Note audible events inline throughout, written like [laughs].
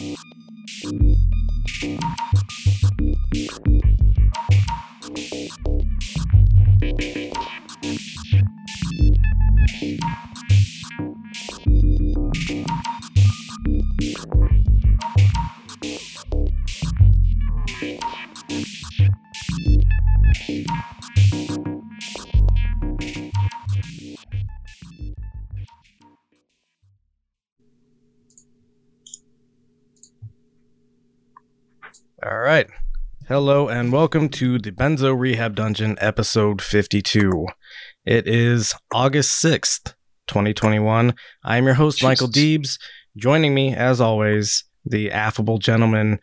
All Hello and welcome to the Benzo Rehab Dungeon episode 52. It is August 6th, 2021. I am your host, Michael Deebs. Joining me, as always, the affable gentleman,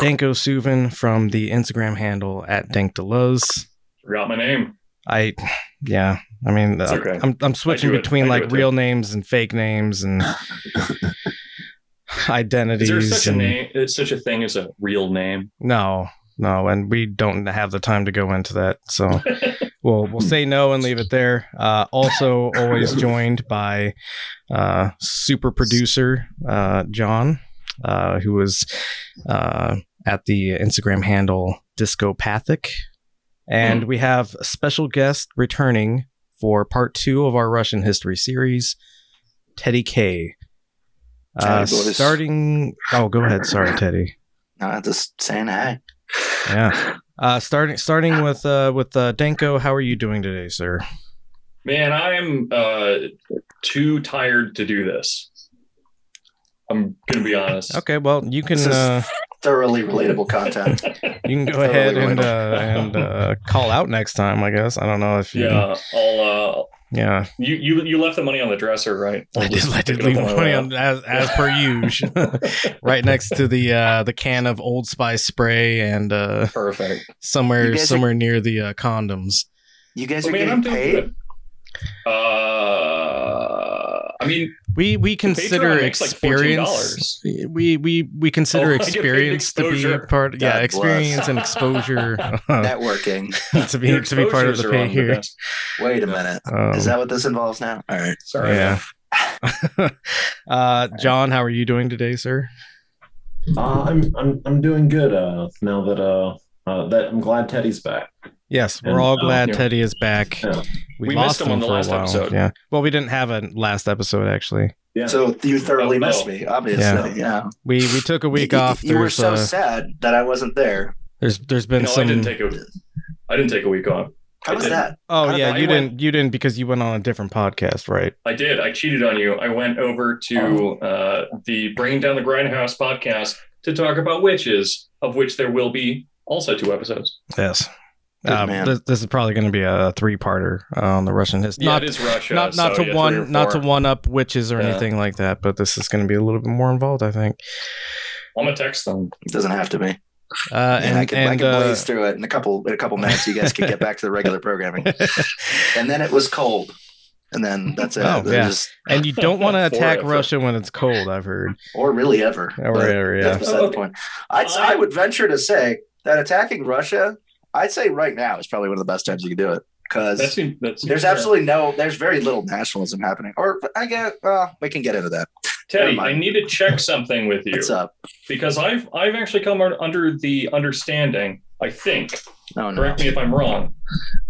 Danko Suvin from the Instagram handle at DankDeleuze. Forgot my name. I, yeah, I mean, It's uh, okay. I'm, I'm switching between I do like it real names and fake names and [laughs] identities. Is there such a name? Is such a thing as a real name? No, no, and we don't have the time to go into that. So [laughs] we'll we'll say no and leave it there. Uh, also, always [laughs] joined by uh, super producer uh, John, uh, was uh, at the Instagram handle Discopathic, and we have a special guest returning for part two of our Russian history series, Teddy K. Uh, Howdy, starting. Oh, go ahead. Sorry, Teddy. No, just saying hi. Yeah. Uh, starting starting with uh, with uh, Danko, how are you doing today, sir? Man, I'm uh, too tired to do this. I'm gonna be honest. Okay, well you can This is- uh, Thoroughly relatable content. you can go Totally ahead and uh, and uh, call out next time. I guess I don't know if you, Yeah, I'll. Yeah. you you you left the money on the dresser, right? I'll I did, just I pick did leave on money on as as per [laughs] usual, right next to the uh, the can of Old Spice spray and uh. Perfect. somewhere You guys are- somewhere near the uh, condoms. You guys Oh, are man, I'm getting doing paid. Uh, I mean, We we consider Patreon makes like experience. $14. we we we consider Oh, I get paid experience to be exposure. part. yeah, God experience bless. and exposure [laughs] Networking. [laughs] to be to be part of the are pay on the Wait a minute. Um, Is that what this involves now? All right. Sorry. yeah. [laughs] uh, John, how are you doing today, sir? Uh, I'm I'm I'm doing good. Uh, now that uh, uh that I'm glad Teddy's back. Yes, we're And, all uh, glad yeah. Teddy is back. Yeah. We, We missed him on the for a last while. episode. Yeah. Well, we didn't have a last episode actually. Yeah. So you thoroughly Oh, missed oh. me, obviously. Yeah. Yeah. We we took a week you, off. You were so uh, sad that I wasn't there. there's there's been No, some. I didn't take a. I didn't take a week off. How I was didn't. that? oh How yeah, that- you went- didn't you didn't because you went on a different podcast, right? I did. I cheated on you. I went over to uh, the Bringing Down the Grindhouse podcast to talk about witches, of which there will be also two episodes. Yes. Good Um, this, this is probably going to be a three-parter uh, on the Russian history. Yeah, not it is Russia. not not so to yeah, one not to one up witches or Yeah. anything like that, but this is going to be a little bit more involved, I think. I'm gonna text them. It doesn't have to be. Uh, And, and I can, I and, can uh, blaze through it in a couple in a couple minutes. You guys can get back to the regular [laughs] programming. And then it was cold. And then that's it. Oh, It was yeah. just- and you don't want to [laughs] attack episodes. Russia when it's cold. I've heard. or really ever. Or But whatever, yeah. That's beside Okay. the point. I'd, I would venture to say that attacking Russia, I'd say right now is probably one of the best times you can do it because there's absolutely no, there's very little nationalism happening. Or I get, well, we can get into that. Teddy. I need to check something with you What's up? because I've I've actually come under the understanding. I think No, no. correct me if I'm wrong,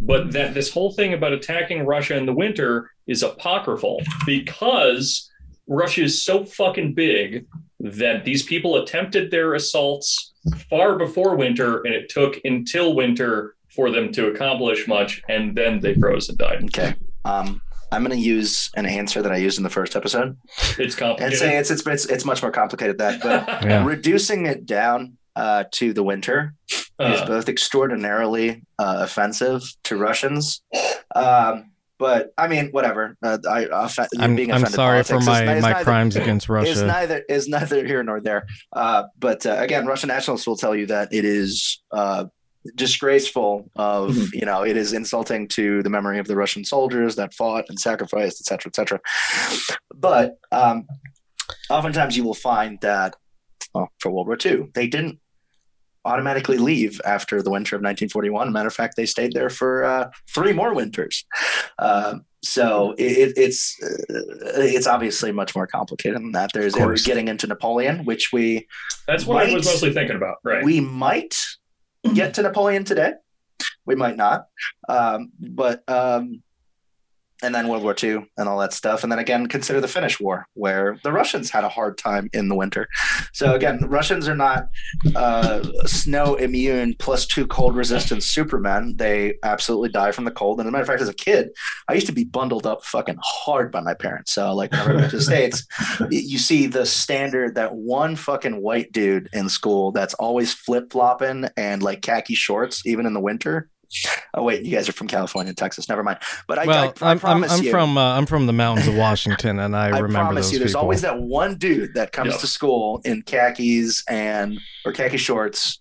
but that this whole thing about attacking Russia in the winter is apocryphal because Russia is so fucking big that these people attempted their assaults far before winter, and it took until winter for them to accomplish much, and then they froze and died. Okay. Um, I'm going to use an answer that I used in the first episode It's complicated. and complicated. say it's, it's, it's, it's much more complicated than that, but [laughs] Yeah. reducing it down uh, to the winter is Uh, both extraordinarily uh, offensive to Russians. [sighs] Um, but I mean, whatever. Uh, I, I'm, being I'm offended sorry for is- my, is my neither- crimes [laughs] against Is Russia. neither is neither here nor there. Uh, but uh, again, Russian nationalists will tell you that it is uh, disgraceful. Of Mhm. you know, it is insulting to the memory of the Russian soldiers that fought and sacrificed, etc., etc. But um, oftentimes, you will find that well, for World War II, they didn't automatically leave after the winter of 1941. Matter of fact, they stayed there for uh, three more winters. Uh, so it, it's uh, it's obviously much more complicated than that. There's Of we're course. getting into Napoleon, which we That's what I was mostly thinking about. Right. we might [clears throat] get to Napoleon today. We might not, um, but um, and then World War II and all that stuff, and then again consider the Finnish War, where the Russians had a hard time in the winter. So again, Russians are not uh, snow immune plus two cold resistant supermen. They absolutely die from the cold. And as a matter of fact, as a kid, I used to be bundled up fucking hard by my parents. So like whenever I went to the states, you see the standard that one fucking white dude in school that's always flip flopping and like khaki shorts, even in the winter. Oh wait, you guys are from California and Texas. Never mind. But I, well, I, I I'm, I'm, I'm you, from uh, I'm from the mountains of Washington, and I, I remember promise those you, there's always that one dude that comes Yep. to school in khakis and or khaki shorts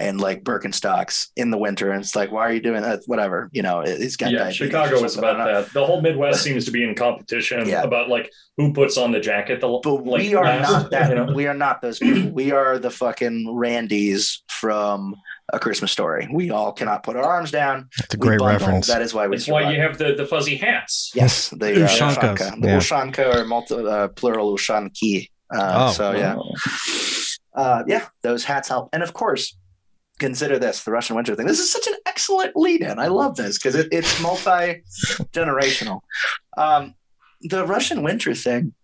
and like Birkenstocks in the winter, and it's like, why are you doing that? Whatever, you know, he's got yeah, Chicago is about that. The whole Midwest seems to be in competition Yeah. about like who puts on the jacket. The But like, we are last, not that. you know? We are not those people. We are the fucking Randys from A Christmas Story. We all cannot put our arms down. It's a great bundle. reference. That is why we. That's why you have the, the fuzzy hats. Yes, the uh, Ushankas, Ushanka, the yeah. Ushanka or multi, uh, plural Ushanki. Uh, Oh, so yeah, uh, yeah, those hats help. And of course, consider this: the Russian winter thing. This is such an excellent lead-in. I love this because it, it's multi-generational. Um, the Russian winter thing.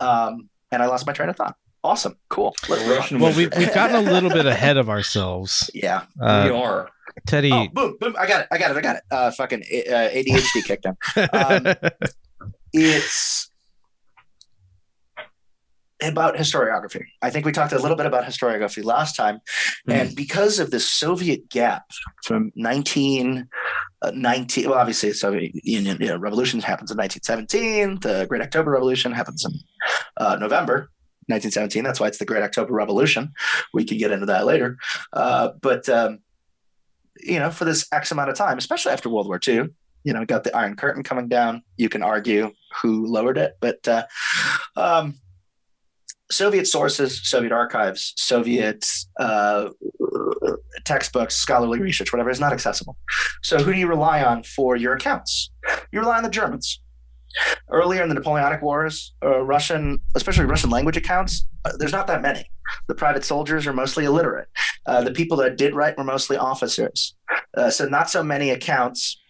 Um, and I lost my train of thought. Awesome, cool. Let's. Russian Well, we've, we've gotten a little bit ahead of ourselves. [laughs] Yeah. we Uh, are. Teddy, Oh, boom, boom! I got it. I got it. I got it. Uh, fucking uh, ADHD [laughs] kicked in. um, it's about historiography. I think we talked a little bit about historiography last time, and because of the Soviet gap from 19, uh, 19 well, obviously, the Soviet Union you know, revolution happens in 1917. The Great October Revolution happens in uh, November. 1917. That's why it's the Great October Revolution. We could get into that later. Uh, but, um, you know, for this X amount of time, especially after World War II, you know, got the Iron Curtain coming down. You can argue who lowered it, but uh, um, Soviet sources, Soviet archives, Soviet uh, textbooks, scholarly research, whatever is not accessible. So, who do you rely on for your accounts? You rely on the Germans. Earlier in the Napoleonic Wars, uh, Russian, especially Russian language accounts, uh, there's not that many. The private soldiers are mostly illiterate. Uh, the people that did write were mostly officers. Uh, so, not so many accounts.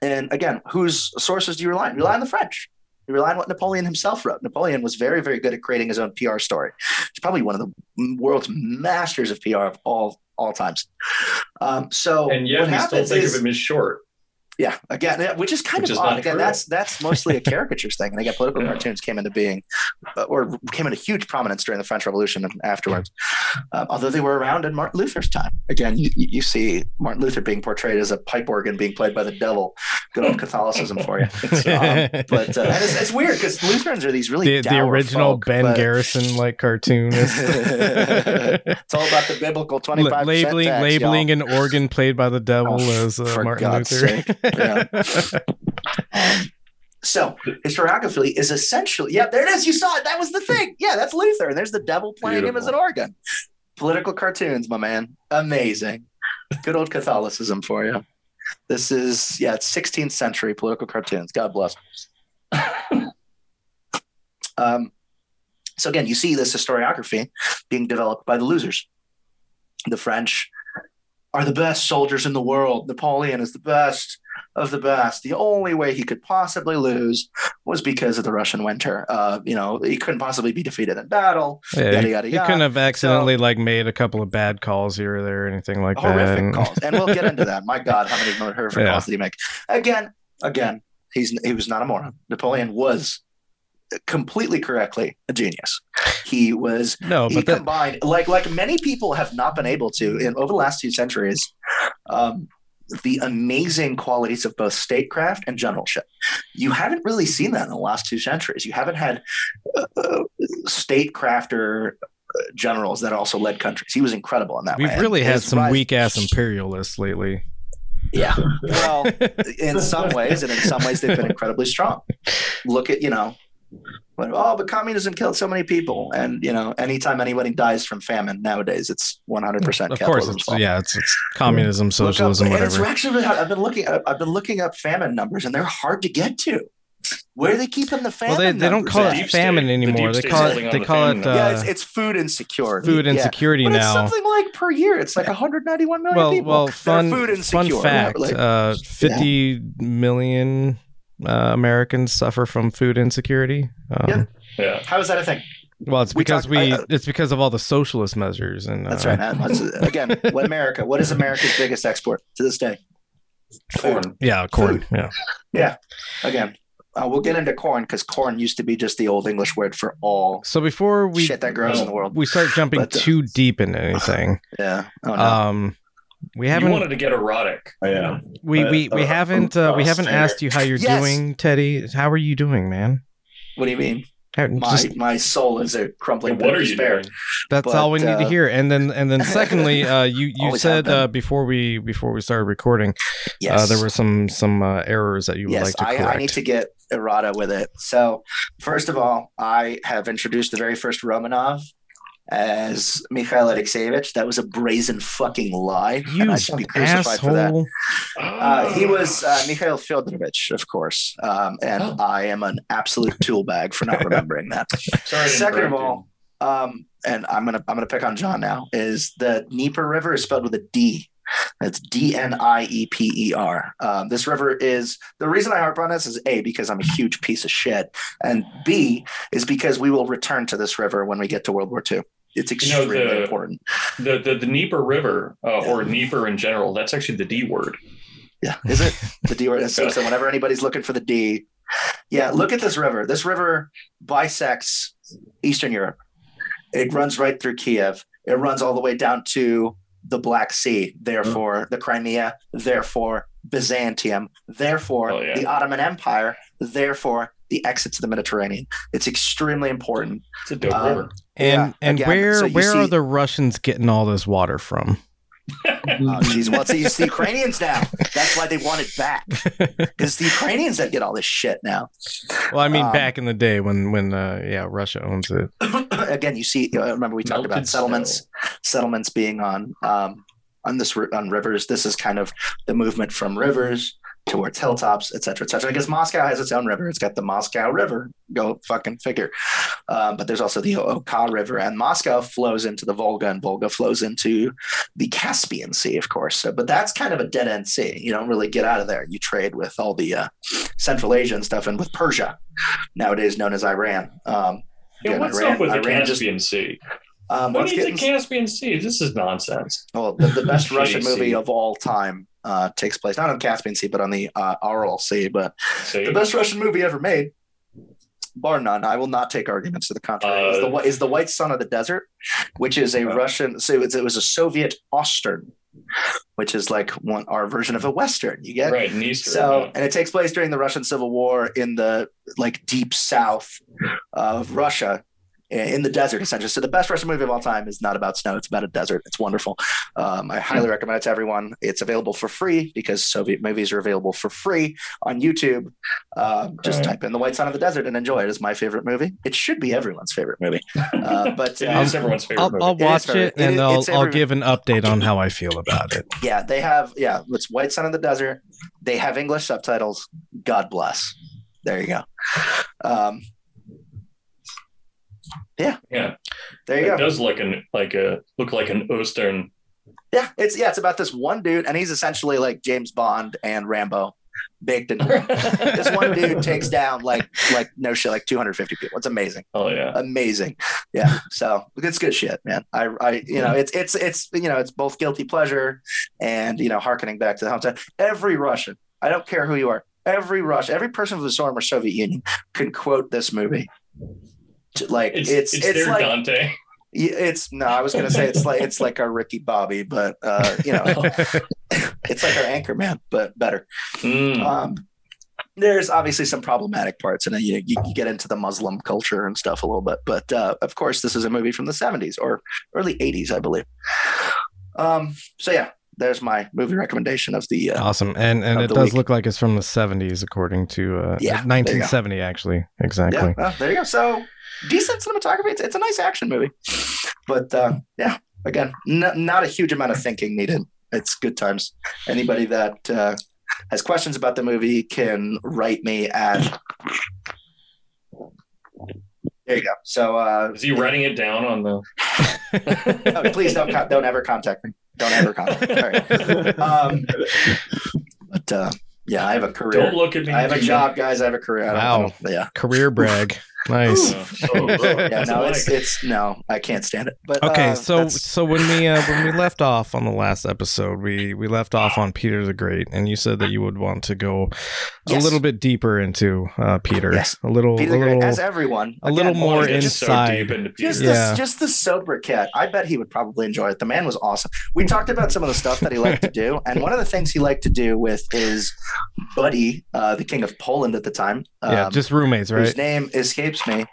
And again, whose sources do you rely on? You rely on the French. You rely on what Napoleon himself wrote. Napoleon was very, very good at creating his own PR story. He's probably one of the world's masters of PR of all all times. Um, so And yet we still think is, of him as short. Yeah, again, which is kind Which of odd. Again, true. that's that's mostly a [laughs] caricatures thing, and again, political Yeah. cartoons came into being, uh, or came into huge prominence during the French Revolution and afterwards. Um, although they were around in Martin Luther's time. Again, you, you see Martin Luther being portrayed as a pipe organ being played by the devil. Good old Catholicism for you. [laughs] Um, but uh, it's, it's weird because Lutherans are these really the, the original folk, Ben but Garrison like cartoonist. [laughs] it's all about the biblical twenty five labeling tax, labeling y'all. an organ played by the devil Oh, as uh, Martin God's Luther. Um, so historiography is essentially yeah there it is you saw it that was the thing. Yeah that's luther and there's the devil playing him as an organ. Political cartoons my man amazing. Good old catholicism for you. This is yeah it's 16th century political cartoons god bless. [laughs] Um, so again you see this historiography being developed by the losers. The french are the best soldiers in the world. Napoleon is the best of the best. The only way he could possibly lose was because of the Russian winter. Uh, you know, he couldn't possibly be defeated in battle. Yeah, Yada, he, yada, he yada. couldn't have accidentally like made a couple of bad calls here or there or anything like that. Horrific And- calls, and we'll get into that. My [laughs] God, how many horrific Yeah. calls did he make? Again, again, he's he was not a moron. Napoleon was completely correctly a genius. He was No, he but that, combined like like many people have not been able to in over the last two centuries um, the amazing qualities of both statecraft and generalship. You haven't really seen that in the last two centuries. You haven't had uh, statecrafter uh, generals that also led countries. He was incredible in that we've way. really And had his some weak ass imperialists lately. yeah. [laughs] Well in some ways and in some ways they've been [laughs] incredibly strong. Look at you know But, oh, but communism killed so many people, and you know, anytime anybody dies from famine nowadays, it's one hundred percent. Of course, it's, yeah, it's, it's communism, socialism, Look up, and whatever. It's actually, I've been looking, I've been looking up famine numbers, and they're hard to get to. Where are they keeping the famine? Well, they, they don't call it famine state- anymore. deep They call it they call it uh, yeah, it's, it's food insecurity. food Yeah. insecurity But it's something like per year. It's like 191 million Well, people. well, fun food fun insecure. fact: Like, uh, fifty million uh, Americans suffer from food insecurity. Um, Yep. Yeah. how is that a thing? Well, it's We because talked- we I- uh, it's because of all the socialist measures and That's uh, right. man. Let's- again, [laughs] what America? What is America's biggest export to this day? Corn. Yeah, corn. Food. Yeah. Again, uh, we'll get into corn because corn used to be just the old English word for all So before we shit that grows in the world. we start jumping But, uh, too deep into anything, Yeah. Oh no. um, we haven't you wanted to get erotic. Oh, yeah. we we, we uh, haven't uh, we haven't asked you how you're Yes. doing, Teddy. How are you doing, man? what do you mean? How- My just- my soul is a crumbling. what bit are you despair. doing? That's But, all we need to uh, hear. And then and then [laughs] secondly, uh, you you said uh, before we before we started recording, Yes. uh, there were some some uh, errors that you would yes, like to I, correct. I need to get errata with it. So, first of all, I have introduced the very first Romanov as Mikhail Alexeyevich. That was a brazen fucking lie. you and I should be crucified for that. Uh, he was uh, Mikhail Fyodorovich, of course, um, and Oh. I am an absolute tool bag for not remembering that. [laughs] Sorry. Second of all, um, and I'm gonna I'm gonna pick on John now. Is the Dnieper River is spelled with a D. That's D N I E P E R. Um, this river is the reason I harp on this is A, because I'm a huge piece of shit, and B is because we will return to this river when we get to World War II. It's You know, extremely the- important. the, the the Dnieper River uh, or Dnieper in general. That's actually the D word. Yeah, is it the D word? So, so whenever anybody's looking for the D, yeah, look at this river. This river bisects Eastern Europe. It runs right through Kiev. It runs all the way down to the Black Sea. Therefore, the Crimea. Therefore, Byzantium. Therefore, Oh, yeah. the Ottoman Empire. Therefore, the exit to the Mediterranean. It's extremely important. It's a dope Um, river. And Yeah, and again, where so you where are the Russians getting all this water from? [laughs] Oh, geez. Well, it's the, it's the Ukrainians now. That's why they want it back. [laughs] It's the Ukrainians that get all this shit now. Well, I mean, Um, back in the day when when uh, yeah, Russia owns it. [laughs] [laughs] again, you see, remember we talked Melted about settlements, [laughs] settlements being on um, on this on rivers. This is kind of the movement from rivers towards hilltops, et cetera, et cetera. Because Moscow has its own river. It's got the Moscow River. Go fucking figure. Um, but there's also the Oka River, and Moscow flows into the Volga, and Volga flows into the Caspian Sea, of course. So, but that's kind of a dead end sea. You don't really get out of there. You trade with all the uh, Central Asian stuff and with Persia, nowadays known as Iran. Um, Yeah, what's Iran- up with the Iran just- Caspian Sea? um, What let's needs get the Caspian Sea? This is nonsense. Well, the, the best [laughs] Russian movie sea. of all time uh, takes place not on the Caspian Sea, but on the uh, Aral Sea. But See? the best Russian movie ever made, bar none, I will not take arguments to the contrary, is, the, Uh, is the White Sun of the Desert, which is a Uh. Russian. So it was a Soviet Ostern, which is like one our version of a Western. You get right, in Eastern. so, yeah. and it takes place during the Russian Civil War in the like deep south of Russia, in the desert, essentially. So, the best Russian movie of all time is not about snow; it's about a desert. It's wonderful. Um, I highly recommend it to everyone. It's available for free because Soviet movies are available for free on YouTube. Um, just type in "The White Sun of the Desert" and enjoy it. It's my favorite movie. It should be everyone's favorite movie, uh, [laughs] but It uh, is everyone's favorite I'll, movie. I'll watch it it and is- I'll, I'll give an update on how I feel about it. yeah, they have yeah, it's White Sun of the Desert. They have English subtitles. God bless. There you go. Um, yeah, Yeah. there you it go. It does look an, like a look like an Eastern. Yeah, it's yeah, it's about this one dude, and he's essentially like James Bond and Rambo baked into one. [laughs] this one dude takes down like like no shit, like 250 people. It's amazing. Oh yeah, Amazing. Yeah. So it's good shit, man. I I you know, it's it's it's you know, it's both guilty pleasure and you know, harkening back to the hometown. Every Russian, I don't care who you are, every Russian, every person from the former Soviet Union can quote this movie. Like it's it's it's, it's, like Dante. it's no, I was gonna say it's like it's like our Ricky Bobby, but uh, you know, [laughs] it's like our anchor man, but better. Mm. Um, there's obviously some problematic parts, and then you, you you get into the Muslim culture and stuff a little bit. But uh, of course, this is a movie from the 70s or early 80s, I believe. Um, so yeah, there's my movie recommendation of the. Uh, Awesome, and and it does week. look like it's from the '70s, according to uh, Yeah, there you go. 1970, actually, exactly. yeah, well, there you go. So decent cinematography. It's, it's a nice action movie, but uh, yeah, again, n- not a huge amount of thinking needed. It's good times. Anybody that uh, has questions about the movie can write me at. There you go. So uh, Is he writing it down on the? [laughs] oh, please don't con- don't ever contact me. Don't ever contact me. All right. Um, but uh, yeah, I have a career. Don't look at me. I have a job, guys. I have a career. Wow. Yeah. Career brag, nice. that. [laughs] Oh, [laughs] Yeah, no, it's it's no, I can't stand it. But Okay, uh, so that's- so when we uh, when we left off on the last episode, we we left off on Peter the Great, and you said that you would want to go a little bit deeper into uh, Peter, Yes. a little Peter a the Great, little as everyone, a little more Wanna just, so inside. deep into Peter. just Yeah. the just the sober cat. I bet he would probably enjoy it. The man was awesome. We talked about some of the stuff that he liked to do, [laughs] and one of the things he liked to do with his buddy, uh, the king of Poland at the time, yeah, um, just roommates, right? whose name escapes me,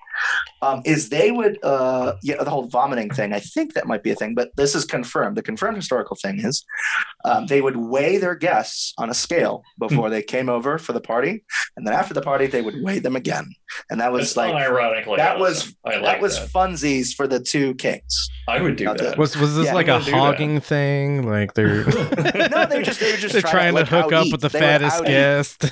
um, is they would, uh, you know, the whole vomiting thing. I think that might be a thing, but this is confirmed. The confirmed historical thing is um, they would weigh their guests on a scale before they came over for the party, and then after the party they would weigh them again, and that was That's like ironically that awesome. was I like that was that. funsies for the two kings. I would do Not that. Was was this Yeah, like a gonna that. hogging thing? Like they're [laughs] [laughs] No, they just they were just they're trying to like, hook up out-eat. with the They fattest guest.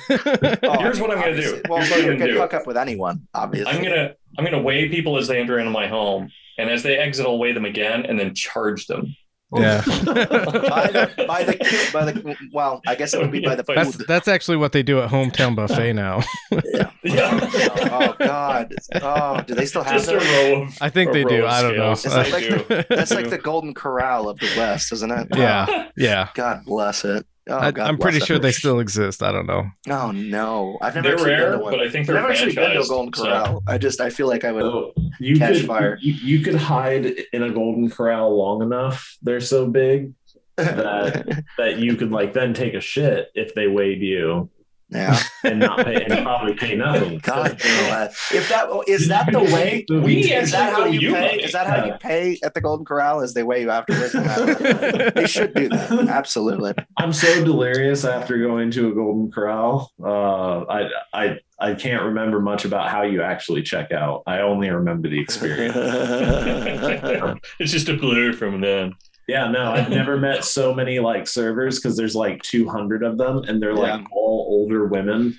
Oh, [laughs] Here's what I'm gonna do. Well, Here's what I'm gonna do. hook up with anyone, obviously. I'm gonna I'm gonna weigh people as they enter into my home, and as they exit, I'll weigh them again, and then charge them. yeah. [laughs] by the by the by the well, I guess it would be by the Yeah, That's that's actually what they do at hometown buffet now. [laughs] Yeah. Yeah. Oh God! Oh, do they still have Just that? I think they do. I don't know. scales. Is that like do. That's like the Golden Corral of the West, isn't it? Yeah. Oh, yeah. God bless it. Oh, I, God I'm pretty sure they still exist. I don't know. Oh no, I've never They're actually been rare, to one. but I think I've they're never actually been to a franchised, Golden so- Corral. I just I feel like I would. So you Catch could fire. You, you could hide in a golden corral long enough. They're so big [laughs] that that you could like then take a shit if they weighed you yeah. [laughs] and not pay and probably pay nothing. [laughs] God, if that is that the [laughs] way. We Is that how you you pay? money. Is that how you pay at the Golden Corral? Is they weigh you afterwards? they should do that. Absolutely. I'm so delirious after going to a golden corral. Uh, I I I can't remember much about how you actually check out. I only remember the experience. it's just a blur from then. Yeah, no, I've [laughs] never met so many like servers because there's like 200 of them, and they're like Yeah. all older women.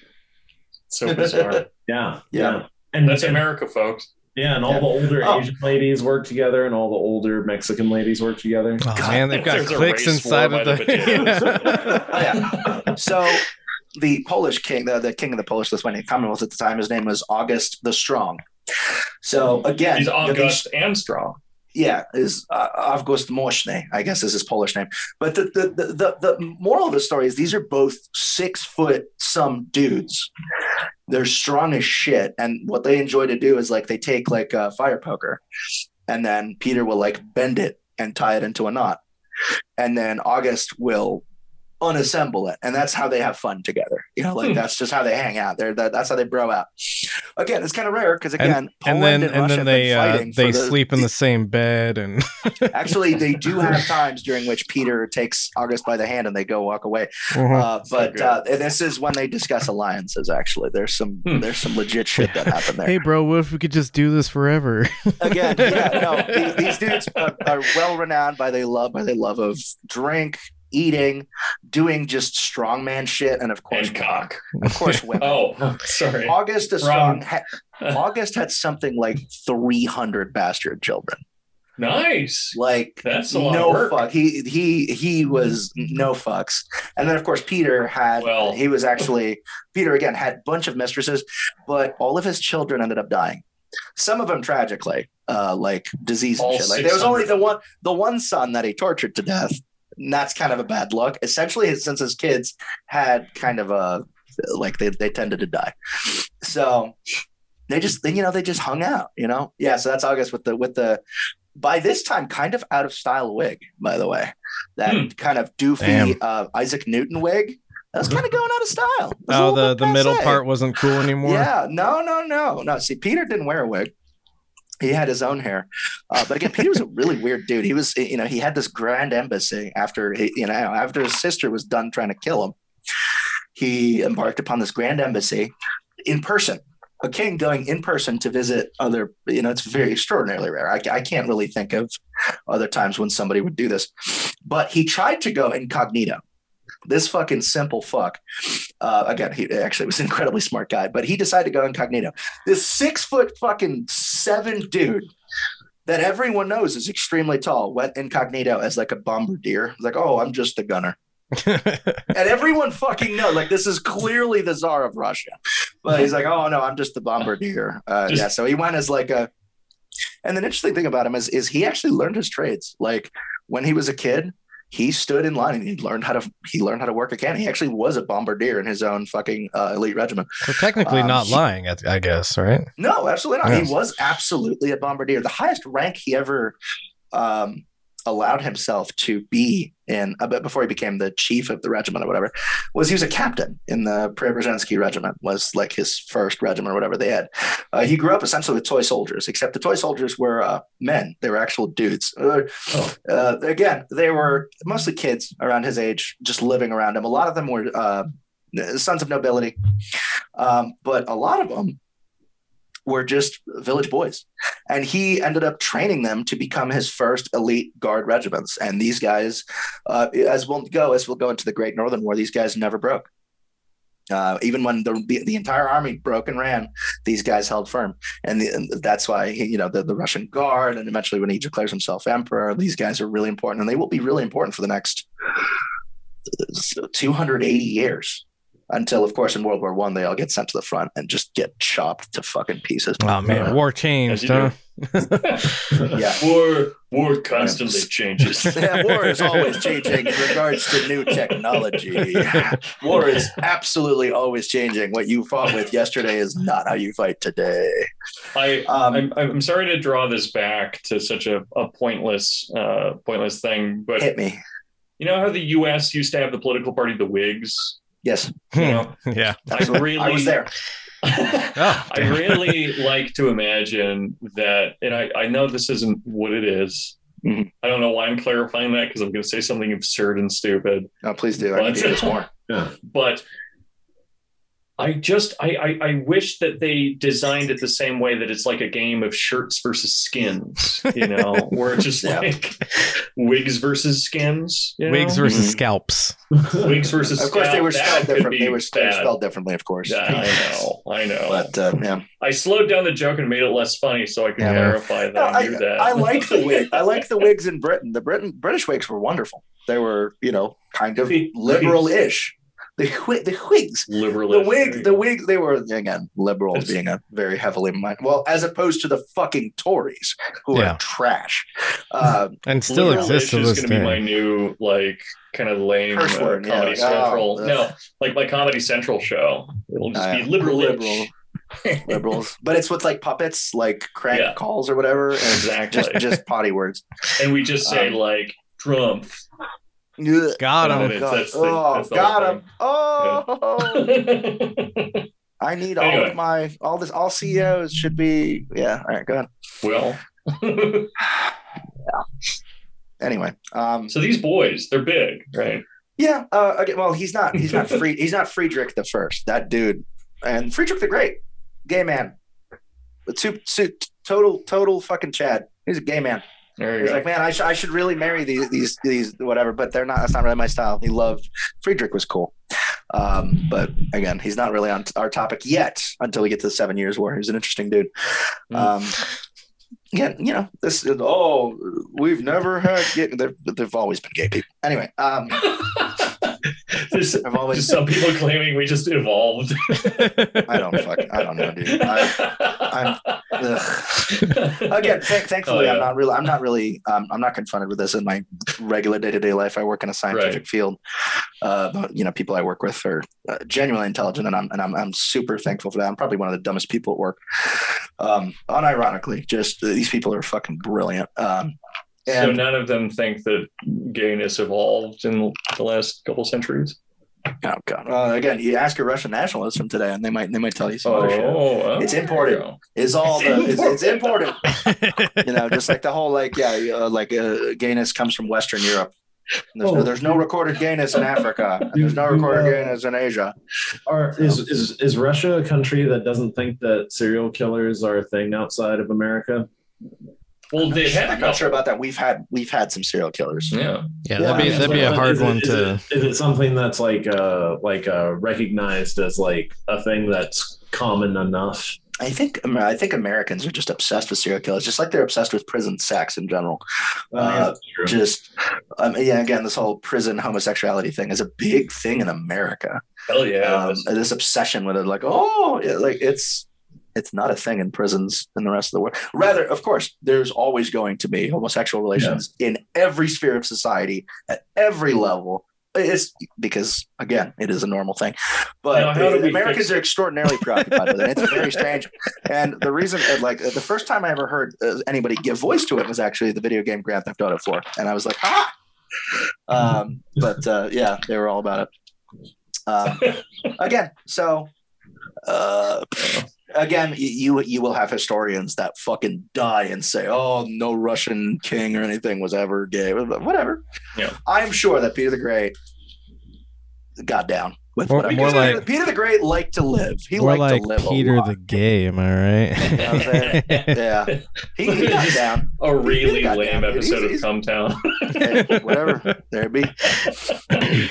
So bizarre. [laughs] Yeah, Yeah. and That's and- America, folks. Yeah, and all Yeah. the older Oh. Asian ladies work together, and all the older Mexican ladies work together. Oh God, man, they've [laughs] got clicks inside of by the. the. Oh, yeah. So the Polish king, the, the king of the Polish Lithuanian Commonwealth at the time, his name was August the Strong. So again, He's the- August and strong. Yeah, is uh, Moshne, I guess is his Polish name. But the, the the the the moral of the story is these are both six foot some dudes. They're strong as shit, and what they enjoy to do is like they take like a fire poker, and then Peter will like bend it and tie it into a knot, and then August will unassemble it, and that's how they have fun together. You know, like Hmm. that's just how they hang out. They're that, that's how they bro out. Again, it's kind of rare because again, and Poland then and, and then they uh, they the- sleep in the [laughs] same bed and [laughs] Actually, they do have times during which Peter takes August by the hand and they go walk away. Mhm. Uh, but good. uh, this is when they discuss alliances. Actually, there's some Hmm. there's some legit shit that happened there. hey bro, what if we could just do this forever? [laughs] Again, yeah, no, these, these dudes are, are well renowned by they love by they love of drink, eating, doing just strongman shit, and of course, And cock. of course, women. [laughs] Oh, sorry. August is strong. Ha- August had something like 300 bastard children. Nice. Like That's a lot no fuck. He he he was no fucks. And then of course Peter had Well- he was actually Peter again had a bunch of mistresses, but all of his children ended up dying. Some of them tragically, uh, like disease and All shit. Like there was only the one the one son that he tortured to death. And that's kind of a bad look. Essentially, since his kids had kind of a like they they tended to die, so they just then you know they just hung out. You know, yeah. So that's August with the with the by this time kind of out of style wig. By the way, that Hmm. kind of doofy uh, Isaac Newton wig. That was kind of going out of style. It was a oh, the the middle part wasn't cool anymore. Yeah, no, no, no, no. See, Peter didn't wear a wig. He had his own hair. Uh, but again, Peter was a really weird dude. He was, you know, he had this grand embassy after, he, you know, after his sister was done trying to kill him. He embarked upon this grand embassy in person. A king going in person to visit other, you know, it's very extraordinarily rare. I, I can't really think of other times when somebody would do this. But he tried to go incognito this fucking simple fuck. Uh, again, he actually was an incredibly smart guy, but he decided to go incognito. This six foot fucking seven dude that everyone knows is extremely tall went incognito as like a bombardier. Like, oh, I'm just a gunner. [laughs] and everyone fucking know like this is clearly the czar of Russia, but he's like, oh no, I'm just the bombardier. Uh, just, yeah, so he went as like a. And the interesting thing about him is, is he actually learned his trades. Like when he was a kid, he stood in line and he learned how to he learned how to work a cannon. He actually was a bombardier in his own fucking uh, elite regiment. So technically, um, not he, lying, I guess, right? No, absolutely not. Yes. He was absolutely a bombardier. The highest rank he ever um, allowed himself to be in a bit before he became the chief of the regiment or whatever was he was a captain in the Preobrazhensky regiment was like his first regiment or whatever they had. Uh, he grew up essentially with toy soldiers except the toy soldiers were uh, men. They were actual dudes. Uh, oh. Uh, again they were mostly kids around his age just living around him. A lot of them were uh, sons of nobility. Um, but a lot of them were just village boys. And he ended up training them to become his first elite guard regiments. And these guys, uh, as we'll go, as we'll go into the Great Northern War, these guys never broke. Uh, even when the, the, entire army broke and ran, these guys held firm, and, the, and that's why he, you know the, the Russian Guard, and eventually when he declares himself emperor, these guys are really important, and they will be really important for the next 280 years until of course in World War One they all get sent to the front and just get chopped to fucking pieces. Oh man, war changed, huh? [laughs] [laughs] yeah, war war constantly changes. [laughs] yeah, war is always changing in regards to new technology. war is absolutely always changing. What you fought with yesterday is not how you fight today. I um, I'm, I'm sorry to draw this back to such a, a pointless uh, pointless thing, but hit me. You know how the U.S. used to have the political party, the Whigs Yes. You know, [laughs] yeah. I really I was there. [laughs] oh, I really [laughs] like to imagine that, and I, I know this isn't what it is. Mm-hmm. I don't know why I'm clarifying that because I'm going to say something absurd and stupid. No, please do. But, I need to more. yeah. But I just I, I, I wish that they designed it the same way that it's like a game of shirts versus skins, you know, [laughs] where it's just yeah. like wigs versus skins, wigs know? versus mm-hmm. scalps, wigs versus. Scalps. [laughs] Of course, they were spelled different. They were bad. spelled differently, of course. Yeah, I know, [laughs] I know. But uh, yeah, I slowed down the joke and made it less funny so I could yeah. clarify that. No, I, I, that. I like the wig. I like the wigs in Britain. The Britain British wigs were wonderful. They were, you know, kind of liberal-ish the the Whigs, liberal, the Whigs, the Whigs, they were again liberals being a very heavily well, as opposed to the fucking Tories who yeah. are trash, uh, and still exist. This is going to be my new like kind of lame uh, Comedy yeah. Central. Oh, no, like my Comedy Central show. It'll just uh, be liberal. liberal. liberals, but it's with like puppets, like crank yeah. calls or whatever, and exactly just, just potty words. And we just say um, like Trump, Got him. Oh, that's the, oh that's got him. Oh. Yeah. [laughs] I need anyway. all of my all this all CEOs should be yeah. All right, go ahead. Well. [laughs] yeah. Anyway, um, so these boys, they're big, right? Yeah. Uh, okay, well, he's not. He's not [laughs] free. he's not Friedrich the first. That dude, and Friedrich the Great, gay man, two, two, total, total fucking Chad. He's a gay man. He's go. like, man, I, sh- I should really marry these these these whatever, but they're not. That's not really my style. He loved Friedrich was cool, um, but again, he's not really on our topic yet until we get to the Seven Years' War. He's an interesting dude. Mm. Um, yeah, you know, this is oh, we've never had gay. They've, they've always been gay people. Anyway, um, [laughs] [laughs] There's always, just some people claiming we just evolved. I don't fuck. I don't know, dude. I, Again, th- thankfully, oh, yeah. I'm not really. I'm not really. Um, I'm not confronted with this in my regular day to day life. I work in a scientific right. field. Uh, but, you know, people I work with are uh, genuinely intelligent, and I'm and I'm, I'm super thankful for that. I'm probably one of the dumbest people at work. Um, unironically, just uh, these people are fucking brilliant. Um, and so none of them think that gayness evolved in the last couple centuries. Oh god. Uh, again, you ask a Russian nationalist from today, and they might they might tell you some other shit. oh, It's imported. you go. Is all the it's, it's imported. [laughs] You know, just like the whole like yeah, uh, like uh, gayness comes from Western Europe. There's, no, Oh. there's no recorded gayness in Africa. [laughs] and There's no You- you, recorded uh, gayness in Asia. Are, is, is is Russia a country that doesn't think that serial killers are a thing outside of America? Well, they had. I'm not sure about that. We've had we've had some serial killers. Yeah. Yeah. That'd be that'd be a hard is it- one is to. It, is it something that's like uh like uh recognized as like a thing that's common enough? I think I think Americans are just obsessed with serial killers, just like they're obsessed with prison sex in general. Uh, That's. Just um, yeah, again, this whole prison homosexuality thing is a big thing in America. Hell yeah. um, this obsession with it, like oh, yeah, like it's it's not a thing in prisons in the rest of the world. Rather, of course, there's always going to be homosexual relations in every sphere of society at every level. It's because again, it is a normal thing, but Now, Americans are extraordinarily preoccupied with it. It's very [laughs] strange, and the reason, uh, like, the first time I ever heard uh, anybody give voice to it was actually the video game Grand Theft Auto 4, and I was like, ah. Um, but uh, yeah, they were all about it. Um, [laughs] again, so uh, again, you you will have historians that fucking die and say, "Oh, no Russian king or anything was ever gay." Whatever. Yeah. I'm sure that Peter the Great got down with More- more Peter, like- Peter the Great liked to live. He More liked like to live. a Peter lot. the Gay, am I right? [laughs] yeah, he, he got down. a really Goddamn, lame dude. episode He's- of Cumtown. Hey, whatever. There it be. I,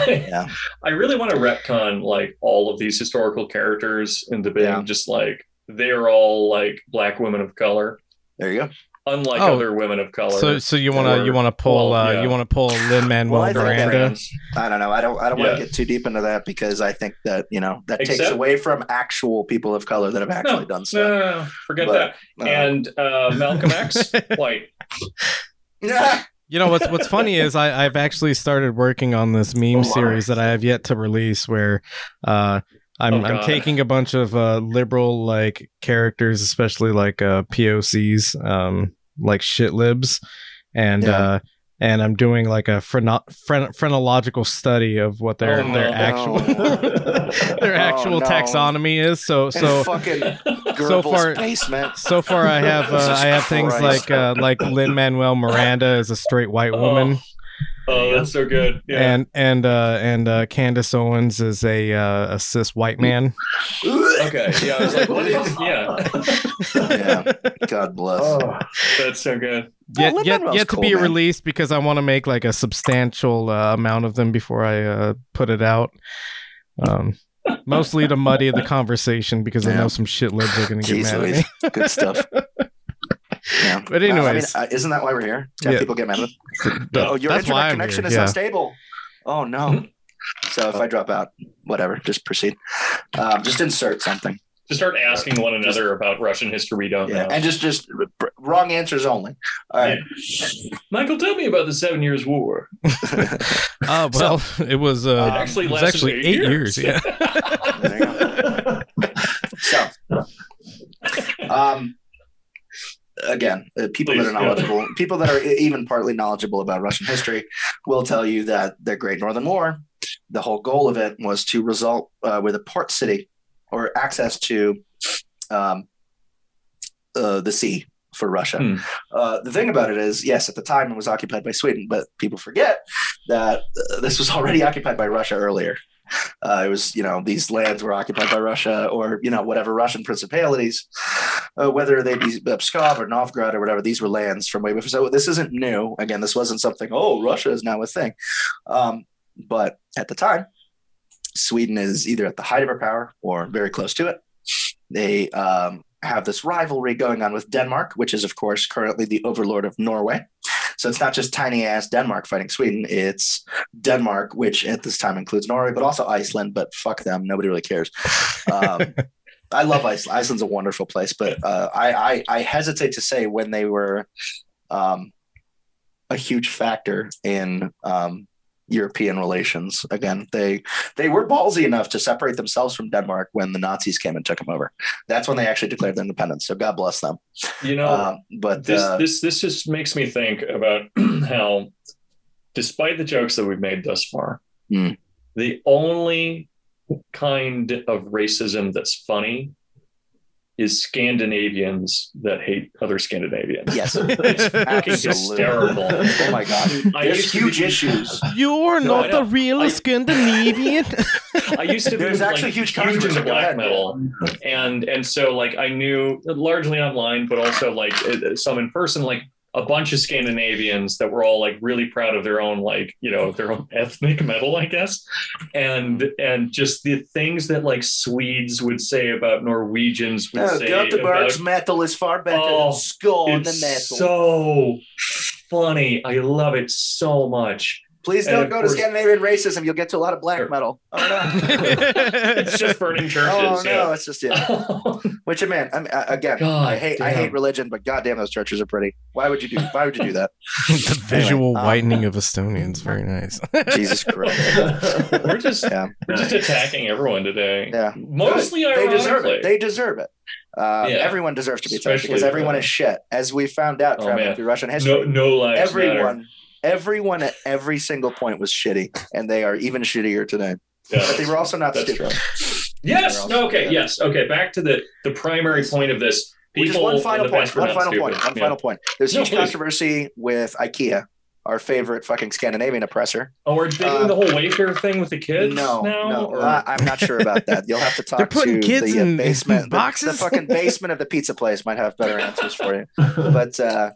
[laughs] Yeah. I really want to retcon like all of these historical characters into being Yeah. just like they're all like black women of color, There you go. Unlike Oh, other women of color. so so you wanna you wanna pull well, uh, yeah. you wanna pull Lin Manuel Well, I Miranda? I don't know. I don't. I don't want to get too deep into that because I think that you know that takes away from actual people of color that have actually done stuff. no, no, no, forget But, that. Uh, and uh, Malcolm X, [laughs] white. yeah. [laughs] You know what's what's funny is I, I've actually started working on this meme Oh, series that I have yet to release where uh I'm Oh, I'm taking a bunch of uh liberal like characters, especially like uh POCs, um like shit libs and Yeah. uh and I'm doing like a phreno- phren- phrenological study of what their Oh, their no. actual [laughs] their Oh, actual no. taxonomy is. So so fucking [laughs] so far- basement. so far I have [laughs] uh, I have things Christ. like uh, like Lin Manuel Miranda is a straight white Oh. woman. Oh, that's so good. Yeah. and and uh and uh Candace Owens is a uh, a cis white man. okay. Yeah. I was like, what is? Yeah. yeah. God bless. Oh, That's so good. Yet Lin yet, Manuel's yet to be man. released because I want to make like a substantial uh, amount of them before I uh, put it out. Um, mostly to muddy the conversation because I know some shit libs are going to get Jeez mad at me. Good stuff. [laughs] Yeah. [laughs] But Uh, I mean, uh, isn't that why we're here? To have Yeah. people get mad at us? Oh, your that's internet connection here. is Yeah. unstable. Oh no. So if I drop out, whatever, just proceed. Um, just insert something. To start asking one another about Russian history we don't Yeah, know. and just just wrong answers only. All right. Michael, tell me about the Seven Years War. [laughs] [laughs] Oh well, it was uh, It actually it was actually eight years. Yeah. There you go. So, um, again, uh, people that Please, are yeah. knowledgeable, people that are even partly knowledgeable about Russian history, will tell you that the Great Northern War, the whole goal of it was to result uh, with a port city or access to um, uh, the sea for Russia. Hmm. Uh, the thing about it is, yes, at the time it was occupied by Sweden, but people forget that uh, this was already occupied by Russia earlier. Uh, it was, you know, these lands were occupied by Russia or, you know, whatever Russian principalities, uh, whether they be Pskov or Novgorod or whatever, these were lands from way before. So this isn't new. Again, this wasn't something, oh, Russia is now a thing. Um, but at the time, Sweden is either at the height of her power or very close to it. They um, have this rivalry going on with Denmark, which is, of course, currently the overlord of Norway. So it's not just tiny ass Denmark fighting Sweden. It's Denmark, which at this time includes Norway, but also Iceland. But fuck them, nobody really cares. Um, [laughs] I love Iceland. Iceland's a wonderful place, but uh, I, I I hesitate to say when they were um, a huge factor in um, European relations. Again, they they were ballsy enough to separate themselves from Denmark when the Nazis came and took them over. That's when they actually declared their independence. So God bless them. You know, Um, but this uh, this this just makes me think about [clears throat] how, despite the jokes that we've made thus far, Hmm. The only kind of racism that's funny is Scandinavians that hate other Scandinavians. Yes, [laughs] It's fucking Absolutely. hysterical. Oh my god, I there's huge be- issues. You're No, not know. the real I- Scandinavian. [laughs] [laughs] I used to be There's like, actually huge huge into controversy. Go black metal, and and so like I knew largely online, but also like uh, some in person, like a bunch of Scandinavians that were all like really proud of their own like you know their own [laughs] ethnic metal, I guess, and and just the things that like Swedes would say about Norwegians would No, say about metal is far better Oh, than Skåne metal. so funny. I love it so much. Please don't go course- to Scandinavian racism. You'll get to a lot of black Sure. metal. [laughs] Oh no. It's just burning [laughs] churches. oh no, yeah. it's just yeah. [laughs] Which man, I mean, uh, again, God I hate I hate religion, but goddamn, those churches are pretty. Why would you do? Why would you do that? the visual um, whitening of Estonians, very nice. Jesus Christ. we're just Yeah. we're just attacking everyone today. Yeah. Mostly They deserve it. They deserve it. Uh, Yeah. Everyone deserves to be attacked because everyone uh, is shit. As we found out Oh, traveling man. through Russian history, no lives matter. Everyone, everyone at every single point was shitty, and they are even shittier today. Yeah, But they were also not that's stupid. true. Yes. No, okay. Yeah. Yes. Okay. Back to the the primary point of this. Which is People one final point. One final stupid. point. One Yeah. final point. There's No, huge please. controversy with IKEA, our favorite fucking Scandinavian oppressor. Oh, we're they Uh, doing the whole Wayfair thing with the kids? no, now, no, or- I'm not sure about that. You'll have to [laughs] talk They're putting to kids the in- in basement. the- boxes? The, fucking basement of the pizza place might have better answers for you. [laughs] But uh,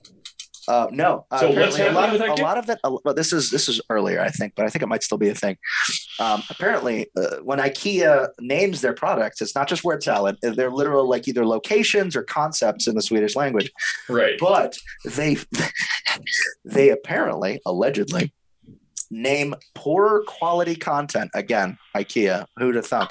uh, no, uh, So what's apparently a lot of a lot of that. Uh, well, this is this is earlier, I think, but I think it might still be a thing. Um, apparently, uh, when IKEA names their products, it's not just word salad. They're literal, like either locations or concepts in the Swedish language right. but they [laughs] they apparently allegedly name poorer quality content again ikea who to thunk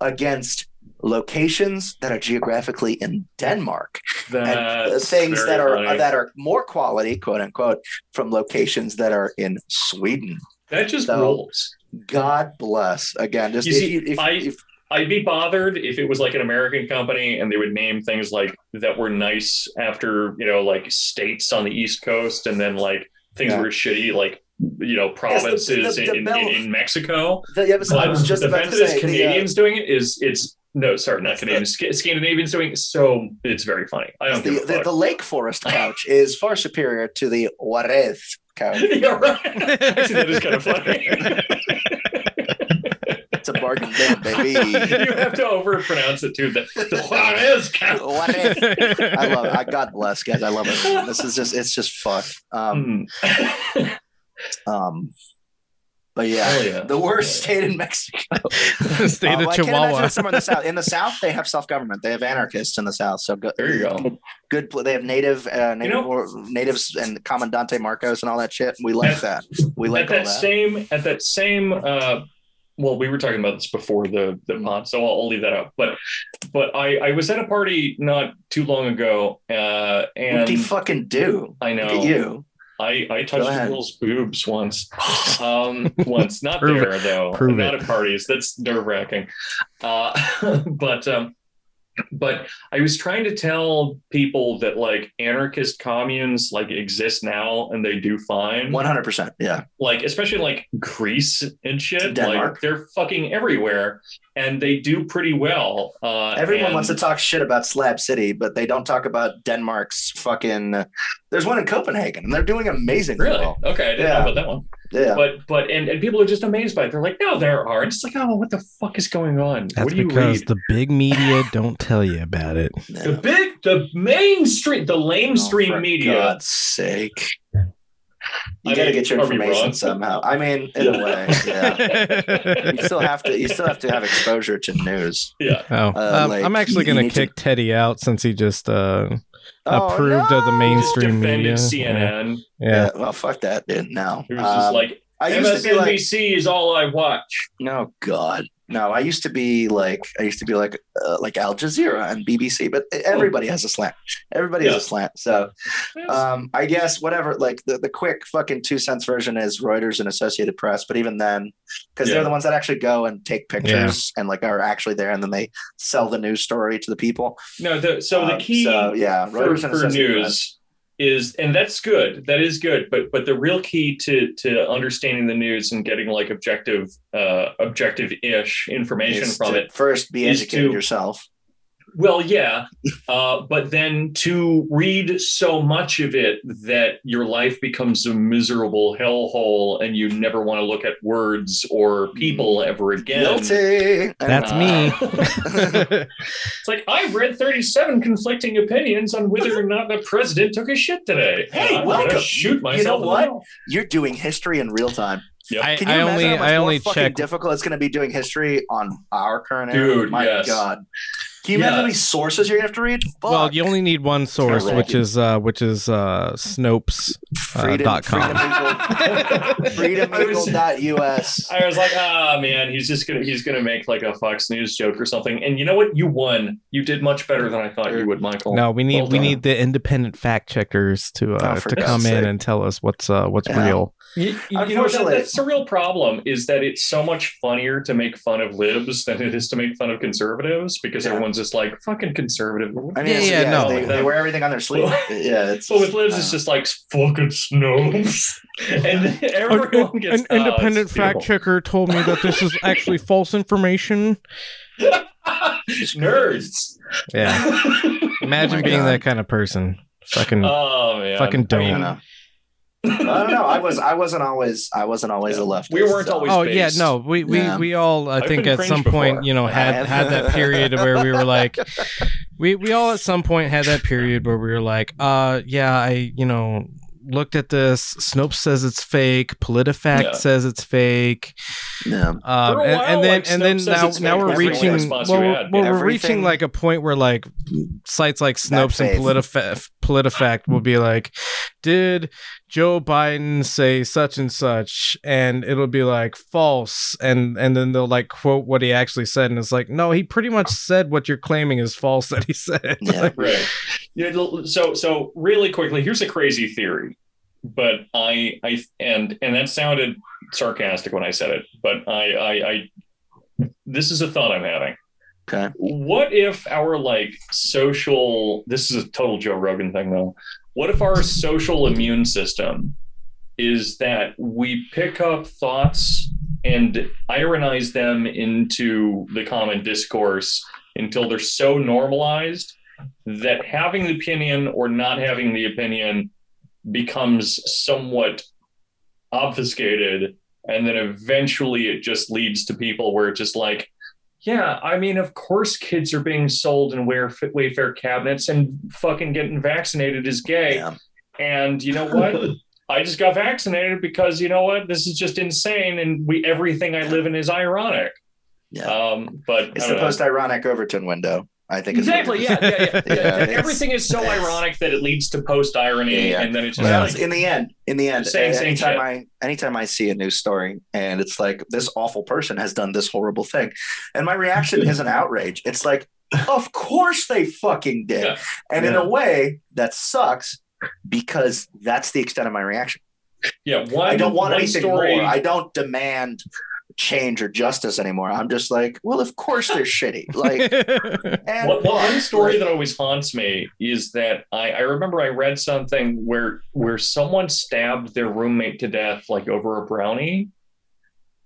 against locations that are geographically in denmark and uh, things that are funny. that are more quality quote unquote from locations that are in sweden that just so- rules. god bless again just You if see, if, I- if, I'd be bothered if it was like an American company and they would name things like that were nice after you know like states on the East Coast and then like things Yeah. were shitty like you know the- provinces the- the in, Bel- in, in Mexico. the, yeah, but I was just the about fact to that it's the, uh, Canadians doing it is it's no sorry not It's the- Sc- Scandinavians doing so it's very funny. I don't the, give a the, fuck. the lake forest couch is far superior to the Juarez couch. [laughs] yeah, right. [laughs] Actually, that is kind of funny. It's a bargain bin, baby. [laughs] you have to overpronounce it too. The, the Juarez count. Juarez. I love it. I, God bless, guys. I love it. This is just, it's just fuck. Um, Mm. um, but yeah, yeah. the worst state in Mexico. [laughs] the State Um, of I Chihuahua. somewhere in the south. In the [laughs] south, they have self government. They have anarchists in the south. So good. There you go. Good. They have native, uh, native know- or, natives and Comandante Marcos and all that shit. We like that. We like at that, that. same at that same uh well we were talking about this before the the Mm. pod so I'll, I'll leave that out but but i i was at a party not too long ago uh What and do you fucking do? i know you. I i touched a girl's boobs once um once [laughs] not Prove there though Prove not it. at parties that's nerve-wracking uh [laughs] but um but I was trying to tell people that like anarchist communes like exist now and they do fine One hundred percent. Yeah. like especially like Greece and shit. Denmark. Like they're fucking everywhere, and they do pretty well. Uh, Everyone and- wants to talk shit about Slab City, but they don't talk about Denmark's fucking. there's one in Copenhagen, and they're doing amazing. Really? well. Okay, I didn't Yeah. know about that one. Yeah. But but and, and people are just amazed by it. They're like, no, there are. It's like, oh, what the fuck is going on? That's what do you because read? the big media don't tell you about it. [laughs] The big, the mainstream, the lamestream Oh, for media. God's sake. You I got to mean, get your information somehow. I mean, in a way, yeah. You still have to. You still have to have exposure to news. Yeah. Oh, Uh, um, like, I'm actually going to need to- kick Teddy out since he just uh, Oh, approved of the mainstream Defended media. CNN. Yeah. Yeah. Well, fuck that, dude. No. It was just Um, like I used to be like, MSNBC is all I watch. no, God, no. I used to be like, I used to be like, uh, like Al Jazeera and BBC, but everybody has a slant. Everybody Yeah. has a slant. So, um, I guess whatever. Like the, the quick fucking two cents version is Reuters and Associated Press, but even then, because Yeah. they're the ones that actually go and take pictures and like are actually there, and then they sell the news story to the people. no, the, so the Um, key so yeah, for, Reuters and for Associated Press. Is and that's good that is good but but the real key to to understanding the news and getting like objective uh objective ish information Is from to it First, be educated to- yourself. Well yeah uh but then to read so much of it that your life becomes a miserable hellhole and you never want to look at words or people ever again Guilty. That's Uh, me. [laughs] It's like I've read 37 conflicting opinions on whether or not the president took a shit today. Hey, I'm welcome. Gonna shoot You know myself. in the what? You're doing history in real time. Yep. I, Can you I imagine only how much I more only fucking check difficult it's going to be doing history on our current era? Dude, My yes. God. Can you imagine how many sources you're going to have to read? Fuck. Well, you only need one source, which is uh, which is uh, Snopes uh, freedom, dot com. freedom, I was- freedomeagle.us. I was like, ah, man, he's just gonna he's gonna make like a Fox News joke or something. And you know what? You won. You did much better than I thought you would, Michael. No, we need Well we need the independent fact checkers to uh, Oh, to come in sake. and tell us what's uh, what's Yeah. real. You, you know, that, Unfortunately- that's the real problem is that it's so much funnier to make fun of libs than it is to make fun of conservatives because Yeah. everyone's just like fucking conservative. I mean, Yeah, it's- yeah, no. They, they wear everything on their sleeve. yeah, it's. So with libs, it's uh, just like fucking snobs, [laughs] and everyone gets An "Ah, independent fact beautiful." checker told me that this is actually [laughs] false information. Nerds. Yeah, imagine my being God. that kind of person. Fucking oh man, Fucking I I don't know. I don't know. I was. I wasn't always. I wasn't always Yeah. a leftist. We weren't so- always- Oh yeah, no, we we, Yeah. we all I I've think at some cringed point you know had [laughs] had that period where we were like, we we all at some point had that period where we were like, uh, yeah, I you know looked at this. Snopes says it's fake. PolitiFact Yeah. says it's fake. Yeah. Um, For a and, and then like, and then now now we're reaching well, we're, well we're reaching like a point where like sites like Snopes and. PolitiFact, PolitiFact will be like, did Joe Biden say such and such, and it'll be like false, and and then they'll like quote what he actually said, and it's like, no, he pretty much said what you're claiming is false that he said. Yeah. [laughs] right. Yeah, l- so so really quickly, here's a crazy theory, but I I and and that sounded sarcastic when I said it, but I I, I this is a thought I'm having. Okay. What if our like social this is a total Joe Rogan thing though. What if our social immune system is that we pick up thoughts and ironize them into the common discourse until they're so normalized that having the opinion or not having the opinion becomes somewhat obfuscated and then eventually it just leads to people where it's just like yeah i mean of course kids are being sold in Wayf- wayfair cabinets and fucking getting vaccinated is gay Yeah. and you know what [laughs] i just got vaccinated because you know what this is just insane and we everything i live in is ironic Yeah. um but It's the post-ironic Overton window. I think. is Exactly. is. Yeah. Yeah. Yeah. yeah. [laughs] Yeah, Everything is so ironic that it leads to post irony, Yeah, and then it's just. Well, like, in the end, in the end, Same- same anytime. I anytime I see a news story and it's like this awful person has done this horrible thing, and my reaction isn't outrage. It's like, of course they fucking did, and in a way that sucks because that's the extent of my reaction. yeah. One, I don't want anything story. more. I don't demand change or justice anymore. I'm just like, well, of course they're shitty. [laughs] Like, and One, one- one what? story Like, that always haunts me is that I, I remember I read something where where someone stabbed their roommate to death like over a brownie,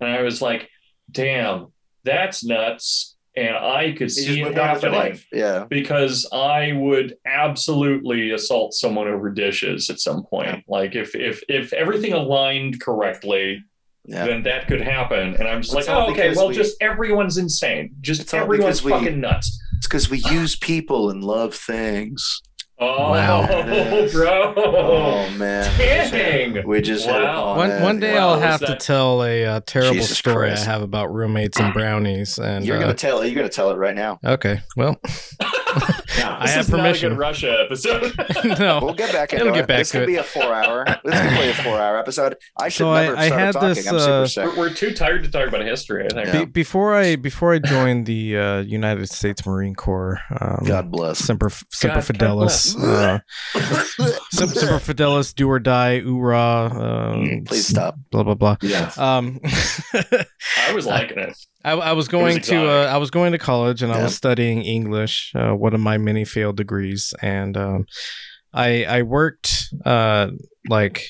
and I was like, "Damn, that's nuts!" And I could see it moved on happening. life. Yeah. because I would absolutely assault someone over dishes at some point. Like if if if everything aligned correctly, Yeah. then that could happen. And I'm just It's like, oh, okay, well, we- just everyone's insane. Just It's everyone's because we- fucking nuts. It's because we use people and love things. Oh, Wow. [laughs] bro. Oh man. Dang. We just Wow. One one day Wow, I'll was have to tell a uh, terrible Jesus story Christ. I have about roommates and brownies, and You're uh, gonna tell it. you're gonna tell it right now. okay, well, [laughs] Yeah. I This have is not a permission. good Russia episode. [laughs] no, We'll get back into It'll get back this to could it. be a four hour. This could be a four hour episode. I should So never I start had talking. this, I'm uh, super we're, sick. we're too tired to talk about history. I think. Yeah. Be- before I before I joined the uh, United States Marine Corps, um, God bless. Semper Semper God- God Fidelis, uh, Semper Fidelis, do or die, oorah, um, Please stop. blah blah blah. Yeah. Um, [laughs] I was liking it. I, I was going to uh. I was going to college and I was studying English, uh, one of my many failed degrees, and um, I I worked uh like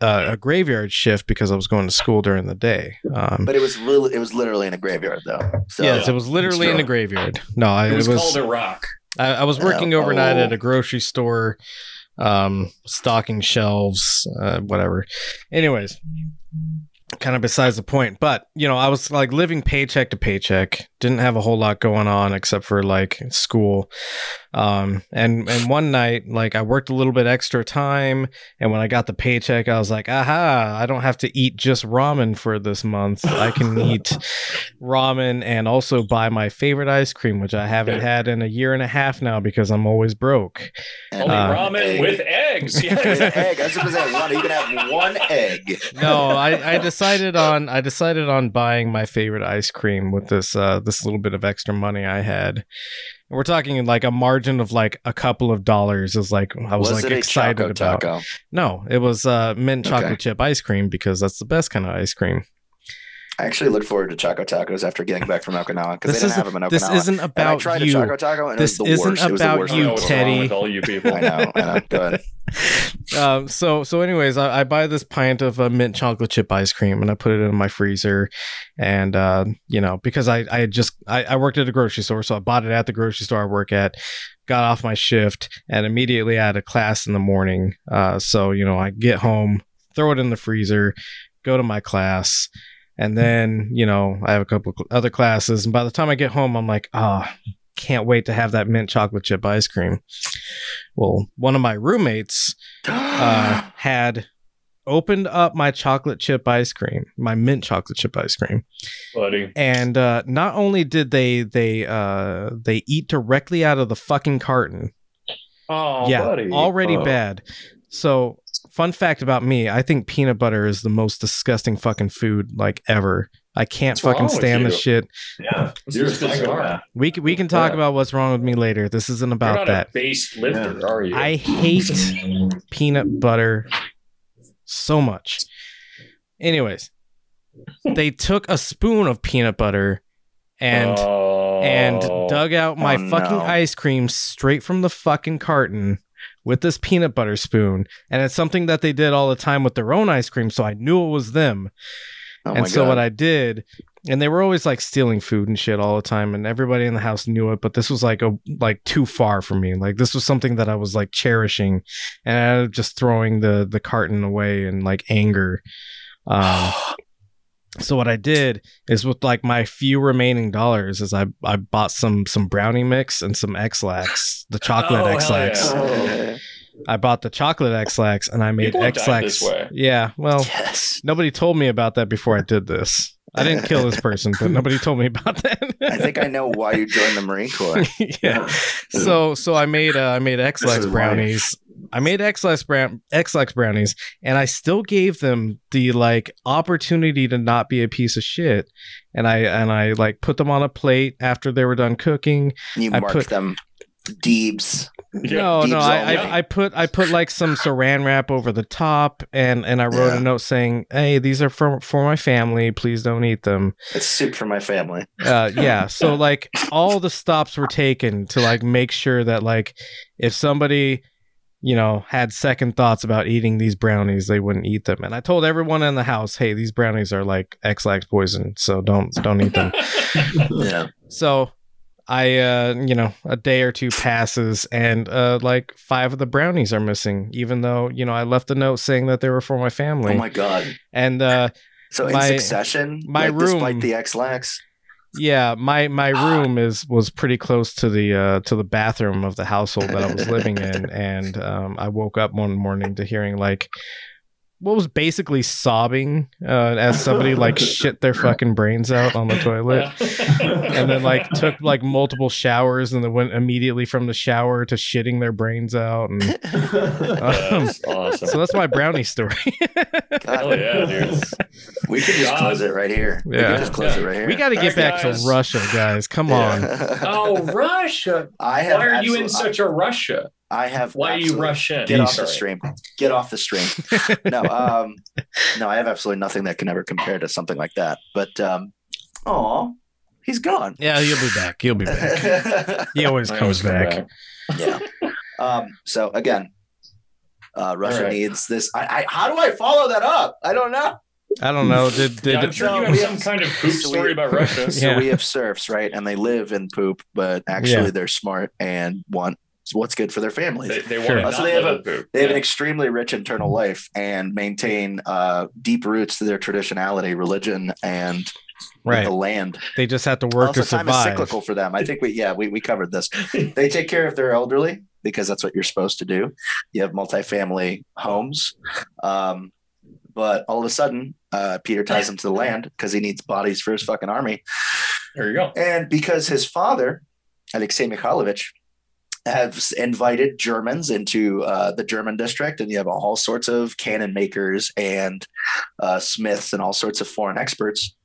uh, a graveyard shift because I was going to school during the day. Um, But it was really, it was literally in a graveyard though. So yes, it was literally in a graveyard. No, I, It was, it was called Iraq. I, I was working Oh. overnight at a grocery store, um, stocking shelves, uh, whatever. Anyways, kind of besides the point. But you know, I was like living paycheck to paycheck. Didn't have a whole lot going on except for like school. Um, and and one night, like I worked a little bit extra time, and when I got the paycheck, I was like, aha! I don't have to eat just ramen for this month. I can [laughs] eat ramen and also buy my favorite ice cream, which I haven't had in a year and a half now because I'm always broke. Only Uh, ramen egg. with eggs. [laughs] With Yes. egg. I was going to say. You can have one egg. No, I, I decided on I decided on buying my favorite ice cream with this uh this little bit of extra money I had. And we're talking like a margin of like a couple of dollars is like I was, like it excited about. Taco? No, it was uh mint Okay. chocolate chip ice cream because that's the best kind of ice cream. I actually look forward to Choco Tacos after getting back from Okinawa because they didn't have them in Okinawa. This isn't and I about tried you. a Choco Taco and This it was the isn't worst. It was the about worst. I you, Teddy. wrong with all you [laughs] people. I know. I know. Go ahead. um, so so anyways, I, I buy this pint of uh, mint chocolate chip ice cream and I put it in my freezer, and uh, you know because I I had just I, I worked at a grocery store, so I bought it at the grocery store I work at. Got off my shift and immediately I had a class in the morning. Uh, so you know I get home, throw it in the freezer, go to my class, and then you know I have a couple other classes. And by the time I get home, I'm like, ah, can't wait to have that mint chocolate chip ice cream. Well, one of my roommates uh, [gasps] had opened up my chocolate chip ice cream, my mint chocolate chip ice cream, buddy. and uh, not only did they they uh, they eat directly out of the fucking carton, Oh, yeah, buddy. already Oh. bad. So, fun fact about me: I think peanut butter is the most disgusting fucking food like ever. I can't What's fucking stand this shit. Yeah, This you're a psychopath. We can, we can talk Yeah. about what's wrong with me later. This isn't You're about not that. a base lifter, are you? I hate peanut butter so much. Anyways, they took a spoon of peanut butter and Oh. and dug out my Oh, fucking no. ice cream straight from the fucking carton with this peanut butter spoon. And it's something that they did all the time with their own ice cream, so I knew it was them. Oh and so God. what I did, and they were always like stealing food and shit all the time, and everybody in the house knew it. But this was like a like too far for me. Like this was something that I was like cherishing, and I ended up just throwing the the carton away in like anger. Um, [gasps] [sighs] so what I did is with like my few remaining dollars, is I I bought some some brownie mix and some Ex-Lax, the chocolate Oh, Ex-Lax. yeah. I bought the chocolate Ex-Lax, and I made People Ex-Lax. this way. Yeah, well, yes. Nobody told me about that before I did this. I didn't kill this person, but [laughs] nobody told me about that. I think I know why you joined the Marine Corps. [laughs] yeah. So so I made uh, I made This Ex-Lax is brownies. I made Ex-Lax brown Ex-Lax brownies, and I still gave them the like opportunity to not be a piece of shit. And I and I like put them on a plate after they were done cooking. You I marked put- them Deebs. Yeah. no, no, I, I. I put I put like some saran wrap over the top, and and I wrote Yeah. a note saying, "Hey, these are for for my family. Please don't eat them." It's soup for my family. uh yeah so like all the stops were taken to like make sure that like if somebody you know had second thoughts about eating these brownies they wouldn't eat them and i told everyone in the house hey these brownies are like ex-lax poison so don't don't eat them [laughs] Yeah. so i uh you know a day or two passes and uh like five of the brownies are missing even though you know i left a note saying that they were for my family Oh my god. and uh So in My- succession, my like, despite the Ex-Lax. Yeah, my my room is was pretty close to the uh to the bathroom of the household that I was living in, [laughs] and um, I woke up one morning to hearing like what was basically sobbing uh, as somebody [laughs] like shit their fucking brains out on the toilet. [laughs] And then like took like multiple showers and then went immediately from the shower to shitting their brains out and [laughs] um, That's awesome. so that's my brownie story. Hell yeah, dude. We could just God. close it right here. yeah. We Yeah. could just close it right here. we got to get All right, back guys. to Russia, guys. Come on. Oh, Russia. I have Why are you in such a Russia? I have Why are you absolute- Russian? Get off the stream. Get off the stream. [laughs] No, um, no, I have absolutely nothing that can ever compare to something like that. But um, oh, he's gone. Yeah, he'll be back. He'll be back. He [laughs] always comes always come back. yeah. Um, so again, uh, Russia All right. needs this. I, I, how do I follow that up? I don't know. I don't know. Did did Yeah, I'm sure So you have some kind of poop so we- story about Russia. [laughs] So Yeah. we have serfs, right? And they live in poop, but actually Yeah. they're smart and want what's good for their families. They, they Sure. want to Also, not they have live in poop. They have an extremely rich internal life and maintain uh, deep roots to their traditionality, religion, and right? the land. They just have to work also, to time is survive. cyclical for them. I think we, yeah, we, we covered this. [laughs] They take care of their elderly because that's what you're supposed to do. You have multifamily homes. Um, but all of a sudden, uh, Peter ties him to the land because he needs bodies for his fucking army. There you go. And because his father, Alexei Mikhailovich, has invited Germans into uh, the German district, and you have all sorts of cannon makers and uh, smiths and all sorts of foreign experts.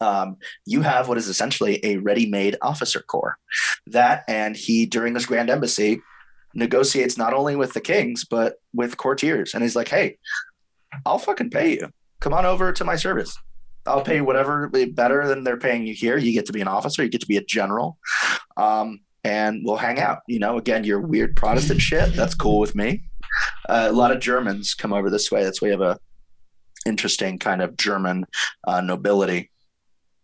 Um, you have what is essentially a ready-made officer corps. That, and he during this grand embassy negotiates not only with the kings but with courtiers, and he's like, "Hey, I'll fucking pay you. Come on over to my service." I'll pay whatever better than they're paying you here. You get to be an officer, you get to be a general, um, and we'll hang out. You know, again, your weird Protestant shit. That's cool with me. Uh, a lot of Germans come over this way. That's why we have a interesting kind of German uh, nobility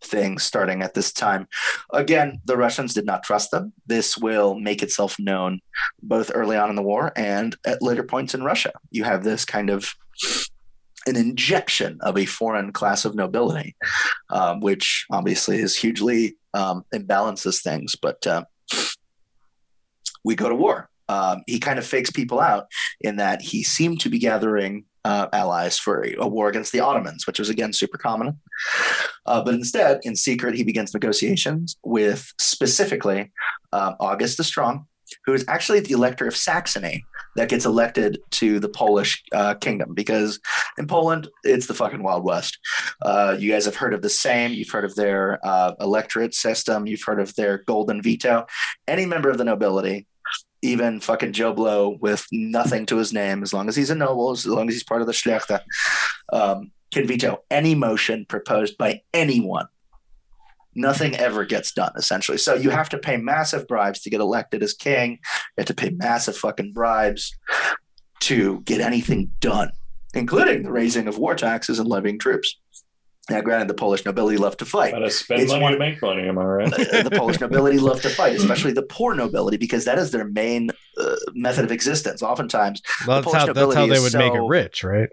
thing starting at this time. Again, the Russians did not trust them. This will make itself known both early on in the war and at later points in Russia. You have this kind of an injection of a foreign class of nobility, um, which obviously is hugely um, imbalances things. But uh, we go to war. Um, he kind of fakes people out in that he seemed to be gathering uh, allies for a, a war against the Ottomans, which was again super common. Uh, but instead, in secret, he begins negotiations with specifically um, August the Strong, who is actually the elector of Saxony that gets elected to the Polish uh, kingdom because in Poland, it's the fucking Wild West. Uh, you guys have heard of the same. You've heard of their uh, electorate system. You've heard of their golden veto. Any member of the nobility, even fucking Joe Blow with nothing to his name, as long as he's a noble, as long as he's part of the Szlachta, um, can veto any motion proposed by anyone. Nothing ever gets done, essentially. So you have to pay massive bribes to get elected as king. You have to pay massive fucking bribes to get anything done, including the raising of war taxes and levying troops. Now, granted, the Polish nobility love to fight. Gotta spend It's money one- to make money. Am I right? [laughs] The Polish nobility love to fight, [laughs] especially the poor nobility, because that is their main uh, method of existence. Oftentimes, Well, that's Polish how that's how nobility they is would make it rich, right?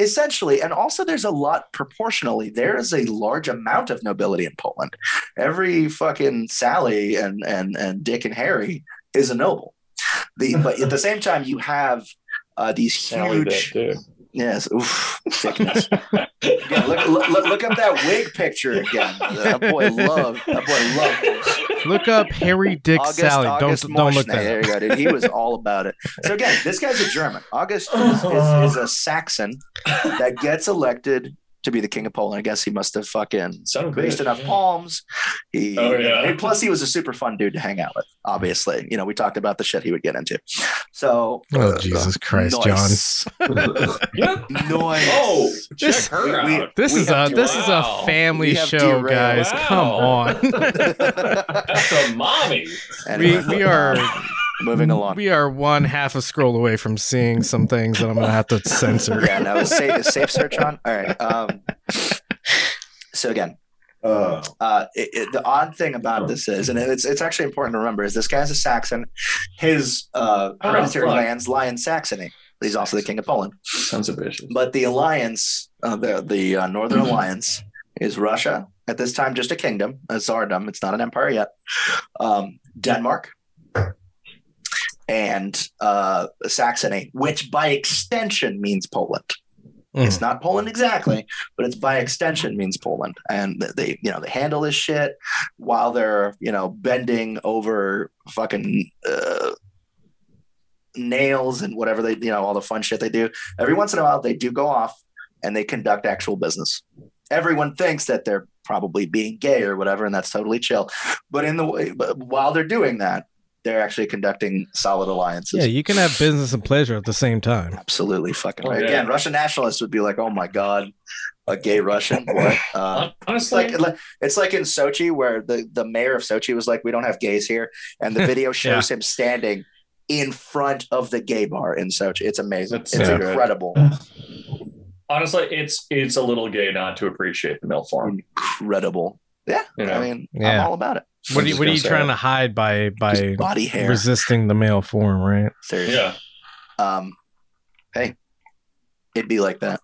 essentially, and also there's a lot proportionally. There is a large amount of nobility in Poland. Every fucking Sally and and and Dick and Harry is a noble. The but at the same time, you have uh, these Sally huge that yes, oof, thickness. Yeah, [laughs] look, look, look, look up that wig picture again. That boy loved. That boy loved. this. Look up Harry Dick August, Sally. August don't don't look Moschner. There that. you go, dude. He was all about it. So again, this guy's a German. August is, is, is a Saxon that gets elected to be the king of Poland. I guess he must have fucking Son of a greased bitch, enough yeah. palms. He, Oh, yeah. and plus, he was a super fun dude to hang out with. Obviously, you know, we talked about the shit he would get into. So, Oh uh, Jesus Christ, nice. [laughs] Yeah. Nice. Oh, check This- her we- out. This We is a have this is a family show, derailed. guys. Come on. [laughs] That's a mommy. we we are [laughs] moving along. we are one half a scroll away from seeing some things that I'm gonna have to censor. [laughs] yeah, now is safe, is safe search on. All right. Um, so again, Uh, uh, it, it- the odd thing about this is, and it's it's actually important to remember, is this guy's a Saxon. His uh, Oh, hereditary fuck. lands lie in Saxony. He's also the king of Poland. Sons of bitches. But the alliance, uh, the the uh, Northern Alliance, is Russia at this time just a kingdom, a tsardom. It's not an empire yet. Um, Denmark and uh, Saxony, which by extension means Poland. Mm. It's not Poland exactly, but it's by extension means Poland. And they, you know, they handle this shit while they're, you know, bending over fucking uh, nails and whatever they, you know, all the fun shit they do. Every once in a while, they do go off and they conduct actual business. Everyone thinks that they're probably being gay or whatever, and that's totally chill. But in the way, but while they're doing that, they're actually conducting solid alliances. Yeah, you can have business and pleasure at the same time. Absolutely fucking Oh, right. yeah. Again, Russian nationalists would be like, "Oh my god, a gay Russian." [laughs] What? Uh, it's Honestly, like it's like in Sochi where the the mayor of Sochi was like, "We don't have gays here," and the [laughs] video shows him standing in front of the gay bar in Sochi. It's amazing. That's it's so incredible. [sighs] Honestly, it's it's a little gay not to appreciate the male form. Incredible. Yeah. You know? I mean, I'm all about it. What are you, what are you trying it. to hide by by Just body hair. resisting the male form, right? Seriously. Yeah. um, hey, it'd be like that.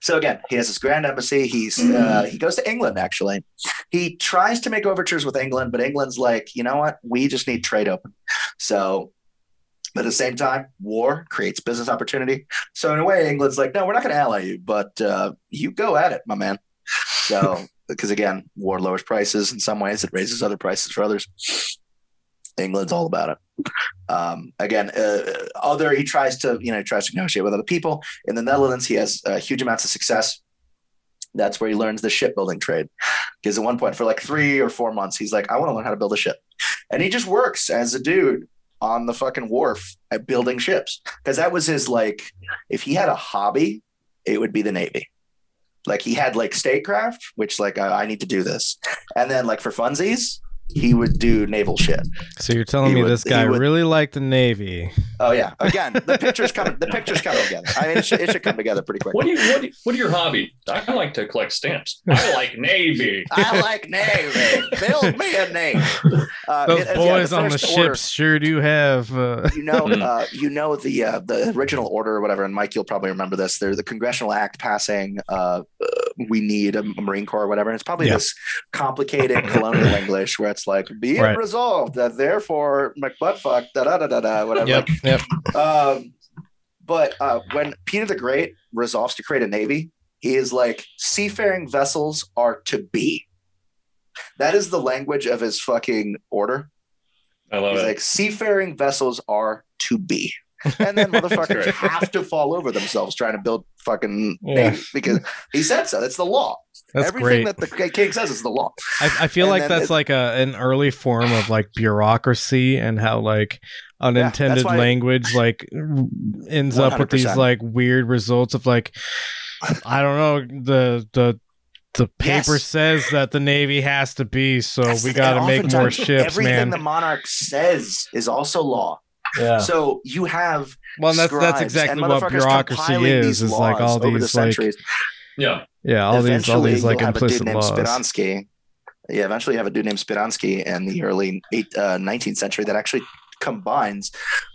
So again, he has his grand embassy. He's uh, he goes to England. Actually, he tries to make overtures with England, but England's like, you know what? We just need trade open. So. But at the same time, war creates business opportunity. So in a way, England's like, no, we're not going to ally you, but uh, you go at it, my man. So because again, war lowers prices in some ways, it raises other prices for others. England's all about it. Um, again, uh, other he tries to you know tries to negotiate with other people in the Netherlands. He has uh, huge amounts of success. That's where he learns the shipbuilding trade. Because at one point, for like three or four months, he's like, "I want to learn how to build a ship," and he just works as a dude on the fucking wharf at building ships. Because that was his like, if he had a hobby, it would be the Navy. Like he had like statecraft, which like I, I need to do this, and then like for funsies, he would do naval shit. So you're telling He me would- this guy would- really liked the Navy? Oh yeah, again, the pictures coming. The pictures coming [laughs] together. I mean, it should, it should come together pretty quick. What do you what, do you- what are your hobby? I like to collect stamps. I like Navy. I like Navy. Build me a Navy. Uh, Those it- yeah, boys on the order, ships sure do have. Uh, You know, [laughs] uh, you know the uh, the original order or whatever, and Mike, you'll probably remember this. There's the Congressional Act passing. Uh, uh, we need a, a Marine Corps or whatever. And it's probably Yeah. this complicated colonial English where it's like, "Be it Right. resolved that therefore McButtfuck da da da da da whatever." yep, yep. Um, but uh, when Peter the Great resolves to create a navy, he is like, seafaring vessels are to be. That is the language of his fucking order. I love it. He's it. like, seafaring vessels are to be. And then [laughs] motherfuckers great. have to fall over themselves trying to build fucking Yeah. navies because he said so. It's the law. That's Everything great. that the king says is the law. I, I feel and like that's it- like a an early form of like bureaucracy and how like unintended why- language like ends up with these like weird results of like I don't know the the the paper Yes. says that the navy has to be so That's we got to make more ships Everything man the monarch says is also law. yeah So you have well that's that's exactly what bureaucracy is is like laws all over the these like centuries. Yeah. yeah all these all Eventually, these like you'll have a dude implicit named laws Speransky. Yeah, eventually you have a dude named Speransky in the early eight, uh, 19th century that actually combines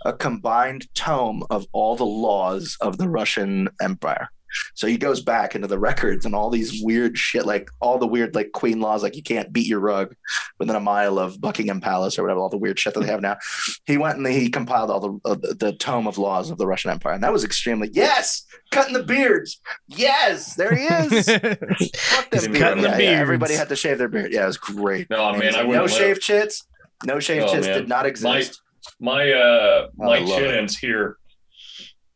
a combined tome of all the laws of the Russian Empire. So he goes back into the records and all these weird shit, like all the weird like queen laws, like you can't beat your rug within a mile of Buckingham Palace or whatever, all the weird shit that they have now. He went and he compiled all the uh, the, the tome of laws of the Russian Empire, and that was extremely yes, cutting the beards. Yes, there he is. [laughs] Fuck He's them cutting beard. the Yeah, yeah, beards. everybody had to shave their beard. Yeah, it was great. No, man, Amazing. I no shave chits. No shave Oh, chits man. did not exist. My uh Oh, my I love chin ends here.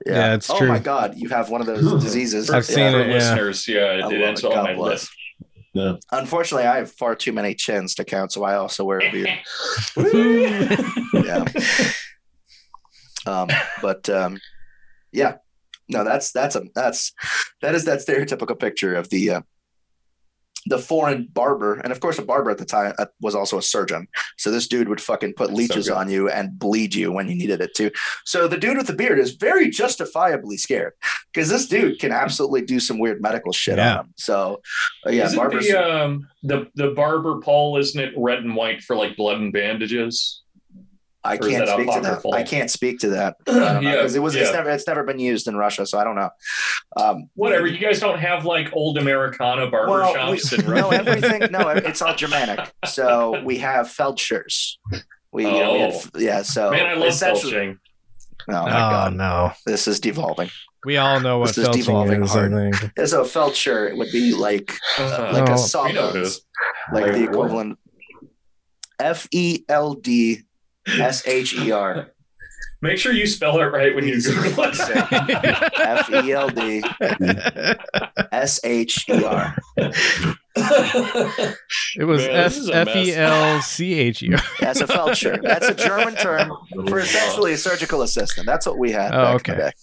Yeah, it's oh true. my god, you have one of those diseases. I've Yeah. seen it, yeah. listeners, yeah, I it, ends on God my bless. lip. Unfortunately, I have far too many chins to count, so I also wear a beard. [laughs] yeah. Um, but um, yeah, no, that's that's a that's that is that stereotypical picture of the uh, the foreign barber, and of course, a barber at the time uh, was also a surgeon. So this dude would fucking put leeches good. on you and bleed you when you needed it to. So the dude with the beard is very justifiably scared because this dude can absolutely do some weird medical shit Yeah. on him. So uh, yeah, Isn't barbers. the um the the barber pole isn't it red and white for like blood and bandages? I can't that speak to that. apocryphal? I can't speak to that. because don't [clears throat] know, Yeah, 'cause it was it's never it's never been used in Russia, so I don't know. Um, Whatever. You guys don't have like old Americana barber Well, shops we, in [laughs] no, everything. No, [laughs] it's all Germanic. So we have Feldschers. We, you know, we had- Oh. yeah. So Man, I love essentially- felching. Oh my oh god, no this is devolving. we all know what This is devolving felching is i think So a Feldscher would be like Uh, like No. a saw we know like the equivalent. F E L D S H E R. Make sure you spell it right when you Please. Google it. F E L D S H E R. it was Man, F this is a F mess. E L C H U. That's a Feldscher. That's a German term for essentially a surgical assistant. That's what we had. Oh, back in the okay. day.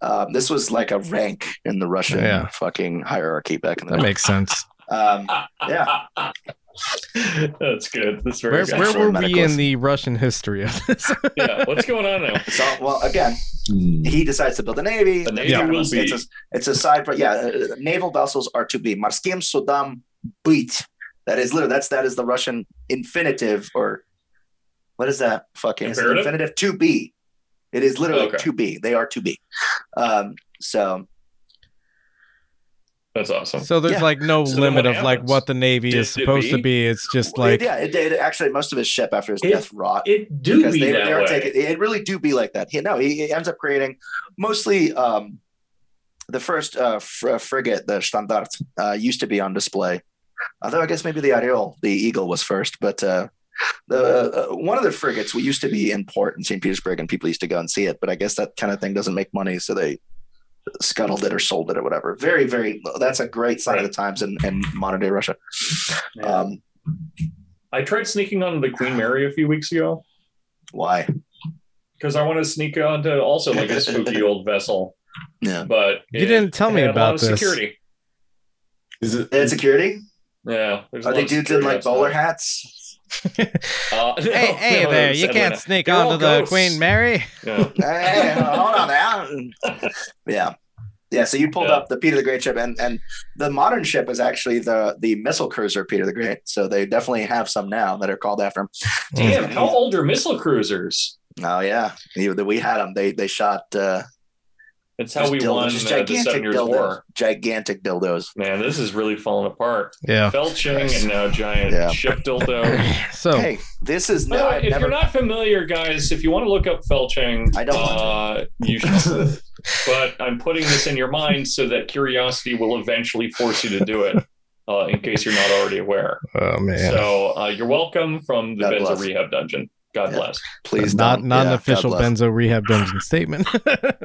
Um, this was like a rank in the Russian Yeah. fucking hierarchy back in the That day. makes sense. Um, yeah. [laughs] That's good. That's very Where, good. where for were we in the Russian history of this? [laughs] yeah, what's going on now? So, well, again, Hmm. he decides to build a navy. The navy Yeah. will it's, be. it's, a, it's a side, pro- yeah. uh, naval vessels are to be Marskim Sudam Byt. That is literally that's that is the Russian infinitive or what is that? Fucking it's an infinitive to be. It is literally Okay. to be. They are to be. Um, so That's awesome. so there's Yeah. like no So limit what of like what the Navy Did is it supposed to be? be. It's just Well, like yeah, it did. Actually, most of his ship after his It- death rot. It do because be they, that they are way. taking it really do be like that. He, no, he, he ends up creating mostly um, the first uh, fr- frigate, the Standard, uh, used to be on display. Although I guess maybe the Oryol, the Eagle, was first, but uh, the uh, one of the frigates we used to be in port in St. Petersburg, and people used to go and see it. But I guess that kind of thing doesn't make money, so they scuttled it or sold it or whatever. Very, very. That's a great sign of the times in, in modern day Russia. Um, I tried sneaking onto the Queen Mary a few weeks ago why? because I want to sneak onto also like a spooky [laughs] old vessel, Yeah, but You it didn't tell me had a lot about this. Security. Is it? and security. Yeah, Are they dudes in like bowler outside. hats? Uh, [laughs] no, hey, hey no, there, you can't not. sneak They're onto the ghosts. Queen Mary. Yeah. [laughs] hey, hold on now. [laughs] Yeah. Yeah, so you pulled Yeah. up the Peter the Great ship, and and the modern ship is actually the the missile cruiser Peter the Great. So they definitely have some now that are called after him. Damn, how old are missile cruisers? Oh yeah, we, we had them. They they shot uh, That's how just we dildo- won just uh, the Seven Years dildos, War. gigantic dildos. Man, this is really falling apart. Yeah. Felching and now giant Yeah. ship dildo. [laughs] So Hey, this is By no. way, if never. you're not familiar, guys, if you want to look up Felching, I don't want uh, you should. but I'm putting this in your mind so that curiosity will eventually force you to do it, uh, in case you're not already aware. oh man. So uh, you're welcome from the God Benzo. Rehab Dungeon. God Yeah. bless. please not don't. not Yeah, an official Benzo Rehab Dungeon statement. [laughs]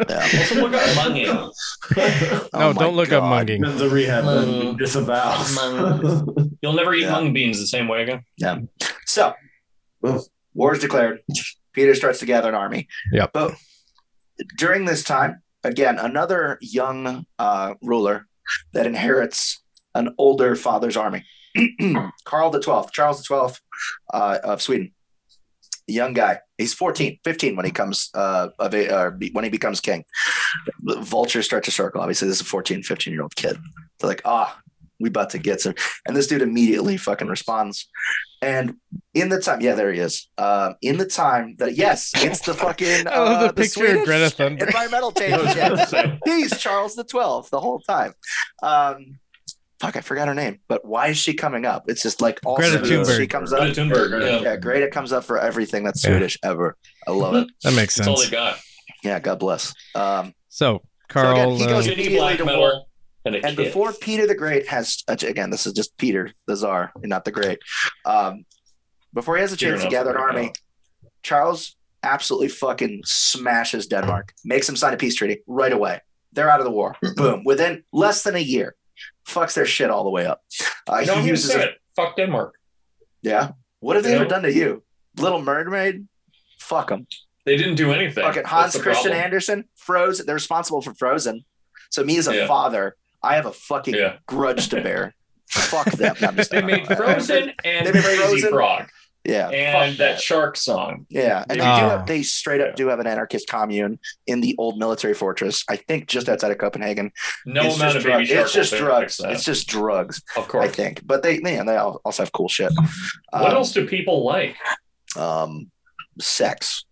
Yeah. Also look up Munging. [laughs] no, Oh my don't look up God. munging. the rehab Mm. disavows. [laughs] You'll never eat Yeah. mung beans the same way again. Yeah. So, Well- war is declared. Peter starts to gather an army. Yep. But during this time, again, another young uh, ruler that inherits an older father's army. [clears throat] Carl the Twelfth, Charles the Twelfth uh, of Sweden. Young guy. He's 14, 15 when he comes uh, of a, uh, be- when he becomes king. The vultures start to circle. Obviously, this is a 14, 15 year old kid. They're like, ah, we about to get some. And this dude immediately fucking responds. And in the time, yeah, there he is. Um, in the time that yes, it's the fucking [laughs] I love uh, the picture of Greta Thunberg. environmental change. [laughs] Yeah. He's Charles the Twelfth the whole time. Um, fuck, I forgot her name. But why is she coming up? It's just like all Greta Swedish, Thunberg. She comes Greta up. Thunberg, yeah. Yeah, Greta comes up for everything that's Yeah. Swedish ever. I love it. That makes That's all sense. they got. Yeah, God bless. Um, So Carl, he goes uh, in- Shitty black to metal war. and a and before Peter the Great has again, this is just Peter the Czar, and not the Great. Um, before he has a Peter chance to not gather an Great, army, Charles absolutely fucking smashes Denmark, makes him sign a peace treaty right away. They're out of the war. Boom. Within less than a year, fucks their shit all the way up. Uh, You know, I'm he gonna uses say it. it. Fuck Denmark. Yeah. What have they You ever done to you? Little Mermaid? Fuck them. They didn't do anything. Fucking That's Hans the Christian problem. Andersen, Frozen. They're responsible for Frozen. So me as a Yeah. father, I have a fucking Yeah. grudge to bear. [laughs] Fuck them. I'm just- They made Frozen and They made Crazy Frozen. Frog Yeah. and fuck that shark song. Yeah, and they, do have, they straight up Yeah. do have an anarchist commune in the old military fortress. I think just outside of Copenhagen. No it's amount just of baby drug- shark. It's just drugs. It's just drugs. of course. I think, but they man, they also have cool shit. What Um, else do people like? Um, sex.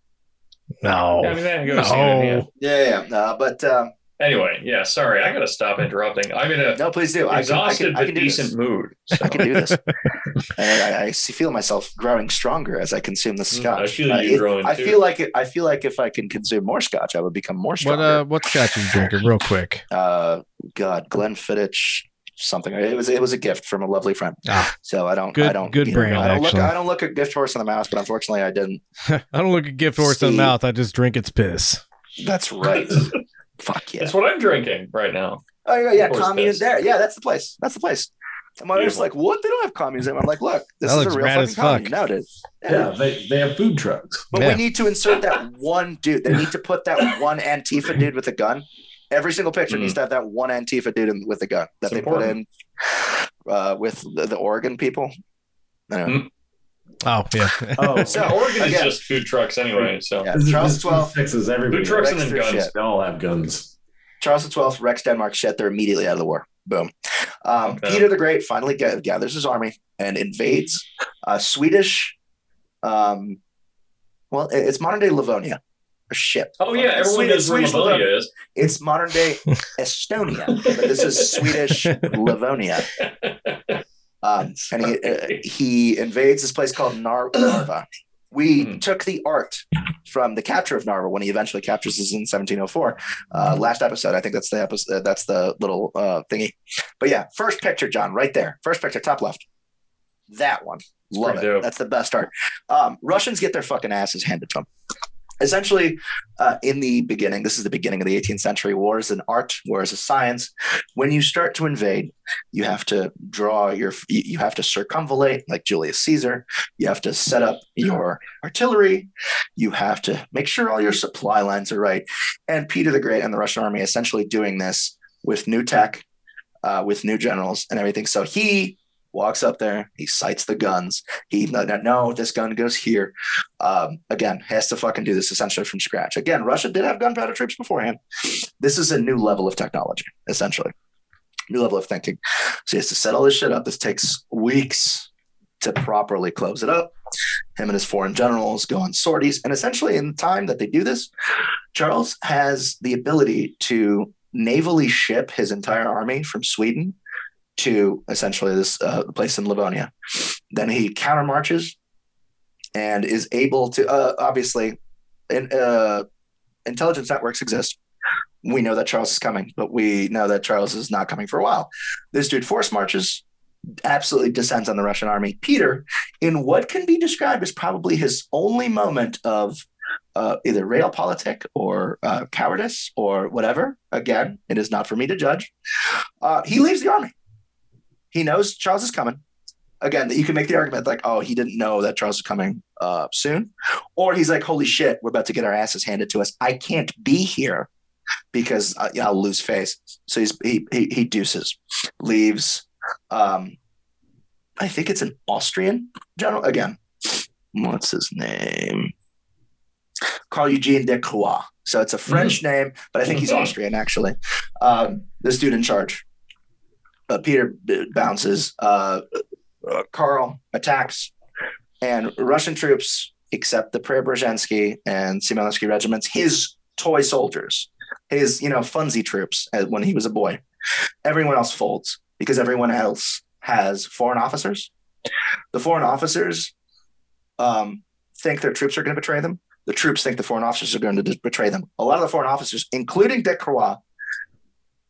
no, I mean, that goes hand in hand. no. Yeah, yeah. No, but um, Anyway, yeah. Sorry, I gotta stop interrupting. I'm in a no, please do. I can, I exhausted can, I but can do decent this. mood. so. I can do this. [laughs] and I, I see- feel myself growing stronger as I consume the Mm, scotch. I feel Uh, you it- growing I too. feel like it, I feel like if I can consume more scotch, I would become more What stronger. uh, what scotch are you drinking, real quick? [laughs] uh God, Glenfiddich something. It was it was a gift from a lovely friend. Ah. So I don't Good- I don't good you know, brand, I don't look actually. I don't look a gift horse in the mouth, but unfortunately I didn't. [laughs] I don't look a gift horse in the mouth. I just drink its piss. That's right. Fuck yeah. That's what I'm drinking right now. Oh yeah, yeah, Horse commune piss. there. Yeah, that's the place. That's the place. And my wife's like, "What? They don't have communes." I'm like, "Look, this That is looks a real rad fucking as fuck. commune nowadays." Yeah, they, they have food trucks. But Yeah. we need to insert that one dude. They need to put that one Antifa dude with a gun. Every single picture Mm. needs to have that one Antifa dude in, with a gun that It's they put in uh, with the, the Oregon people. Anyway. Oh yeah. Oh, [laughs] So, Oregon again- is just food trucks anyway. So Yeah, Charles this XII, fixes everybody. food trucks and then guns. shit. They all have guns. Charles XII wrecks Denmark shit. They're immediately out of the war. Boom. Um, Okay. Peter the Great finally gathers his army and invades uh, Swedish. Um, well, it's modern day Livonia. Or shit. Oh yeah, everyone Swedish- knows where Swedish Livonia is. It's modern day [laughs] Estonia, but this is Swedish [laughs] Livonia. Um, [laughs] and he, uh, he invades this place called Nar- [clears throat] Narva. We Mhm. took the art from the capture of Narva when he eventually captures us in 1704. Uh, last episode, I think that's the episode. That's the little uh, thingy. But yeah, first picture, John, right there. First picture, top left. That one, love it. dope. That's the best art. Um, Russians get their fucking asses handed to them. Essentially, uh, in the beginning, this is the beginning of the 18th century. War is an art, war is a science. When you start to invade, you have to draw your you have to circumvallate like Julius Caesar. You have to set up your artillery. You have to make sure all your supply lines are right. And Peter the Great and the Russian army essentially doing this with new tech, uh, with new generals and everything. So he walks up there, he sights the guns. He no, no, this gun goes here. Um, again, has to fucking do this essentially from scratch. Again, Russia did have gunpowder troops beforehand. This is a new level of technology, essentially new level of thinking. So he has to set all this shit up. This takes weeks to properly close it up. Him and his foreign generals go on sorties. And essentially, in the time that they do this, Charles has the ability to navally ship his entire army from Sweden to essentially this uh, place in Livonia. Then he countermarches and is able to, uh, obviously, in, uh, intelligence networks exist we know that Charles is coming, but we know that Charles is not coming for a while. This dude force marches, absolutely descends on the Russian army. Peter, in what can be described as probably his only moment of uh, either realpolitik or uh, cowardice or whatever. Again, it is not for me to judge. Uh, he leaves the army. He knows Charles is coming. Again, that you can make the argument like, oh, he didn't know that Charles was coming uh, soon, or he's like, holy shit, we're about to get our asses handed to us. I can't be here because uh, yeah, I'll lose face. So he's he he, he deuces, leaves. Um, I think it's an Austrian general again. What's his name? Carl Eugene de Croix. So it's a French name, but I think he's. Austrian actually. Um, this dude in charge. Uh, Peter bounces. Uh, uh, Carl attacks, and Russian troops, accept the Preobrazhensky and Semyonovsky regiments, his toy soldiers, his you know funsy troops when he was a boy. Everyone else folds because everyone else has foreign officers. The foreign officers um, think their troops are going to betray them. The troops think the foreign officers are going to betray them. A lot of the foreign officers, including De Croix,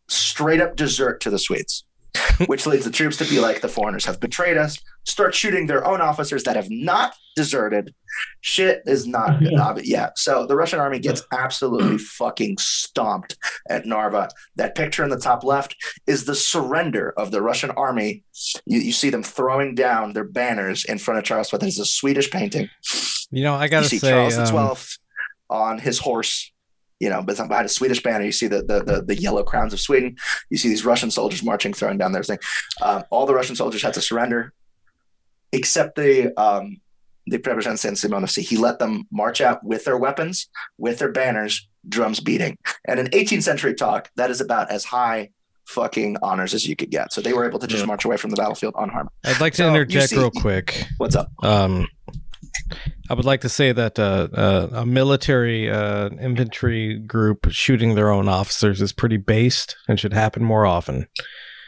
straight up desert to the Swedes, [laughs] which leads the troops to be like, the foreigners have betrayed us, start shooting their own officers that have not deserted. Shit is not, uh, yeah. So the Russian army gets absolutely fucking stomped at Narva. That picture in the top left is the surrender of the Russian army. You, you see them throwing down their banners in front of Charles, but there's a Swedish painting. You know, I gotta see say, Charles the um, Twelfth on his horse, you know, but behind a Swedish banner. You see the, the the the yellow crowns of Sweden. You see these Russian soldiers marching, throwing down their thing. Um, all the Russian soldiers had to surrender, except the um, the Preobrazhensky and Semyonovsky. He let them march out with their weapons, with their banners, drums beating. And in 18th century talk, that is about as high fucking honors as you could get. So they were able to just Yeah. march away from the battlefield unharmed. I'd like to So, interject see- real quick. What's up? Um, I would like to say that uh, uh, a military uh, infantry group shooting their own officers is pretty based and should happen more often. [laughs]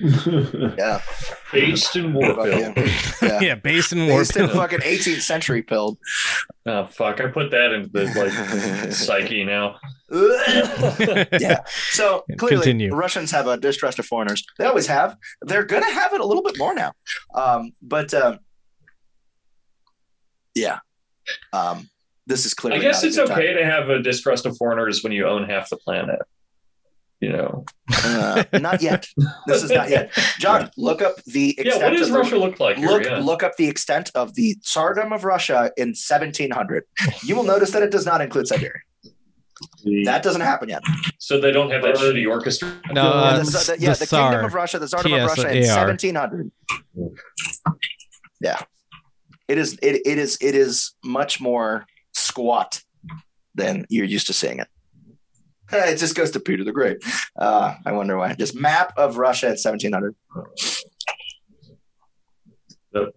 Yeah, Based in What about Warfield. Yeah. [laughs] yeah, based in war. Based in fucking 18th century pilled. Oh fuck! I put that in the like [laughs] psyche now. yeah. So clearly, Continue. Russians have a distrust of foreigners. They always have. They're going to have it a little bit more now. Um, but um, yeah, um, this is clearly. I guess not a it's good time. okay to have a distrust of foreigners when you own half the planet. You know. Uh, not yet. This is not yet. [laughs] John, look up the Yeah. extent What does of the- Russia look like here? Look, yeah. look up the extent of the Tsardom of Russia in 1700. You will notice that it does not include Siberia. That doesn't happen yet. So they don't have that shitty orchestra. No, yeah, uh, the, the- yeah, the the Tsar. Kingdom of Russia, the Tsardom of Russia in TSAR. 1700. It is it, it is it is much more squat than you're used to seeing it. [laughs] It just goes to Peter the Great. Uh, I wonder why. Just map of Russia at 1700.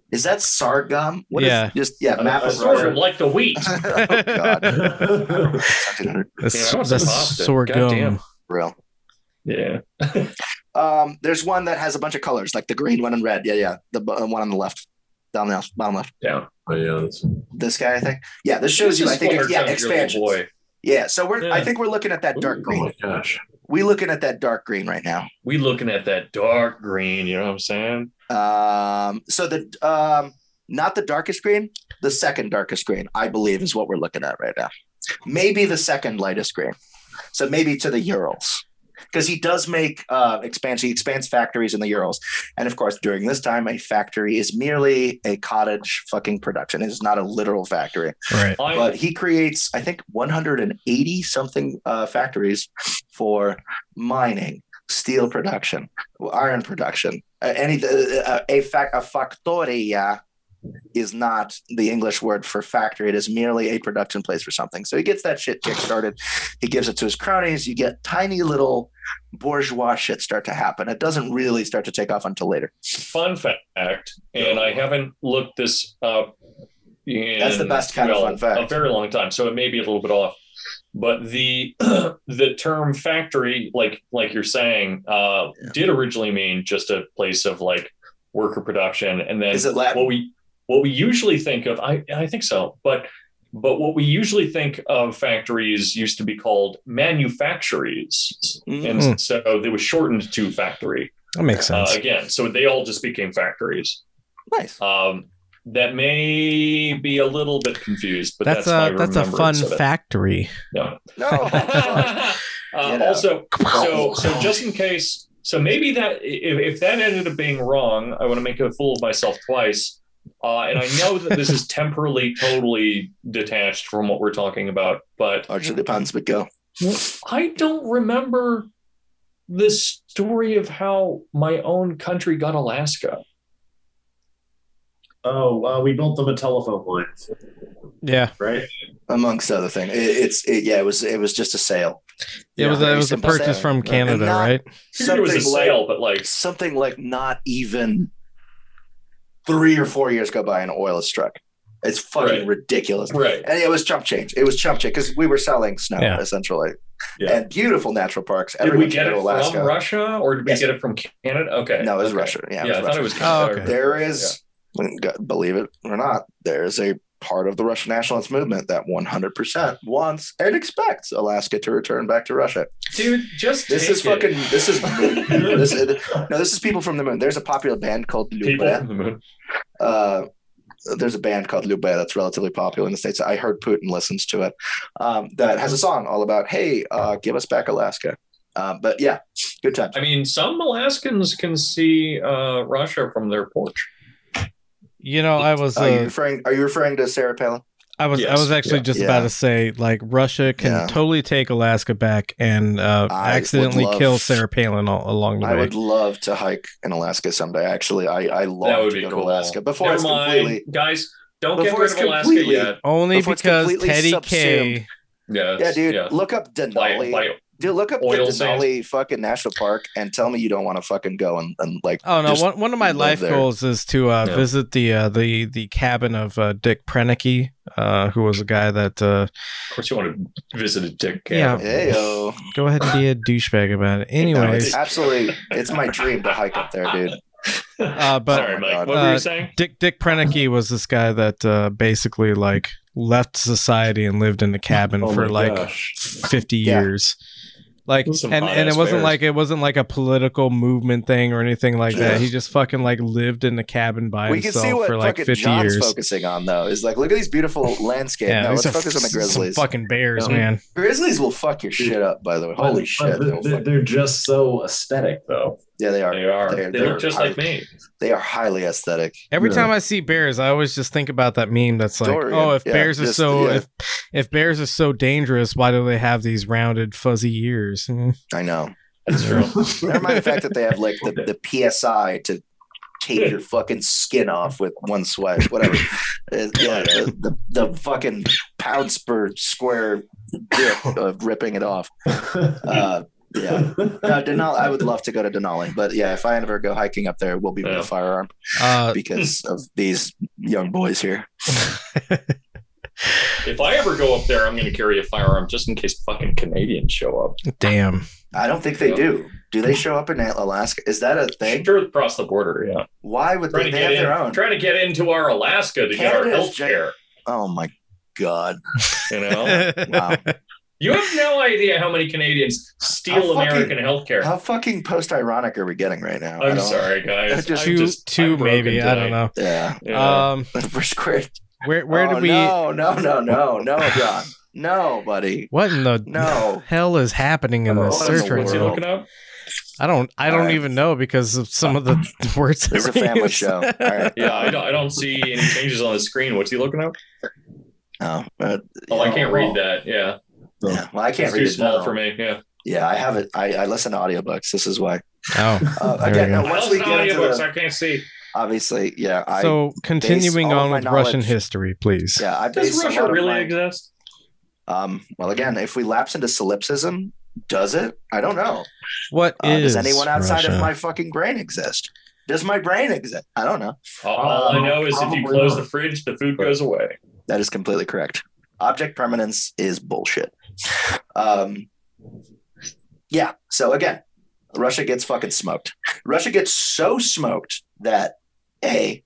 Is that Sargam? What is- Yeah. just yeah, map Uh, of Russia. like the wheat. [laughs] oh God, [laughs] 1700. The, Yeah, s- I want the some pasta. sorghum. Real. Yeah. Um, there's one that has a bunch of colors, like the green one and red. Yeah, yeah. The uh, one on the left, down the bottom left. Down. Oh, yeah, that's- This guy, I think. Yeah, this shows you. I think it's yeah, expansion. Boy. Yeah, so we're. I think we're looking at that dark Ooh. oh green. my gosh. We looking at that dark green right now. We looking at that dark green. You know what I'm saying? Um, so the um, not the darkest green, the second darkest green, I believe, is what we're looking at right now. Maybe the second lightest green. So maybe to the Urals. Because he does make uh, expansion, he expands factories in the Urals. And of course, during this time, a factory is merely a cottage fucking production. It is not a literal factory. Right. But he creates, I think, 180 something uh, factories for mining, steel production, iron production. Uh, any uh, a fac a factoria is not the English word for factory. It is merely a production place for something. So he gets that shit kick started. He gives it to his cronies. You get tiny little bourgeois shit start to happen. It doesn't really start to take off until later. fun fact, and I haven't looked this up. In, That's the best kind of fun fact. A very long time, so it may be a little bit off. But the [clears throat] the term factory, like like you're saying, uh, Yeah. did originally mean just a place of like worker production, and then Is it Latin? what we what we usually think of, I I think so, but but what we usually think of factories used to be called manufactories, Mhm. and Mm. so they was shortened to factory That makes uh, sense. again. So they all just became factories. Nice. Um, that may be a little bit confused, but that's, that's, a that's a fun remembrance of it. factory. No. No. [laughs] uh, also, so so just in case, so maybe that if, if that ended up being wrong, I want to make a fool of myself twice. Uh, and I know that this is [laughs] temporally totally detached from what we're talking about, but Largely depends, but go. I don't remember the story of how my own country got Alaska. Oh, uh, we built them a telephone line, Yeah. right? amongst other things. It, it's it, yeah, it was it was just a sale. It was a, it was a purchase sale. from Canada, not- right? Figured it was a Something like sale, but like something like not even three or four years go by and oil is struck. It's fucking Right. ridiculous. right. And it was chump change. It was chump change because we were selling snow Yeah. essentially, Yeah. and beautiful natural parks. Did we get it Alaska. from Russia or did we Yes. get it from Canada? Okay. No, it was okay. Russia. Yeah, Yeah, it I was thought it was Russia. Oh, Canada. okay. There is, believe it or not, there is a part of the Russian nationalist movement that 100% wants and expects Alaska to return back to Russia. Dude, just This take is fucking. This is [laughs] this. is- No, this is people from the moon. There's a popular band called people Lyube. from the moon. Uh, there's a band called Lyube that's relatively popular in the states. I heard Putin listens to it. Um, that has a song all about, "Hey, uh, give us back Alaska." Uh, but yeah, good times. I mean, some Alaskans can see uh, Russia from their porch. You know, I was Are you uh, referring? Are you referring to Sarah Palin? I was I was actually yeah. just Yeah. about to say like Russia can Yeah. totally take Alaska back and uh, I accidentally love- kill Sarah Palin all, along the I way. I would love to hike in Alaska someday. Actually, I I That long would to go cool. to Alaska before Never it's mind, completely. guys. Don't get Before rid it's of Alaska completely- yet. Only Before because Teddy subsumed. K. Yes, Yeah, dude, yeah. look up By, Denali. by, Dude, look up Oil the sands. Denali fucking national park and tell me you don't want to fucking go and, and like. Oh no! One, one of my life there. goals is to uh, Yeah. visit the uh, the the cabin of uh, Dick Proenneke, uh, who was a guy that. Uh, of course, you want to visit a dick Yeah. cabin. Hey yo! go ahead and be a douchebag about it. Anyways, absolutely, it's my dream to hike up there, dude. uh, [laughs] but Sorry, Oh Mike. God. What were you saying? Dick Dick Proenneke was this guy that uh, basically like left society and lived in a cabin Oh for like gosh. 50 Yeah. years. Like Those are some and, and it wasn't bears. like it wasn't like a political movement thing or anything like that. He just fucking like lived in a cabin by We can see himself what for like 50 John's years. focusing on though. Is like, look at these beautiful [laughs] landscapes. Yeah, no, let's are focus on the some Grizzlies. fucking bears, Mhm. man. Grizzlies will fuck your shit up. By the way, holy But- shit! but They'll they're, they're just so aesthetic, though. Yeah, they are. They are. They're- they they're look just high- like me. They are highly aesthetic. Every Yeah. time I see bears, I always just think about that meme that's like, Dorian. "Oh, if Yeah, bears are just- so yeah. if if bears are so dangerous, why do they have these rounded fuzzy ears?" [laughs] I know. That's true. [laughs] Never mind the fact that they have like the, the psi to take your fucking skin off with one swipe, whatever. Uh, [laughs] yeah, the, the, the fucking pounds per square grip of ripping it off. Uh, yeah, no, Denali. I would love to go to Denali, but yeah, if I ever go hiking up there, we'll be with Yeah. a firearm Uh, because of these young boys here. [laughs] If I ever go up there, I'm going to carry a firearm just in case fucking Canadians show up. damn. I don't think they Yeah. do. Do they show up in Alaska? Is that a thing? Sure, across the border, yeah. Why would Trying they, to they have get their own? trying to get into our Alaska to get our Canada's health care. Oh my god! You know, [laughs] Wow. You have no idea how many Canadians steal How fucking- American health care. How fucking post ironic are we getting right now? I I'm sorry, guys. Just- I'm two, just, two I'm broken maybe. I don't know. Yeah. Yeah. Um, [laughs] We're squared. where where oh, did we? No, no, no, no, no, John. No, buddy. What in the No. hell is happening in Oh, this search the right What's he now? looking up? I don't. I don't Alright. even know because of some of the [laughs] words. This is a family use. show. All right. Yeah, I don't, I don't see any changes on the screen. What's he looking up? Oh, uh, Oh, I can't read that. Yeah, Yeah. Well, I can't it's read too it. small now. for me. Yeah, Yeah, I have it. I, I listen to audiobooks. This is why. Oh, Uh, again, we go. now, I once we listen to get into audiobooks. the, I can't see. obviously, yeah, I so continuing on with Russian history, please. yeah, I Does base Russia really my- exist? Um, well, again, if we lapse into solipsism, does it? I don't know. What Uh, is does anyone outside Russia? of my fucking brain exist? Does my brain exist? I don't know. All, all I Um, know is if you close not. the fridge, the food goes away. That is completely correct. Object permanence is bullshit. Um, yeah. So again, Russia gets fucking smoked. Russia gets so smoked that a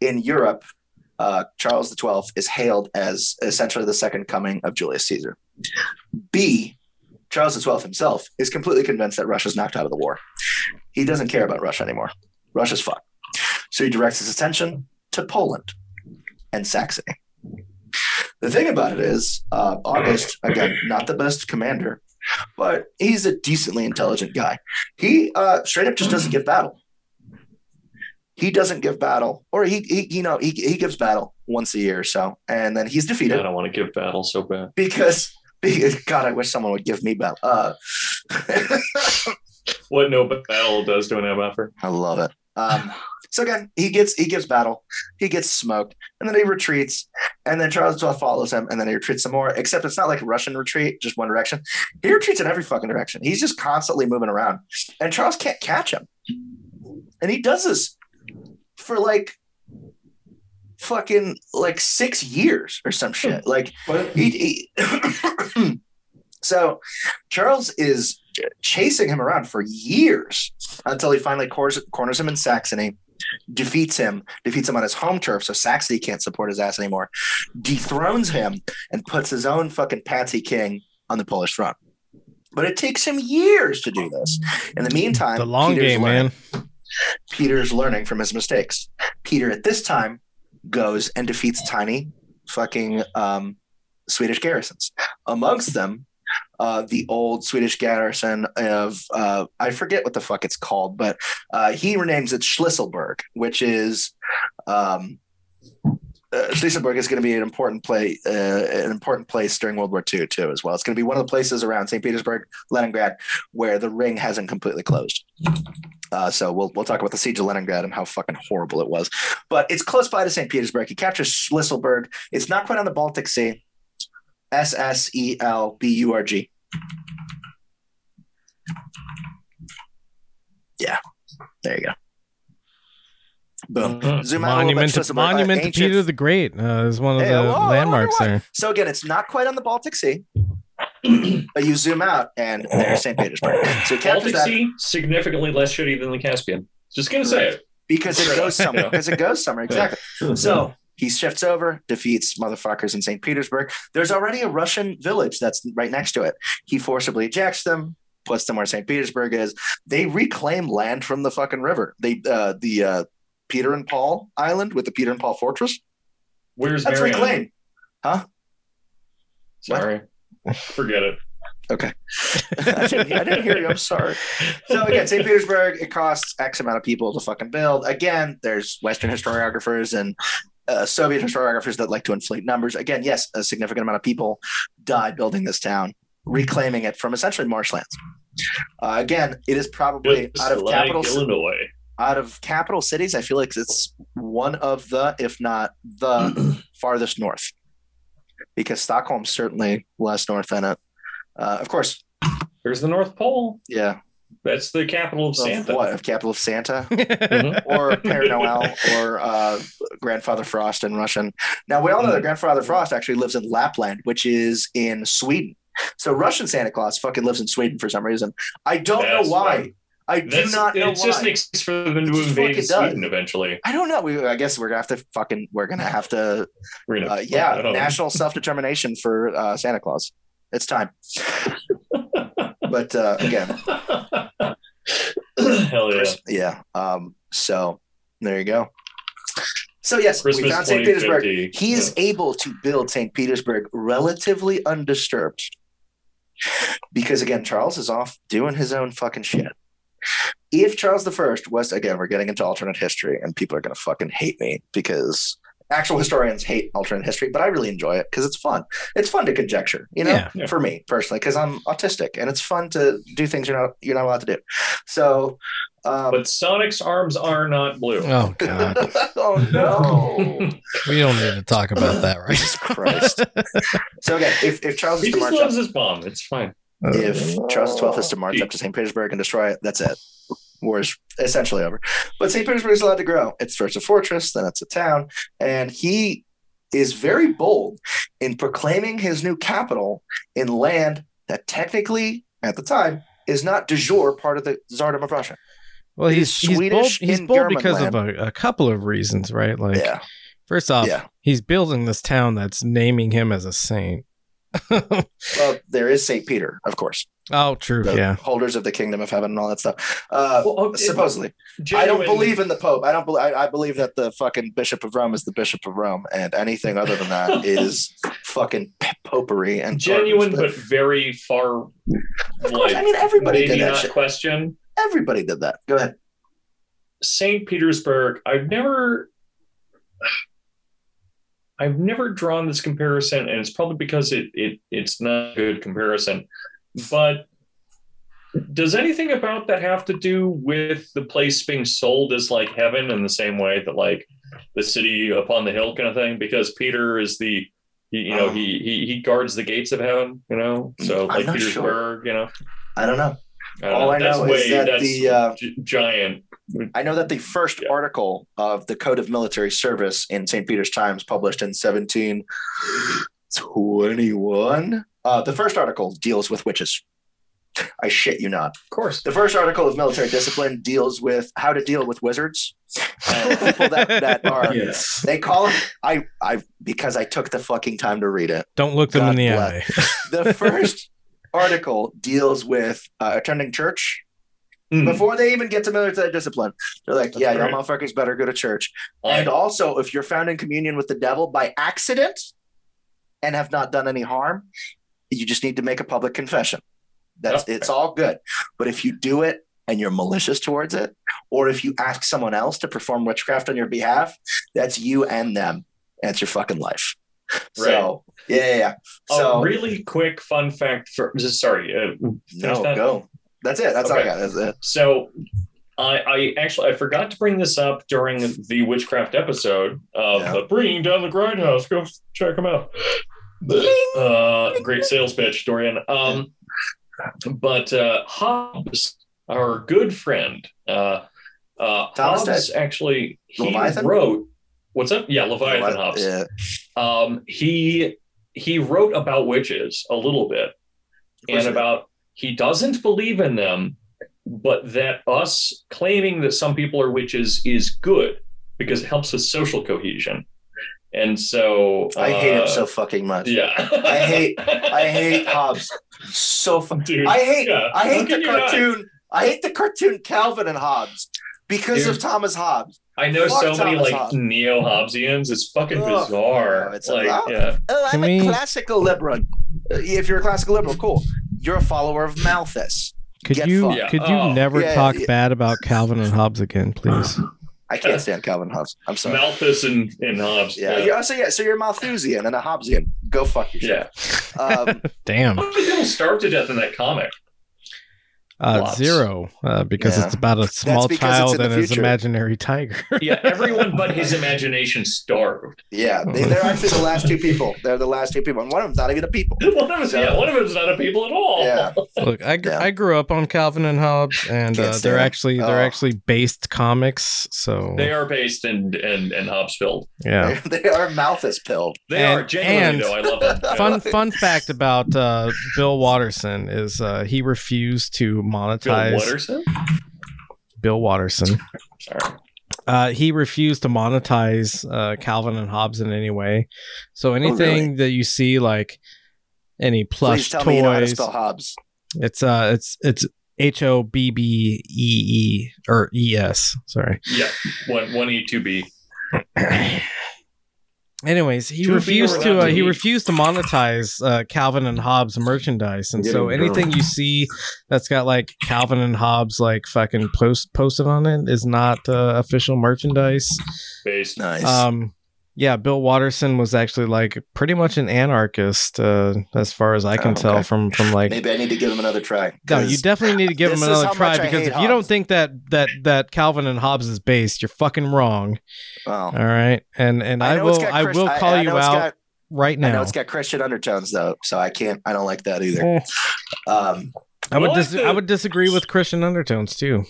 in Europe, uh, Charles XII is hailed as essentially the second coming of Julius Caesar. B, Charles XII himself is completely convinced that Russia's knocked out of the war. He doesn't care about Russia anymore. Russia's fucked. So he directs his attention to Poland and Saxony. The thing about it is, uh, August, again, not the best commander, but he's a decently intelligent guy. He uh, straight up just doesn't give battle. He doesn't give battle, or he, he you know, he, he gives battle once a year or so, and then he's defeated. I don't want to give battle so bad. because, because God, I wish someone would give me battle. Uh, [laughs] What no battle does to an MFer. I love it. Um, so again, he gets he gives battle, he gets smoked, and then he retreats, and then Charles XII follows him, and then he retreats some more. Except it's not like a Russian retreat, just one direction. He retreats in every fucking direction. He's just constantly moving around, and Charles can't catch him. And he does this for like fucking like six years or some shit. Hmm. Like But he, he [coughs] so Charles is chasing him around for years until he finally corners, corners him in Saxony, defeats him, defeats him on his home turf, so Saxony can't support his ass anymore, dethrones him, and puts his own fucking Patsy King on the Polish throne. But it takes him years to do this. In the meantime, the long Peter's game, learning. man. Peter's learning from his mistakes. Peter at this time goes and defeats tiny fucking um, Swedish garrisons. Amongst them, uh, the old Swedish garrison of uh, I forget what the fuck it's called, but uh, he renames it Schlisselburg, which is um, uh, is going to be an important play, uh, an important place during World War II too, as well. It's going to be one of the places around St. Petersburg, Leningrad, where the ring hasn't completely closed. Uh, so we'll we'll talk about the siege of Leningrad and how fucking horrible it was. But it's close by to St. Petersburg. He captures Schlisselburg. It's not quite on the Baltic Sea. S S E L B U R G. Yeah, there you go. Boom. Mhm. Zoom out a bit. Monument to, uh, monument to ancient- Peter the Great uh, is one of Hey, the whoa, I wonder landmarks there. So again, it's not quite on the Baltic Sea, [clears throat] but you zoom out and there's St. Petersburg. So he Baltic that Sea significantly less shitty than the Caspian. Just gonna say it. because it goes up. somewhere. Because it goes somewhere. Exactly. So he shifts over, defeats motherfuckers in St. Petersburg. There's already a Russian village that's right next to it. He forcibly ejects them, puts them where St. Petersburg is. They reclaim land from the fucking river. They uh, the uh, Peter and Paul Island with the Peter and Paul Fortress. Where's That's reclaimed. Huh? Sorry. Forget it. Okay. [laughs] I, didn't, I didn't hear you. I'm sorry. So again, St. Petersburg, it costs X amount of people to fucking build. Again, there's Western historiographers and uh, Soviet historiographers that like to inflate numbers. Again, yes, a significant amount of people died building this town, reclaiming it from essentially marshlands. Uh, again, it is probably Just out of like capital Illinois. out of capital cities, I feel like it's one of the, if not the [clears throat] farthest north, because Stockholm's certainly less north than it. Uh, of course, There's the North Pole. yeah. That's the capital of Of Santa. what? Of capital of Santa Mhm. or Père Noel or uh, Grandfather Frost in Russian. Now we all know that Grandfather Frost actually lives in Lapland, which is in Sweden. So Russian Santa Claus fucking lives in Sweden for some reason. I don't That's know why. right. I do That's, not know it's why. just an excuse for them to It invade fucking does. Sweden eventually. I don't know. We, I guess we're gonna have to fucking. We're gonna have to. We're gonna- Uh, yeah, I don't know. national self determination for uh, Santa Claus. It's time. [laughs] but uh, again, [laughs] Hell yeah. yeah. Um, so there you go. So yes, we found St. Petersburg. He is able to build St. Petersburg relatively undisturbed. Because again, Charles is off doing his own fucking shit. If Charles I was again, we're getting into alternate history, and people are gonna fucking hate me because actual historians hate alternate history, but I really enjoy it because it's fun. It's fun to conjecture, you know, Yeah. Yeah. for me personally, because I'm autistic and it's fun to do things you're not you're not allowed to do. So um, But Sonic's arms are not blue. oh god, [laughs] oh no. [laughs] we don't need to talk about that, right? Jesus Christ. [laughs] So again, if, if Charles He is to just march loves up, his bomb. It's fine. if Charles XII is to march up to St. Petersburg and destroy it, that's it. War is essentially over. But St. Petersburg is allowed to grow. It's first a fortress, then it's a town, and he is very bold in proclaiming his new capital in land that technically, at the time, is not de jure part of the Tsardom of Russia. Well, he's he's bold. He's bold because land. of a, a couple of reasons, right? Like, yeah, first off, Yeah. he's building this town that's naming him as a saint. [laughs] well, there is St. Peter, of course, oh, true. the Yeah. holders of the kingdom of heaven and all that stuff. Uh, Well, okay, supposedly. I don't believe in the Pope. I don't. Be- I, I believe that the fucking Bishop of Rome is the Bishop of Rome, and anything other than that [laughs] is fucking popery and genuine, but very far. of course, I mean everybody maybe did that not shit. question. Everybody did that. Go ahead. St. Petersburg, I've never I've never drawn this comparison, and it's probably because it, it it's not a good comparison. But does anything about that have to do with the place being sold as like heaven in the same way that like the city upon the hill kind of thing? Because Peter is the he, you know he, he he guards the gates of heaven, you know. So like not sure. Petersburg, you know. I don't know. I don't All I that's know is that the, uh, gi- giant. I know that the first Yeah. article of the Code of Military Service in St. Peter's Times, published in 1721, uh, the first article deals with witches. I shit you not. Of course. The first article of military discipline deals with how to deal with wizards and people that, that [laughs] are. Yes. They call them. I I because I took the fucking time to read it. Don't look them God in the bless. eye. [laughs] The first article deals with uh, attending church Mm. before they even get to military discipline. They're like, That's yeah, great. y'all motherfuckers better go to church. I- And also, if you're found in communion with the devil by accident and have not done any harm, you just need to make a public confession. That's Okay. it's all good. But if you do it and you're malicious towards it, or if you ask someone else to perform witchcraft on your behalf, that's you and them. That's your fucking life. So yeah, yeah, yeah. a So really quick fun fact for sorry. Uh, no, that? go. That's it. That's all I got. That's it. So I, I actually I forgot to bring this up during the witchcraft episode of Yeah. the Bringing Down the Grindhouse. Go check them out. Uh, great sales pitch, Dorian. Um, but uh, Hobbes, our good friend, uh, uh, Thomas Hobbes actually he Leviathan? wrote. What's up? Yeah, Leviathan Levi- Hobbes. Yeah. um, he he wrote about witches a little bit and about he doesn't believe in them but that us claiming that some people are witches is good because it helps with social cohesion and so I hate him uh, so fucking much. yeah I hate- I hate [laughs] Hobbes so fu- dude I hate yeah. I hate can the you not? cartoon. I hate the cartoon Calvin and Hobbes because of Thomas Hobbes. i know Fuck so many like Hobbes. neo-hobbesians it's fucking Ugh, bizarre no, it's like allowed. yeah Oh, I'm Can a we- classical liberal. Uh, If you're a classical liberal, cool. You're a follower of Malthus. Could Get you fucked. Yeah. could you Oh. never Yeah, talk yeah. bad about Calvin and Hobbes again, please? [laughs] I can't [laughs] stand Calvin and Hobbes. I'm sorry. malthus and, and hobbes yeah, yeah. So yeah, so you're a Malthusian and a Hobbesian. Go fuck yourself. yeah Um, [laughs] Damn. How many people starve to death in that comic Uh, zero, uh, because Yeah. it's about a small child in the and his imaginary tiger. [laughs] Yeah, everyone but his imagination starved. Yeah, they, they're [laughs] actually the last two people. They're the last two people, and one of them's not even a people. [laughs] One of us, yeah, one of them's not a people at all. Yeah, Look, I, Yeah. I grew up on Calvin and Hobbes, and uh, they're actually they're Oh. actually based comics. So They are based in in, in Hobbsville. yeah. they are Malthus pilled. They And- are genuinely and- though. I love them. Fun fun fact about uh, Bill Watterson is uh, he refused to Bill monetize Watterson. Bill Watterson. Sorry. Uh, he refused to monetize uh, Calvin and Hobbes in any way. So anything that you see, like any Please plush tell me you know how to toys, spell Hobbs. it's uh, it's it's H O B B E E or E S. Sorry. Yeah, one one E two B. [clears throat] Anyways, he To be or refused to uh, he refused to monetize uh, Calvin and Hobbes merchandise, and so anything you see that's got like Calvin and Hobbes like fucking post posted on it is not uh, official merchandise. Based. Nice. Um, yeah, Bill Watterson was actually like pretty much an anarchist, uh, as far as I can Oh, tell from from like. Maybe I need to give him another try. No, you definitely need to give [laughs] him another try because if you don't think that that that Calvin and Hobbes is based, you're fucking wrong. well, All right, and and I, it's will I will call I you know out got- right I know now. it's got Christian undertones though, so I can't. I don't like that either. [laughs] Um, I would dis- I would disagree with Christian undertones too.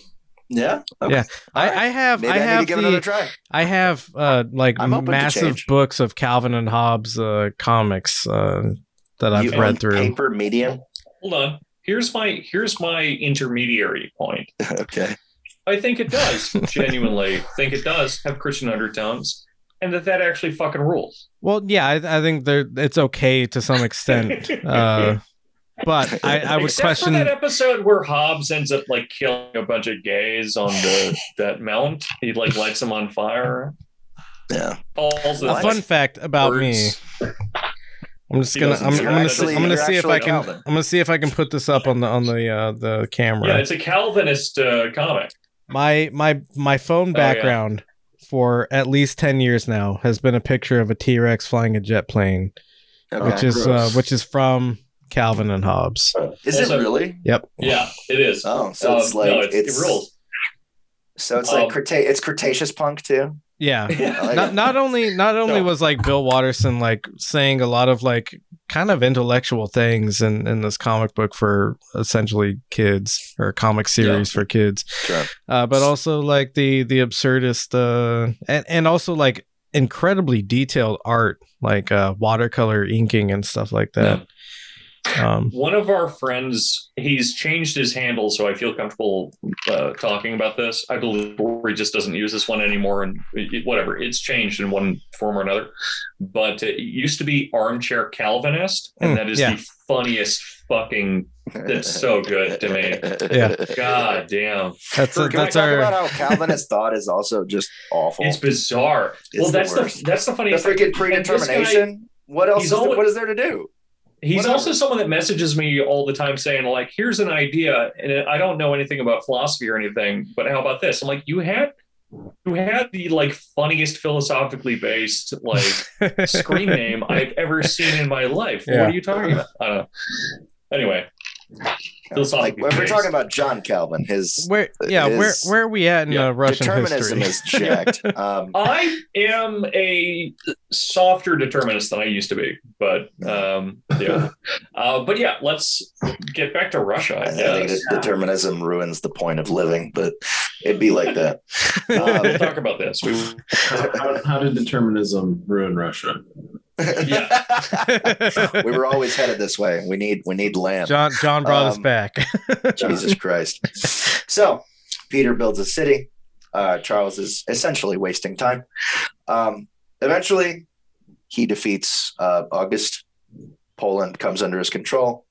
Yeah. Yeah. I, Alright. I have Maybe I I, need to have give it another the try. I have uh like I'm open to massive books of Calvin and Hobbes uh, comics uh, that I've You read through. Paper medium. Hold on. Here's my here's my intermediary point. [laughs] okay. I think it does genuinely think it does have Christian undertones, and that that actually fucking rules. Well, yeah, I, I think there it's okay to some extent, [laughs] uh, but [laughs] I, I would Except question. for that episode where Hobbes ends up like killing a bunch of gays on the [laughs] that mount. He like lights them on fire. Yeah. Calls A fun fact about me. I'm just He gonna I'm, I'm gonna that. see, I'm gonna see if I can Calvin. I'm gonna see if I can put this up on the on the uh, the camera. Yeah, it's a Calvinist uh, comic. my my my phone Oh, yeah. background for at least 10 years now has been a picture of a T-Rex flying a jet plane, Okay. which is uh, which is from Calvin and Hobbes. is also- it really? Yep. Yeah, it is. Oh, so Um, it's like no, it's, it's, it rules. So it's like Um, Creta- it's Cretaceous punk too. Yeah. [laughs] I like not not only not only No. was like Bill Watterson like saying a lot of like kind of intellectual things in in this comic book for essentially kids or comic series for kids, Sure. uh, but also like the the absurdist uh, and and also like incredibly detailed art like uh, watercolor inking and stuff like that. Um, One of our friends, he's changed his handle, so I feel comfortable uh, talking about this. I believe he just doesn't use this one anymore, and it- whatever, it's changed in one form or another. But it used to be Armchair Calvinist, and Hmm, that is yeah. the funniest fucking. That's so good to me. Yeah. God damn, that's Can we that's talk our about how Calvinist thought is also just awful? it's bizarre. It's well, the that's the, that's the the funniest. thing. freaking And this guy- predetermination. What else? he's Is there, always- what is there to do? He's Whatever. also someone that messages me all the time saying, like, here's an idea, and I don't know anything about philosophy or anything, but how about this? I'm like, you had you had the like funniest philosophically based like [laughs] screen name I've ever seen in my life. Yeah. What are you talking about? I don't know. Anyway, Like if we're talking about John Calvin, his where yeah where is- where are we at in Yeah, uh, Russian determinism history? is jacked. [laughs] Um, I am a softer determinist than I used to be, but um, yeah, uh, but yeah, let's get back to Russia. I I think guess. that determinism ruins the point of living, but it'd be like that. Um, we'll talk about this. We, How, how did determinism ruin Russia? [laughs] we were always headed this way. We need we need land. John John brought us Um, back. [laughs] Jesus Christ. So Peter builds a city. Uh, Charles is essentially wasting time. Um, eventually, he defeats uh, August. Poland comes under his control.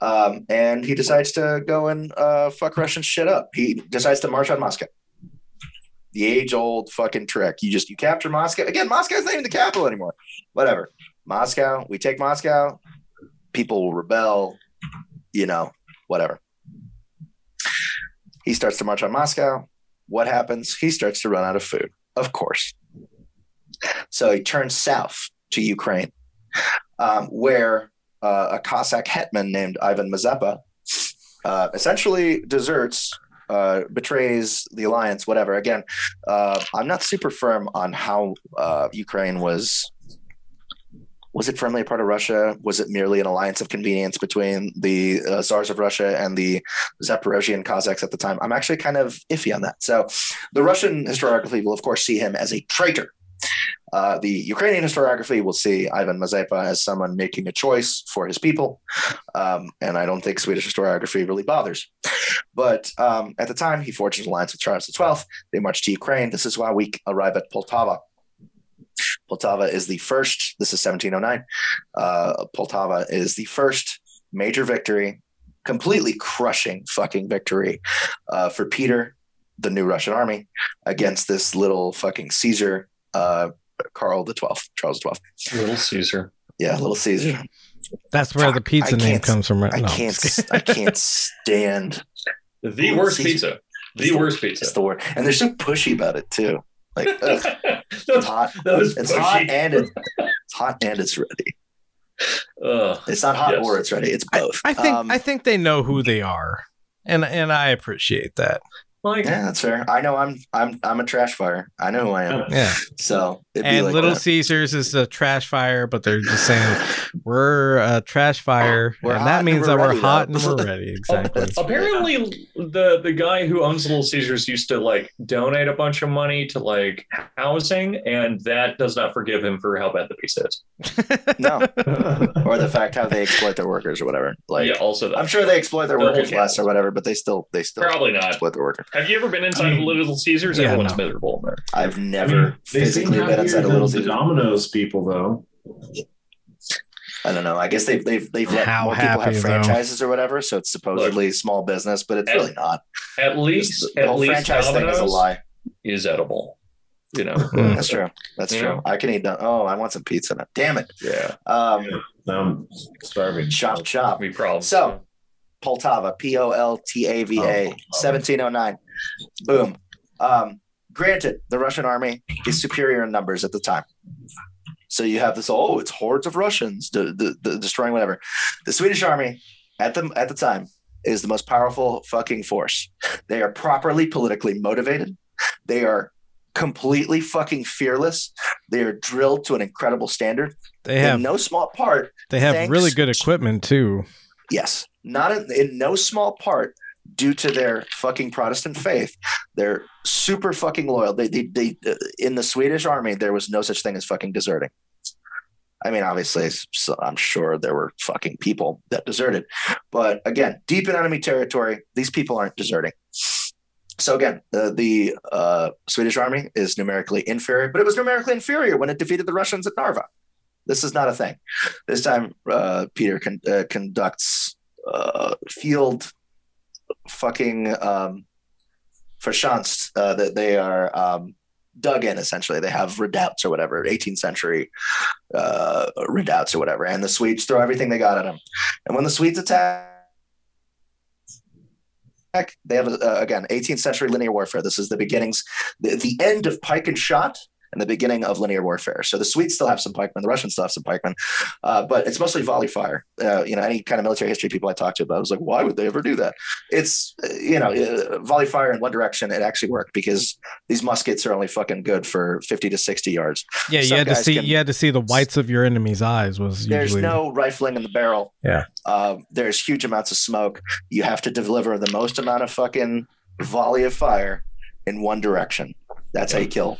Um, and he decides to go and uh, fuck Russian shit up. He decides to march on Moscow. The age old fucking trick. You just you capture Moscow. Again, Moscow's not even the capital anymore. Whatever. Moscow, we take Moscow, people will rebel, you know, whatever. He starts to march on Moscow. What happens? He starts to run out of food, of course. So he turns south to Ukraine, um, where uh, a Cossack hetman named Ivan Mazepa uh, essentially deserts, uh, betrays the alliance, whatever. Again, uh, I'm not super firm on how uh, Ukraine was. Was it firmly a part of Russia? Was it merely an alliance of convenience between the uh, Tsars of Russia and the Zaporozhian Cossacks at the time? I'm actually kind of iffy on that. So, the Russian historiography will, of course, see him as a traitor. Uh, the Ukrainian historiography will see Ivan Mazepa as someone making a choice for his people. Um, and I don't think Swedish historiography really bothers. But um, at the time, he forged an alliance with Charles XII. They march to Ukraine. This is why we arrive at Poltava. Poltava is the first, this is 1709. Uh, Poltava is the first major victory, completely crushing fucking victory uh, for Peter, the new Russian army, against this little fucking Caesar, uh, Carl the 12th, Charles the 12th. Little Caesar. Yeah, little Caesar. That's where the pizza I name comes from. Right? I No, I'm can't. I can't stand The Little worst Caesar. pizza. The the- worst pizza. it's the word. And they're so pushy about it too. Like, [laughs] ugh, it's hot. that was It's hot and it, it's hot and it's ready. Ugh. It's not hot Yes. or it's ready. It's both. I think Um, I think they know who they are, and and I appreciate that. like yeah, that's fair. I know I'm I'm I'm a trash fire. I know who I am. Yeah, So it'd be and like Little that. Caesars is a trash fire, but they're just saying we're a trash fire, [gasps] We're and hot that and means we're that we're ready, hot though. and we're ready. [laughs] Exactly. apparently the the guy who owns Little Caesars used to like donate a bunch of money to like housing, and that does not forgive him for how bad the pizza is. [laughs] no, [laughs] or the fact how they exploit their workers or whatever. Like yeah, also that. I'm sure they exploit their The workers less or whatever, but they still they still Probably not. exploit their workers. Have you ever been inside I mean- of Little Caesars? Yeah, Everyone's no. miserable in there. I've I never mean, physically been happier a than Little the Domino's people, though. I don't know. I guess they've they've they've let How more people happy, have though. franchises or whatever, so it's supposedly small business, but it's At- really not. At It's- least, the at whole least franchise thing is a lie. is edible. You know. Mm. That's true. That's You true. know? I can eat. that. oh, I want some pizza now. Damn it. Yeah. Um, Now I'm starving. chop chop. We problems. So, Poltava, P O L T A V A, Oh, oh. 1709. Boom. Um, granted, the Russian army is superior in numbers at the time. So you have this, oh, it's hordes of Russians de- de- de- destroying whatever. The Swedish army at the at the time is the most powerful fucking force. They are properly politically motivated. They are completely fucking fearless. They are drilled to an incredible standard. They have in no small part they have really good equipment too. Yes, not in, in no small part due to their fucking Protestant faith. They're super fucking loyal. They, they, they, uh, in the Swedish army, there was no such thing as fucking deserting. I mean, obviously, so I'm sure there were fucking people that deserted, but again, deep in enemy territory, these people aren't deserting. So again, the, the uh, Swedish army is numerically inferior, but it was numerically inferior when it defeated the Russians at Narva. This is not a thing. This time, uh, Peter con- uh, conducts uh, field fucking um, verschanzt. Uh, that they are um, dug in essentially. They have redoubts or whatever, 18th century uh, redoubts or whatever, and the Swedes throw everything they got at them. And when the Swedes attack. They have uh, again 18th century linear warfare. This is the beginnings, the, the end of pike and shot, and the beginning of linear warfare. So the Swedes still have some pikemen, the Russians still have some pikemen, uh, but it's mostly volley fire. Uh, you know, any kind of military history people I talked to about, I was like, why would they ever do that? It's you know, uh, volley fire in one direction. It actually worked because these muskets are only fucking good for 50 to 60 yards. Yeah, you had to see can- you had to see the whites of your enemy's eyes was There's usually no rifling in the barrel. Yeah. Uh, there's huge amounts of smoke. You have to deliver the most amount of fucking volley of fire in one direction. That's how you kill.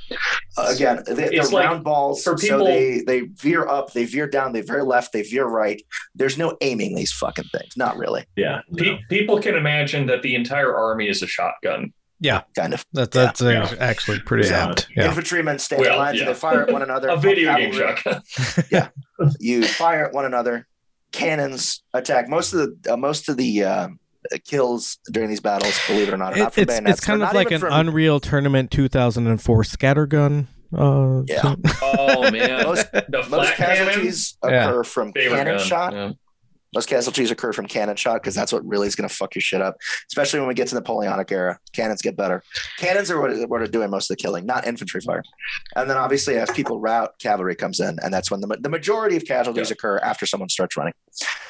Uh, again, they, they're like, round balls, for so they they veer up, they veer down, they veer left, they veer right. There's no aiming these fucking things. Not really. Yeah. Pe- people can imagine that the entire army is a shotgun. Yeah, kind of. that, that's Yeah. actually pretty Yeah. apt. Yeah. Infantrymen stand in Well, lines yeah. and they fire at one [laughs] another. A video game Cavalry- shotgun. [laughs] you fire at one another. Cannons attack. Most of the uh, most of the uh, kills during these battles, believe it or not, are It- not from it's bayonets. it's kind They're of like an from- Unreal Tournament 2004 scattergun. Uh, Yeah. thing. Oh man, Most- the most flak cannon. casualties Yeah. occur from Favorite cannon gun. shot Yeah. Most casualties occur from cannon shot because that's what really is going to fuck your shit up, especially when we get to the Napoleonic era. Cannons get better. Cannons are what, what are doing most of the killing, not infantry fire. And then obviously, as people rout, cavalry comes in, and that's when the, the majority of casualties Yeah. occur after someone starts running.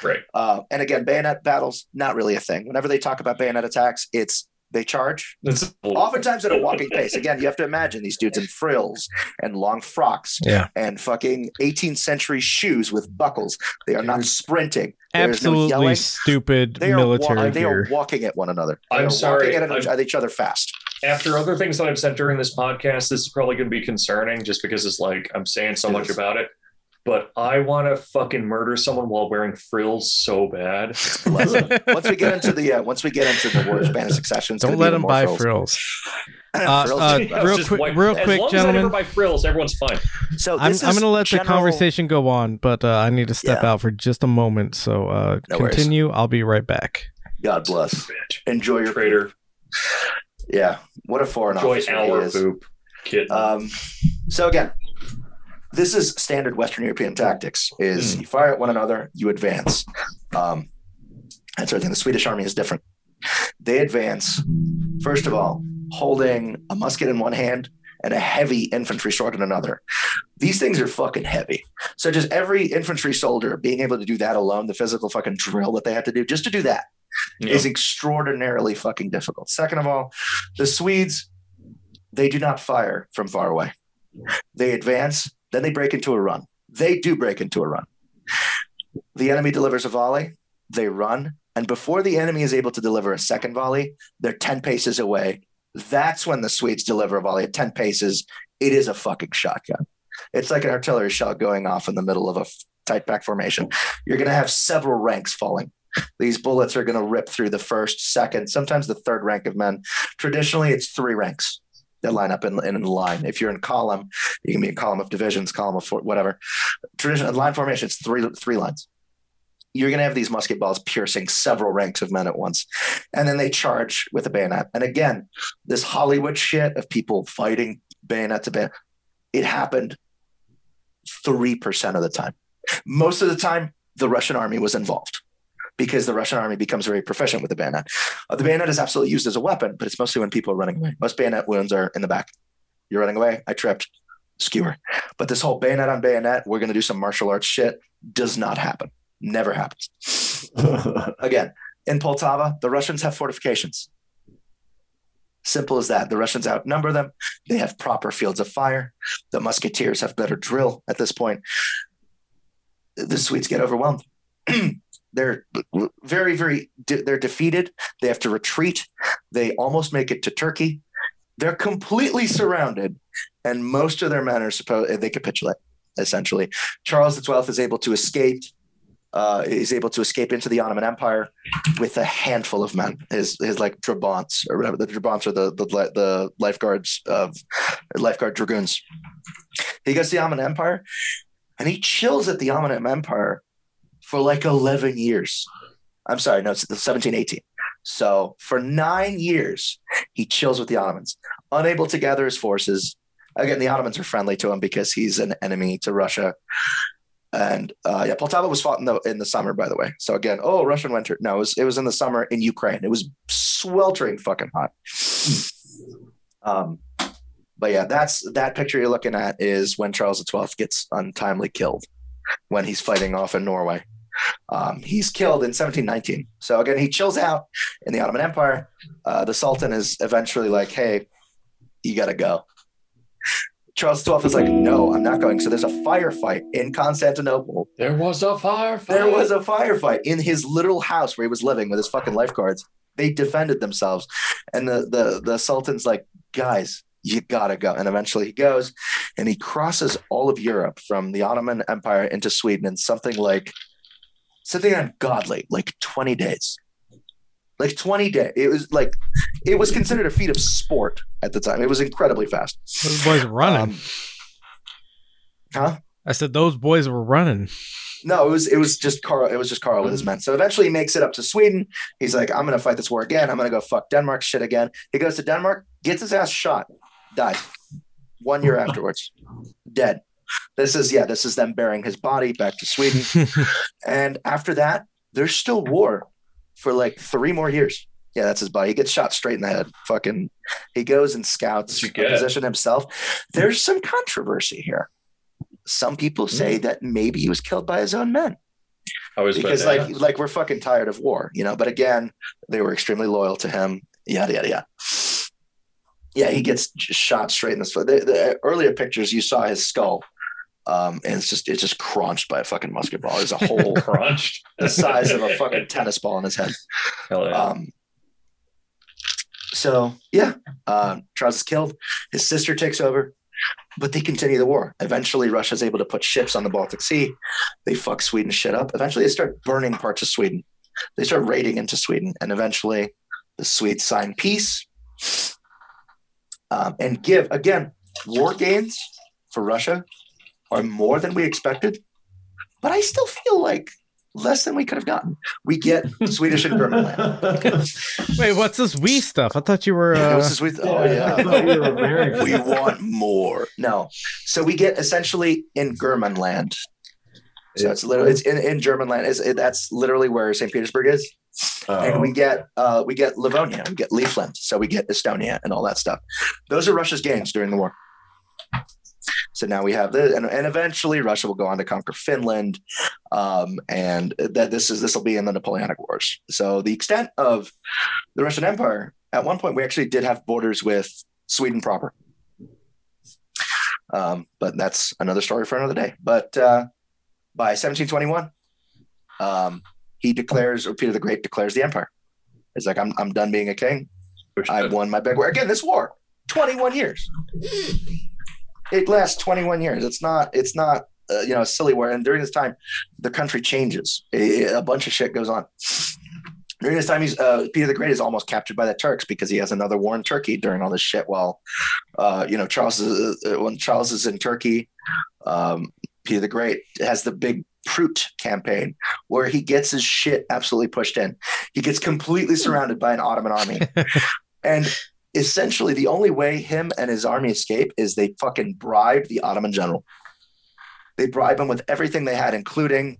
Right. Uh, and again, bayonet battles, not really a thing. Whenever they talk about bayonet attacks, it's they charge, That's oftentimes at a walking pace. Again, you have to imagine these dudes in frills and long frocks Yeah. and fucking 18th century shoes with buckles. They are not sprinting. There's no Absolutely yelling. stupid They are, military wa- they are walking at one another. They I'm are sorry, walking at, I'm- at each other fast. after other things that I've said during this podcast, this is probably going to be concerning just because it's like I'm saying so It much is. about it. But I want to fucking murder someone while wearing frills so bad. [laughs] once we get into the uh, once we get into the war of Spanish succession, Don't let them buy frills. frills. [laughs] Uh, uh, Yeah, real quick- white- real as quick, long as I gentlemen. never buy frills, everyone's fine. so I'm, I'm going to let the conversation go on, but uh, I need to step Yeah. out for just a moment. So uh, No worries. continue. I'll be right back. God bless. Enjoy your Traitor. Yeah, what a foreign Enjoy officer he our is. poop. Kid. Um, so again, this is standard Western European tactics: is Hmm. you fire at one another, you advance. Um, and so I think the Swedish army is different. They advance first of all, holding a musket in one hand and a heavy infantry sword in another. These things are fucking heavy. So just every infantry soldier being able to do that alone, the physical fucking drill that they had to do just to do that Yeah. is extraordinarily fucking difficult. Second of all, the Swedes, they do not fire from far away. They advance, then they break into a run. They do break into a run. The enemy delivers a volley, they run, and before the enemy is able to deliver a second volley, they're 10 paces away. That's when the Swedes deliver a volley at 10 paces. It is a fucking shotgun. It's like an artillery shell going off in the middle of a tight back formation. You're going to have several ranks falling these bullets are going to rip through the first, second, sometimes the third rank of men. Traditionally, it's three ranks that line up in, in line. If you're in column, you can be in column of divisions, column of four, whatever. Traditional line formation, it's three three lines. You're going to have these musket balls piercing several ranks of men at once, and then they charge with a bayonet. And again, this Hollywood shit of people fighting bayonet to bayonet, it happened three percent of the time. Most of the time, the Russian army was involved because the Russian army becomes very proficient with the bayonet. Uh, the bayonet is absolutely used as a weapon, but it's mostly when people are running away. Most bayonet wounds are in the back. You're running away. I tripped. Skewer. But this whole bayonet on bayonet, we're going to do some martial arts shit, does not happen. Never happens. [laughs] Again, in Poltava, the Russians have fortifications. Simple as that. The Russians outnumber them. They have proper fields of fire. The musketeers have better drill at this point. The Swedes get overwhelmed. [clears throat] they're very, very, de- they're defeated. They have to retreat. They almost make it to Turkey. They're completely surrounded, and most of their men are supposed they capitulate. Essentially, Charles XII is able to escape. Uh, is able to escape into the Ottoman Empire with a handful of men. His his like Trabants or whatever. The Trabants are the the the lifeguards of lifeguard dragoons. He goes to the Ottoman Empire, and he chills at the Ottoman Empire for like 11 years. I'm sorry, no, it's 17, 18. So for nine years, he chills with the Ottomans, unable to gather his forces. Again, the Ottomans are friendly to him because he's an enemy to Russia. And uh, yeah, Poltava was fought in the in the summer, by the way. So again, oh, Russian winter. No, it was it was in the summer in Ukraine. It was sweltering fucking hot. Um, but yeah, that's that picture you're looking at is when Charles XII gets untimely killed when he's fighting off in Norway. Um, he's killed in 1719. So again, he chills out in the Ottoman Empire. Uh, the Sultan is eventually like, "Hey, you got to go." Charles XII is like, "No, I'm not going." So there's a firefight in Constantinople. there was a firefight. There was a firefight in his literal house where he was living with his fucking lifeguards. They defended themselves, and the the the Sultan's like, "Guys, you gotta go." And eventually he goes, and he crosses all of Europe from the Ottoman Empire into Sweden in something like something ungodly, like 20 days. Like 20 days. It was like it was considered a feat of sport at the time. It was incredibly fast. Those boys were running. Um, huh? I said those boys were running. No, it was it was just Carl. It was just Carl with his men. So eventually he makes it up to Sweden. He's like, I'm gonna fight this war again. I'm gonna go fuck Denmark shit again. He goes to Denmark, gets his ass shot, dies. One year afterwards, dead. This is yeah. This is them burying his body back to Sweden. [laughs] And after that, there's still war for like three more years. Yeah, that's his body. He gets shot straight in the head. Fucking, he goes and scouts You a get. position himself. There's some controversy here. Some people hmm. say that maybe he was killed by his own men I was because, like, like we're fucking tired of war, you know. But again, they were extremely loyal to him. Yada yada yada. Yeah, he gets shot straight in the foot. The, the earlier pictures, you saw his skull, um, and it's just it's just crunched by a fucking musket ball. There's a [laughs] hole crunched the size of a fucking [laughs] tennis ball in his head. Hell yeah. Um, so yeah, uh, Charles is killed. His sister takes over, but they continue the war. Eventually, Russia's able to put ships on the Baltic Sea. They fuck Sweden shit up. Eventually, they start burning parts of Sweden. They start raiding into Sweden, and eventually, the Swedes sign peace um, and give again war gains for Russia are more than we expected, but I still feel like less than we could have gotten. We get Swedish and German land. [laughs] Wait, what's this we stuff? I thought you were. It Uh, was just with, oh I yeah. thought you were American. we want more. No. So we get essentially in German land. So it's literally it's in, in German land. Is it, that's literally where St. Petersburg is. And Oh. we get uh we get Livonia, we get Livland, so we get Estonia and all that stuff. Those are Russia's gains during the war. So now we have this, and, and eventually Russia will go on to conquer Finland, um, and that this is this will be in the Napoleonic Wars. So the extent of the Russian Empire at one point we actually did have borders with Sweden proper, um, but that's another story for another day. But uh, by 1721, um, he declares, or Peter the Great declares the empire. It's like I'm I'm done being a king. I won my big war. Again, this war, 21 years. It lasts 21 years. It's not, it's not, uh, you know, silly war. And during this time, the country changes. A, a bunch of shit goes on. During this time, he's uh, Peter the Great is almost captured by the Turks because he has another war in Turkey during all this shit. While, uh, you know, Charles is, uh, when Charles is in Turkey, um, Peter the Great has the big Prut campaign where he gets his shit absolutely pushed in. He gets completely surrounded by an Ottoman army. [laughs] And essentially, the only way him and his army escape is they fucking bribe the Ottoman general. They bribe him with everything they had, including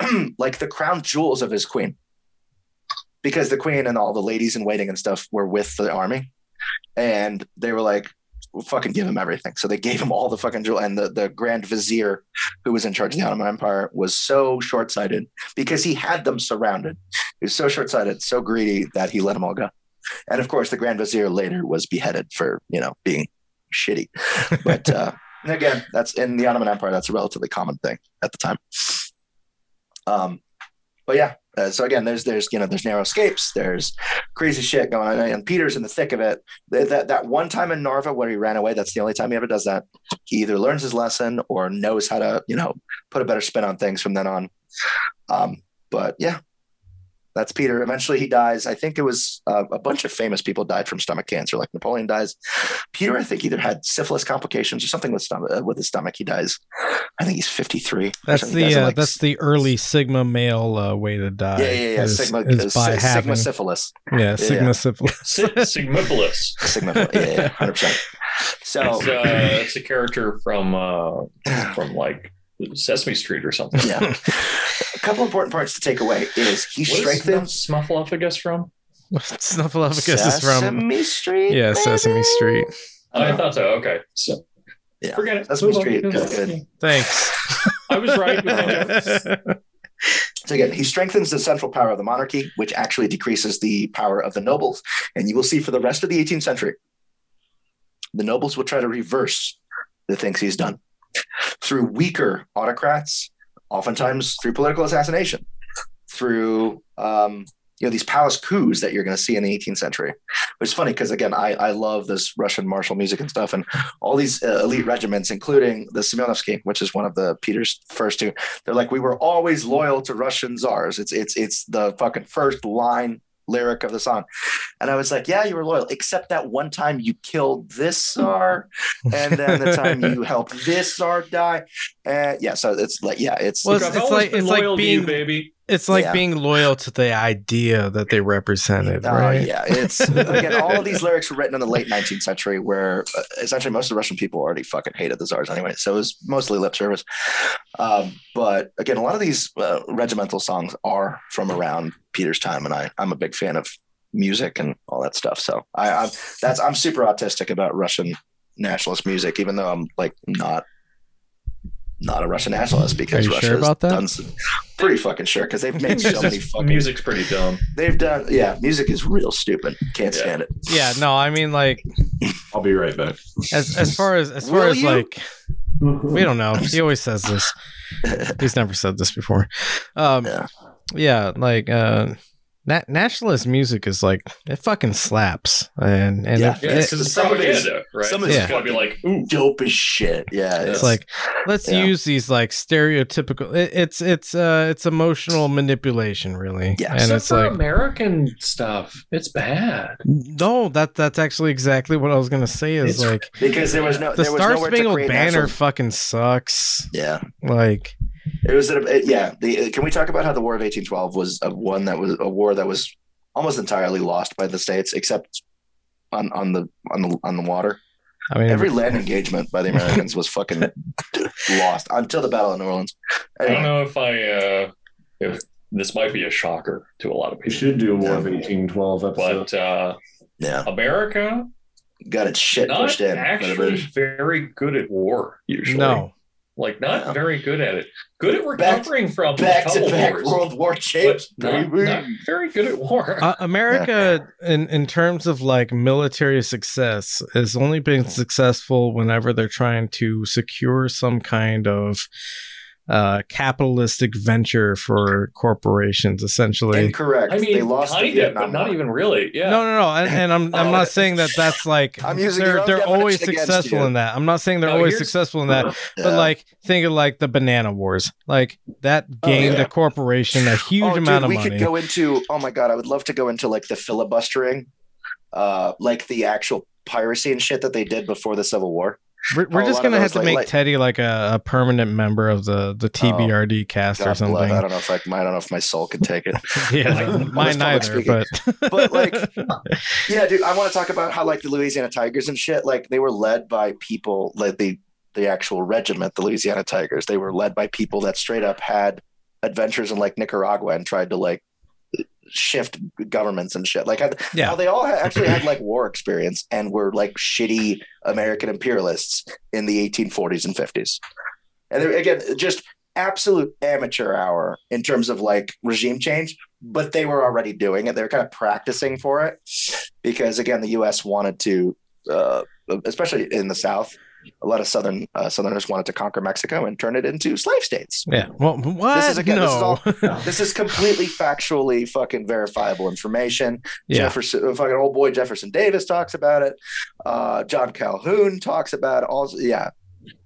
[clears throat] like the crown jewels of his queen. Because the queen and all the ladies in waiting and stuff were with the army. And they were like, fucking give him everything. So they gave him all the fucking jewel. And the, the Grand Vizier, who was in charge of the Ottoman Empire, was so short sighted because he had them surrounded. He was so short sighted, so greedy that he let them all go. And of course, the Grand Vizier later was beheaded for you know being shitty. But [laughs] uh, again, that's in the Ottoman Empire. That's a relatively common thing at the time. Um, but yeah. Uh, so again, there's there's you know there's narrow escapes, there's crazy shit going on, and Peter's in the thick of it. That that, that one time in Narva where he ran away, that's the only time he ever does that. He either learns his lesson or knows how to you know put a better spin on things from then on. Um, but yeah, that's Peter. Eventually, he dies. I think it was uh, a bunch of famous people died from stomach cancer, like Napoleon dies. Peter, I think, either had syphilis complications or something with stomach uh, with his stomach. He dies. I think he's fifty three. that's the uh, that's the early Sigma male uh, way to die. yeah, yeah, yeah. is- Sigma, is uh, by si- having Sigma syphilis. [laughs] yeah Sigma yeah. syphilis. Si- Sigmipolis. Sigma, yeah, yeah, hundred percent. So It's, uh, it's a character from uh, from like Sesame Street or something. yeah, [laughs] a couple important parts to take away is he What is strengthens Snuffleupagus from? Snuffleupagus is from Sesame Street. yeah Sesame. Street. Oh, I thought so. Okay, so Yeah. forget it. Sesame Move. Street good. Thanks. I was right. With my joke. [laughs] So again, he strengthens the central power of the monarchy, which actually decreases the power of the nobles. And you will see for the rest of the 18th century, the nobles will try to reverse the things he's done through weaker autocrats, oftentimes through political assassination, through um, you know these palace coups that you're going to see in the 18th century. Which is funny because again, I, I love this Russian martial music and stuff, and all these uh, elite regiments, including the Semyonovsky, which is one of the Peter's first two. They're like, we were always loyal to Russian czars. It's it's it's the fucking first line lyric of the song. And I was like, yeah, you were loyal, except that one time you killed this czar, and then the time you helped this czar die. And yeah, so it's like, yeah, it's Well, Look, it's- I've like- been it's like loyal to you, being- baby. It's like Yeah. being loyal to the idea that they represented, Oh, right? yeah, it's again all of these lyrics were written in the late 19th century, where uh, essentially most of the Russian people already fucking hated the czars anyway. So it was mostly lip service. Um, but again, a lot of these uh, regimental songs are from around Peter's time, and I I'm a big fan of music and all that stuff. So I I'm, that's I'm super autistic about Russian nationalist music, even though I'm like not. Not a Russian nationalist because you Russia sure about that? done s- pretty fucking sure because they've made so many Music's, fucking music's pretty dumb. They've done, yeah. Music is real stupid. Can't Yeah. stand it. Yeah, no, I mean like I'll be right back. as as far as as far Will as you? like we don't know. He always says this. [laughs] He's never said this before. Um Yeah. yeah, like uh na- nationalist music is like it fucking slaps. And and Yeah. if- Yeah, it- because some of it is- right? some Some of of it's is gonna be like, ooh, Dope as shit. Yeah. it's like let's Yeah. use these like stereotypical it, it's it's uh it's emotional manipulation really Yeah. and Except it's for like American stuff, it's bad. no that that's actually exactly what i was gonna say is It's- like because there was no the there was star spangled banner national- fucking sucks Yeah. like It was a, it- yeah. The can we talk about how the War of 1812 was a one that was a war that was almost entirely lost by the states except on on the on the on the water. i mean Every land engagement by the Americans was fucking [laughs] lost until the Battle of New Orleans. I don't know if I uh if this might be a shocker to a lot of people. We should do a War of 1812 episode. but uh yeah, America got its shit not pushed in. by actually very good at war usually. no like not No. very good at it. Good at Back- recovering from Back to back wars, World War but champs. not, not very good at war. uh, america in in terms of like military success has only been successful whenever they're trying to secure some kind of uh capitalistic venture for corporations essentially Incorrect. I mean, they lost the of, but not even really. Yeah. No, no, no, and, and I'm I'm Oh. not [laughs] saying that that's like I'm using your they're own they're always successful you. in that. I'm not saying they're No, always successful in that, [laughs] but Yeah. like think of like the banana wars, like that Oh, gained yeah. a corporation a huge oh, amount dude, of we money. We could go into. Oh my god, I would love to go into like the filibustering, uh, like the actual piracy and shit that they did before the Civil War. We're we're just gonna have to like- make like- Teddy like a, a permanent member of the the oh, TBRD cast or something. I don't know if I, I don't know if my soul could take it. [laughs] [laughs] yeah, Like, mine neither. But [laughs] But, like, yeah, dude, I want to talk about how like the Louisiana Tigers and shit, like they were led by people, like the the actual regiment, the Louisiana Tigers. They were led by people that straight up had adventures in like Nicaragua and tried to like shift governments and shit. Like, had, Yeah. how they all actually had like war experience and were like shitty American imperialists in the 1840s and 50s. And again just absolute amateur hour in terms of like regime change, but they were already doing it. They were kind of practicing for it because again, the U.S. wanted to, uh, especially in the South, a lot of southern uh, Southerners wanted to conquer Mexico and turn it into slave states. yeah, well, what? This is again, this is no. all- [laughs] This is completely factually fucking verifiable information. yeah, Jefferson, uh, fucking old boy Jefferson Davis talks about it. Uh, John Calhoun talks about it. Also, yeah.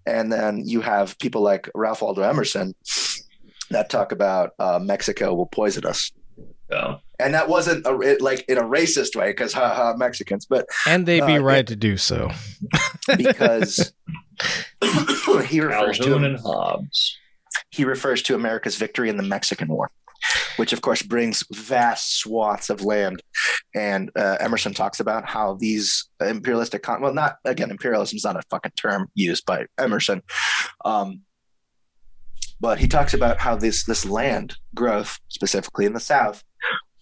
And then you have people like Ralph Waldo Emerson that talk about uh, Mexico will poison us. Yeah. And that wasn't a, it, like in a racist way because ha ha Mexicans, but and they'd be uh, right to do so. because [laughs] he refers to and Hobbes. he refers to America's victory in the Mexican War, which of course brings vast swaths of land. And uh, Emerson talks about how these imperialistic, con- well, not again, imperialism is not a fucking term used by Emerson, um, but he talks about how this this land growth, specifically in the South,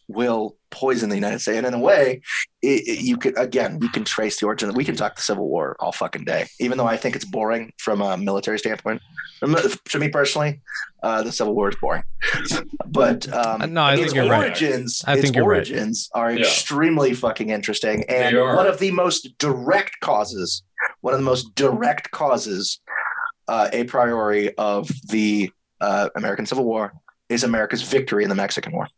will poison the United States. And in a way, it, it- you could again, we can trace the origin. We can talk the Civil War all fucking day, even though I think it's boring from a military standpoint. To me personally, uh, the Civil War is boring. [laughs] But um, no, I its think you're right. origins, I its think you're right. origins are Yeah. extremely fucking interesting, and one of the most direct causes, one of the most direct causes, uh, a priori of the uh, American Civil War is America's victory in the Mexican War.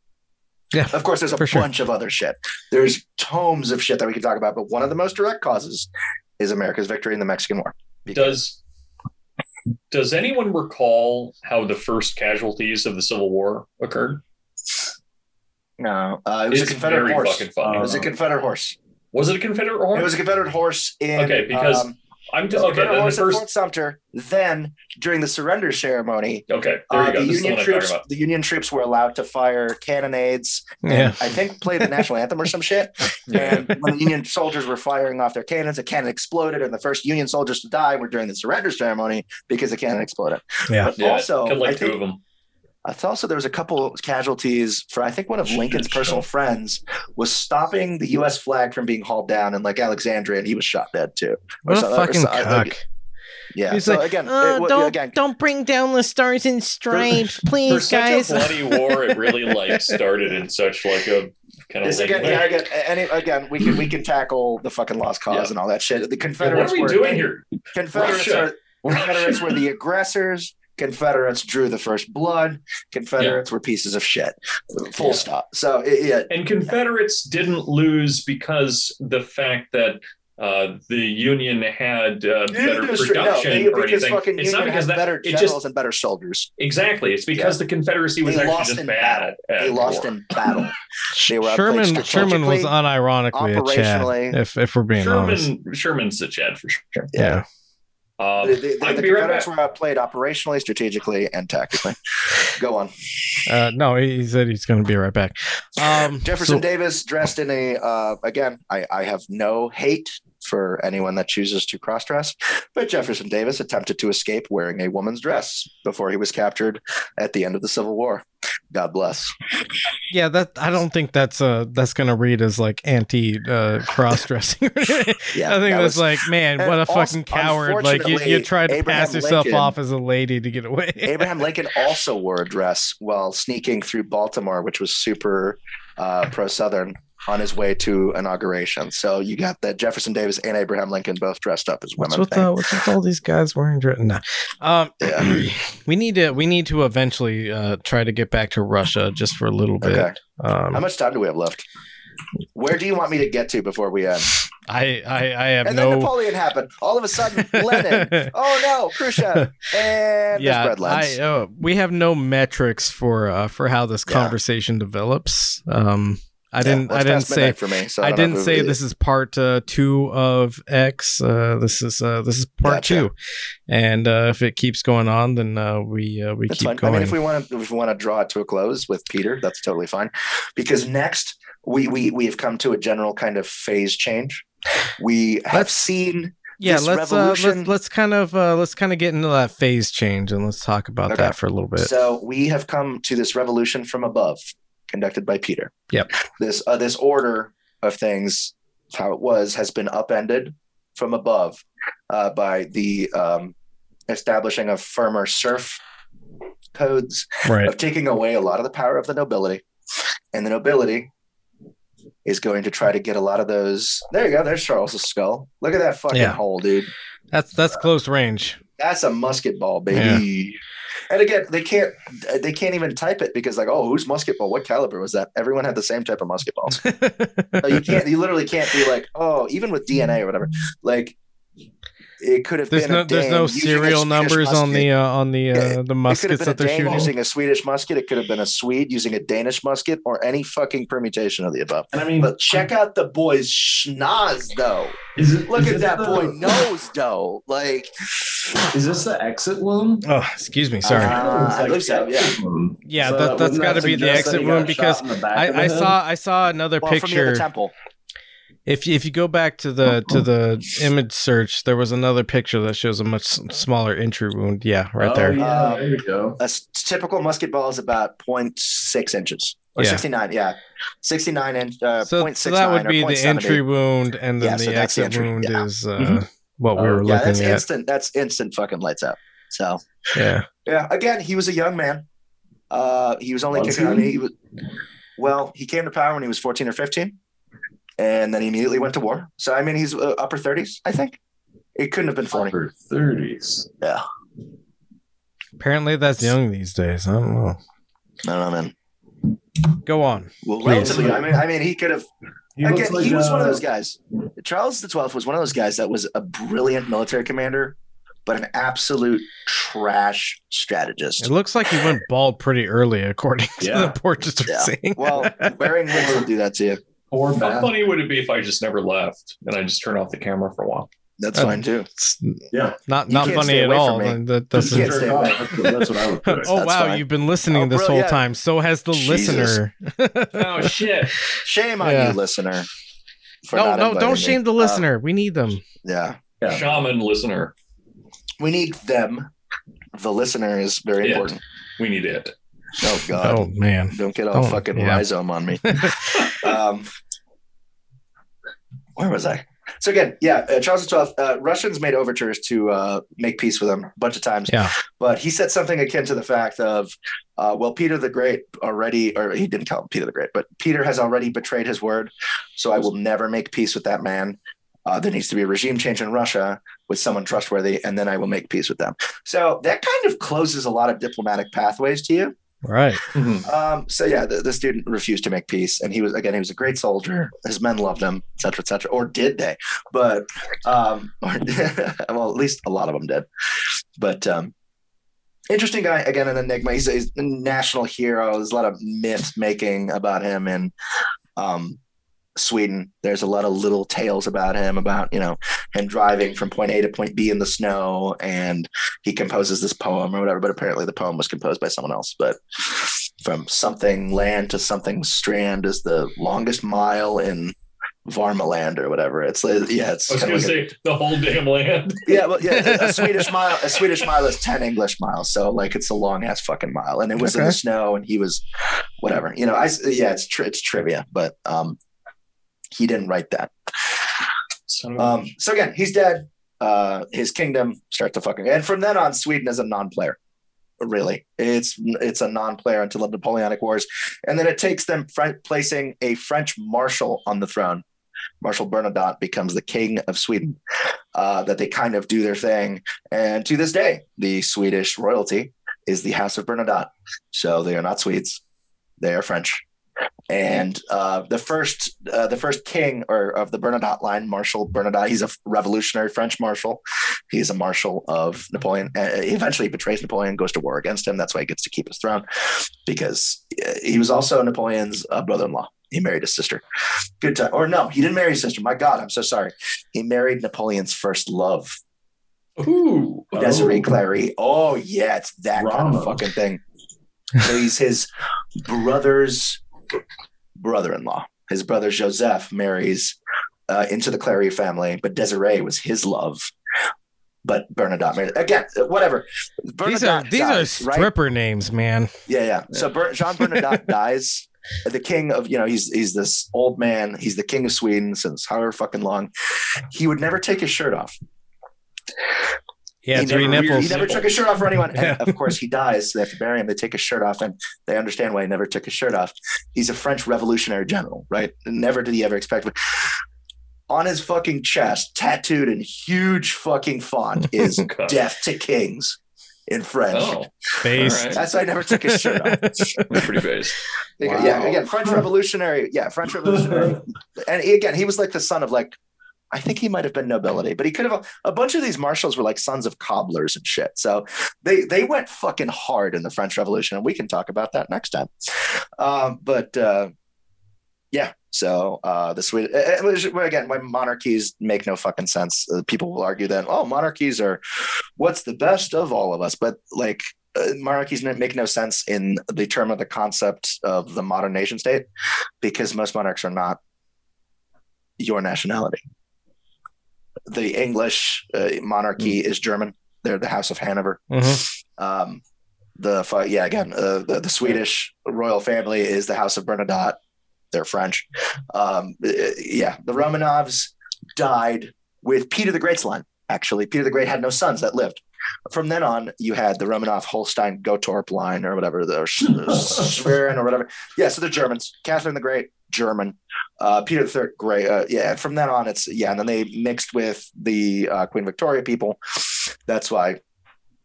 Yeah, Of course, there's a for sure. bunch of other shit. There's tomes of shit that we can talk about, but one of the most direct causes is America's victory in the Mexican War. Does does anyone recall how the first casualties of the Civil War occurred? No, uh, it was It's a Confederate horse. fucking funny. It was a Confederate horse. Was it a Confederate horse? It was a Confederate horse in Okay, because um, I'm Okay, just okay. Then the Horse at first. Fort Sumter. Then during the surrender ceremony, Okay, there uh, you go. the This Union one I'm talking troops the Union troops were allowed to fire cannonades. and Yeah. I think play the national anthem or some shit. [laughs] And when the Union soldiers were firing off their cannons, a cannon exploded, and the first Union soldiers to die were during the surrender ceremony because the cannon exploded. Yeah. But Yeah, also, like I two think, of them. I thought also there was a couple casualties for I think one of Lincoln's personal friends was stopping the U.S. flag from being hauled down in like Alexandria, and he was shot dead too. What a so- or fucking so- cuck. like- Yeah. He's so like, again, "Uh, it don't again, don't bring down the stars and stripes, For please, such guys. a bloody [laughs] war, it really like started in such like a kind of This again, yeah, again, any, again, we can we can tackle the fucking lost cause Yeah. and all that shit. The confederates what are we were doing here? Confederates Russia. are Confederates were the aggressors. Confederates drew the first blood. Confederates were pieces of shit. Full Yeah. stop. So it, yeah, And Confederates didn't lose because the fact that uh, the Union had uh, better Industry- no, production they- or anything. fucking It's not Union because had that better it generals just and better soldiers. exactly. It's because the Confederacy was They actually lost just in bad battle. at, at They lost war. in battle. [laughs] They were Sherman Sherman was unironically a Chad. If if we're being honest. Sherman Sherman's a Chad for sure. Yeah. Uh, The, the, the, the be right Confederates were outplayed operationally, strategically, and tactically. Go on. Uh, no, he he said he's going to be right back. Um, Jefferson so- Davis dressed in a uh, again. I, I have no hate for anyone that chooses to cross dress, but Jefferson Davis attempted to escape wearing a woman's dress before he was captured at the end of the Civil War. God bless. yeah, that I don't think that's uh that's going to read as like anti uh, cross dressing. [laughs] Yeah, I think that that's was- like, man, what a also, fucking coward! Like you, you tried to Abraham pass yourself Lincoln- off as a lady to get away. Abraham [laughs] Lincoln also wore a dress while sneaking through Baltimore, which was super uh, pro Southern, on his way to inauguration. So you got that Jefferson Davis and Abraham Lincoln both dressed up as What's women. with thing. uh, what's with all these guys wearing dress? Nah. Um, Yeah. [clears throat] we need to we need to eventually uh, try to get back to Russia just for a little bit. Okay. Um, How much time do we have left? Where do you want me to get to before we end? I, I I have And then. Napoleon happened. All of a sudden, Lenin. [laughs] Oh no, Khrushchev. And yeah. I, uh, we have no metrics for uh, for how this Yeah. conversation develops. Um, I Yeah, didn't well, I didn't say for me. So I, I didn't say this is part uh, two of X. Uh, this is uh, this is part Gotcha. two, and uh, if it keeps going on, then uh, we uh, we That's keep fine. going. I mean, if we want to, if we want to draw it to a close with Peter, that's totally fine. Because next, we we we have come to a general kind of phase change. We have Let's- seen yeah, this let's revolution- let's let's kind of uh, let's kind of get into that phase change, and let's talk about Okay. that for a little bit. So we have come to this revolution from above, conducted by Peter. Yep. [laughs] This uh, this order of things, how it was, has been upended from above uh, by the um, establishing of firmer serf codes, right. of taking away a lot of the power of the nobility, and the nobility is going to try to get a lot of those. There you go. There's Charles's skull. Look at that fucking Yeah. hole, dude. That's that's close range. That's a musket ball, baby. And again, they can't they can't even type it because like, oh, whose musket ball? What caliber was that? Everyone had the same type of musket balls. [laughs] So you can't you literally can't be like, oh, even with DNA or whatever. Like it could have There's been no a there's no using a serial Swedish numbers on musket. the uh, on the uh, the it could muskets that they're Dane shooting. using a Swedish musket. It could have been a Swede using a Danish musket, or any fucking permutation of the above. And I mean, But check out the boy's schnoz, though. is it, Look is at that the- boy nose, though. Like, Is this the exit wound? Oh, excuse me, sorry. Uh, It's I believe so, yeah. Yeah, So that- that's wouldn't gotta be the exit that he got wound because the back of the I, I saw I saw another well, from near picture. the temple. If you, if you go back to the to the image search, there was another picture that shows a much smaller entry wound. Yeah, right Oh, there. Yeah, Um, there you go. A s- typical musket ball is about 0.6 inches or Yeah. 69. Yeah, 69 inch. Uh, So, 0.69 so that would be the entry wound, and then Yeah, the so that's the exit entry, wound yeah. is uh, Mhm. what we Oh, were Yeah, looking that's at. instant. That's instant fucking lights out. So Yeah, yeah, again, he was a young man. Uh, he was only Was kicking. I he? mean, he was. Well, he came to power when he was 14 or 15, and then he immediately went to war. So I mean, he's uh, upper 30s. I think it couldn't have been 40. Upper 30s. Yeah, apparently that's young these days. I don't know. I don't know, man. Go on. Well, relatively. I mean, I mean, he could have. He Again, like, he was one of uh, those guys. Charles the Twelfth was one of those guys that was a brilliant military commander, but an absolute trash strategist. It looks like he went bald pretty early, according to Yeah. the portraits we're Yeah. seeing. Well, [laughs] wearing wigs will do that to you. Poor How funny would it be if I just never left and I just turned off the camera for a while? That's Uh, fine too. It's Yeah. not not funny at all. That You doesn't. can't away. That's, that's what I would put. [laughs] Oh That's wow, fine. you've been listening Oh, this bro, whole yeah. time. So has the Jesus. listener. [laughs] Oh shit! Shame on Yeah. you, listener. no, no, don't me. shame the Um, listener. we need them. yeah, Yeah. Shaman listener, we need them. The listener is very It. important. we need it. Oh [laughs] God, Oh man. don't get all Oh, fucking yeah. rhizome on me. [laughs] um, where was I? So again, yeah, uh, Charles XII. Uh, Russians made overtures to uh, make peace with him a bunch of times. Yeah. but he said something akin to the fact of, uh, well, Peter the Great already, or he didn't call him Peter the Great, but Peter has already betrayed his word, so I will never make peace with that man. Uh, there needs to be a regime change in Russia with someone trustworthy, and then I will make peace with them. So that kind of closes a lot of diplomatic pathways to you. Right. Um, so yeah, the, the student refused to make peace, and he was again he was a great soldier. His men loved him, etc., cetera, et cetera. Or did they? But um, [laughs] or, well, at least a lot of them did. But um, interesting guy again, an enigma. He's, he's a national hero. There's a lot of myth making about him and um, Sweden. There's a lot of little tales about him, about you know him driving from point A to point B in the snow, and he composes this poem or whatever. But apparently, the poem was composed by someone else. But from something land to something strand is the longest mile in Varmaland or whatever. It's like- yeah, it's I was going of to like a- say the whole damn land. [laughs] yeah, well, yeah, a Swedish mile. A Swedish mile is ten English miles, so like it's a long ass fucking mile, and it was in the snow, and he was whatever. You know, I yeah, it's tri- it's trivia, but um, he didn't write that. Son of a- Um, so again, he's dead. Uh, his kingdom starts to fucking, and from then on, Sweden is a non-player. Really, it's it's a non-player until the Napoleonic Wars, and then it takes them fr- placing a French marshal on the throne. Marshal Bernadotte becomes the king of Sweden. Uh, that they kind of do their thing, and to this day, the Swedish royalty is the House of Bernadotte. So they are not Swedes; they are French and uh, the first uh, the first king or of the Bernadotte line, Marshal Bernadotte, he's a revolutionary French marshal. He's a marshal of Napoleon. Uh, he eventually betrays Napoleon, goes to war against him. That's why he gets to keep his throne because uh, he was also Napoleon's uh, brother-in-law. He married his sister. Good time. Or no, he didn't marry his sister. My God, I'm so sorry. He married Napoleon's first love, Ooh, Desiree Oh. Clary. Oh yeah, it's that kind of fucking thing. So he's his brother's brother-in-law. His brother Joseph marries uh, into the Clary family, but Desiree was his love. But Bernadotte married again. Whatever. These are Bernadotte these dies, are right? stripper names, man. Yeah, yeah. So Ber- Jean Bernadotte [laughs] dies. The king of, you know, he's he's this old man. He's the king of Sweden since however fucking long. He would never take his shirt off. Yeah, he three never, nipples. He never took his shirt off for anyone. [laughs] And Yeah. of course, he dies. So they have to bury him. They take his shirt off, and they understand why he never took his shirt off. He's a French revolutionary general, right? Never did he ever expect. On his fucking chest, tattooed in huge fucking font, [laughs] is oh, God. "Death to Kings" in French. oh, Based. All right. That's why I never took his shirt off. [laughs] pretty based. Yeah, Yeah, again, French Revolutionary. Yeah, French Revolutionary. and again, he was like the son of like, I think he might have been nobility, but he could have. A bunch of these marshals were like sons of cobblers and shit. So they they went fucking hard in the French Revolution, and we can talk about that next time. Um, but uh, yeah, so uh, the Swedish again when monarchies make no fucking sense. Uh, people will argue that oh, monarchies are what's the best of all of us, but like uh, monarchies make no sense in the term of the concept of the modern nation state because most monarchs are not your nationality. The English uh, monarchy is German. They're the House of Hanover. Mhm. Um, the yeah again uh, the, the Swedish royal family is the House of Bernadotte. They're French. Um, uh, yeah, the Romanovs died with Peter the Great's line. Actually, Peter the Great had no sons that lived. From then on, you had the Romanov Holstein Gottorp line or whatever, the [laughs] Schwerin or whatever. Yeah, so they're Germans. Catherine the Great, German. Uh, Peter the Third, great. Uh, yeah, from then on, it's yeah, and then they mixed with the uh, Queen Victoria people. That's why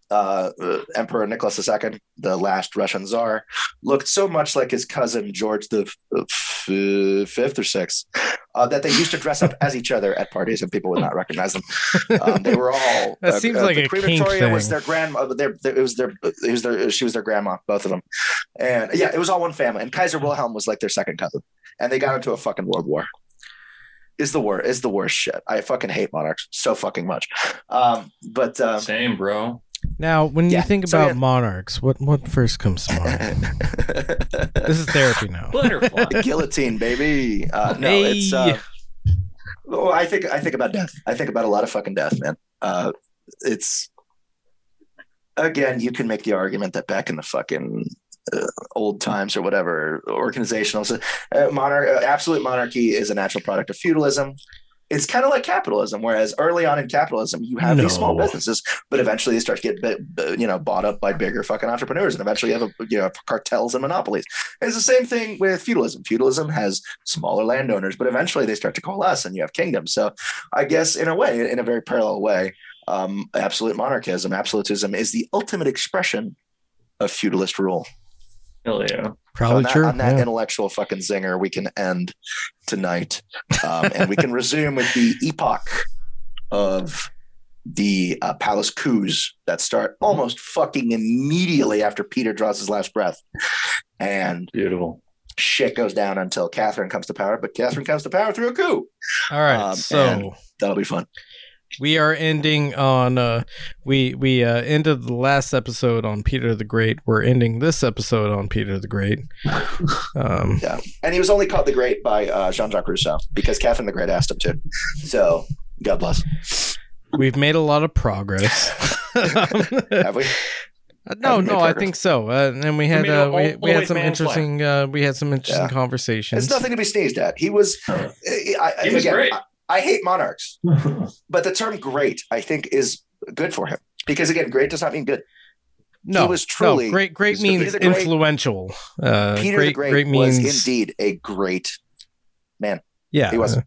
uh, uh, Emperor Nicholas II, the last Russian Tsar, looked so much like his cousin George the f- f- fifth or sixth uh, that they used to dress up as each other at parties, and people would not recognize them. Um, they were all. [laughs] That seems like the a Queen kink Victoria was their grandma. Their, their, it was their. It was their. She was their grandma, both of them, and yeah, it was all one family. And Kaiser Wilhelm was like their second cousin, and they got into a fucking world war. is the worst is the worst shit. I fucking hate monarchs so fucking much. Um, but um, Same, bro. Now, when Yeah, you think so about yeah. monarchs, what what first comes to mind? [laughs] this is therapy now. Butterfly. [laughs] guillotine, baby. Uh, no, Hey. it's. Uh, oh, I think I think about death. I think about a lot of fucking death, man. Uh, it's again, you can make the argument that back in the fucking uh, old times or whatever, organizational so, uh, monarch, uh, absolute monarchy is a natural product of feudalism. It's kind of like capitalism, whereas early on in capitalism, you have these small businesses, but eventually they start to get, you know, bought up by bigger fucking entrepreneurs, and eventually you have, a, you know, cartels and monopolies. It's the same thing with feudalism. Feudalism has smaller landowners, but eventually they start to coalesce, and you have kingdoms. So, I guess in a way, in a very parallel way, um, absolute monarchism, absolutism is the ultimate expression of feudalist rule. Hell yeah. Probably on that, true. on that yeah. intellectual fucking zinger, we can end tonight, um, and we can resume with the epoch of the uh, palace coups that start almost fucking immediately after Peter draws his last breath, and Beautiful. shit goes down until Catherine comes to power. But Catherine comes to power through a coup. All right, um, so That'll be fun. We are ending on uh we we uh ended the last episode on Peter the Great. We're ending this episode on Peter the Great. [laughs] Um Yeah, and he was only called the Great by uh, Jean-Jacques Rousseau because Catherine the Great asked him to. So God bless. we've made a lot of progress. [laughs] Have we? no, Have we made no, I think so. Uh, and we had uh, we, we had some interesting uh, we had some interesting Yeah. conversations. It's nothing to be sneezed at. He was. Huh. I, I, He was again, great. I, I hate monarchs, [laughs] but the term "great" I think is good for him because again, great does not mean good. no, was truly- no, great. Great Peter means the Great- influential. Uh, Peter great, the Great, great was means indeed a great. Man. Yeah, He was. uh,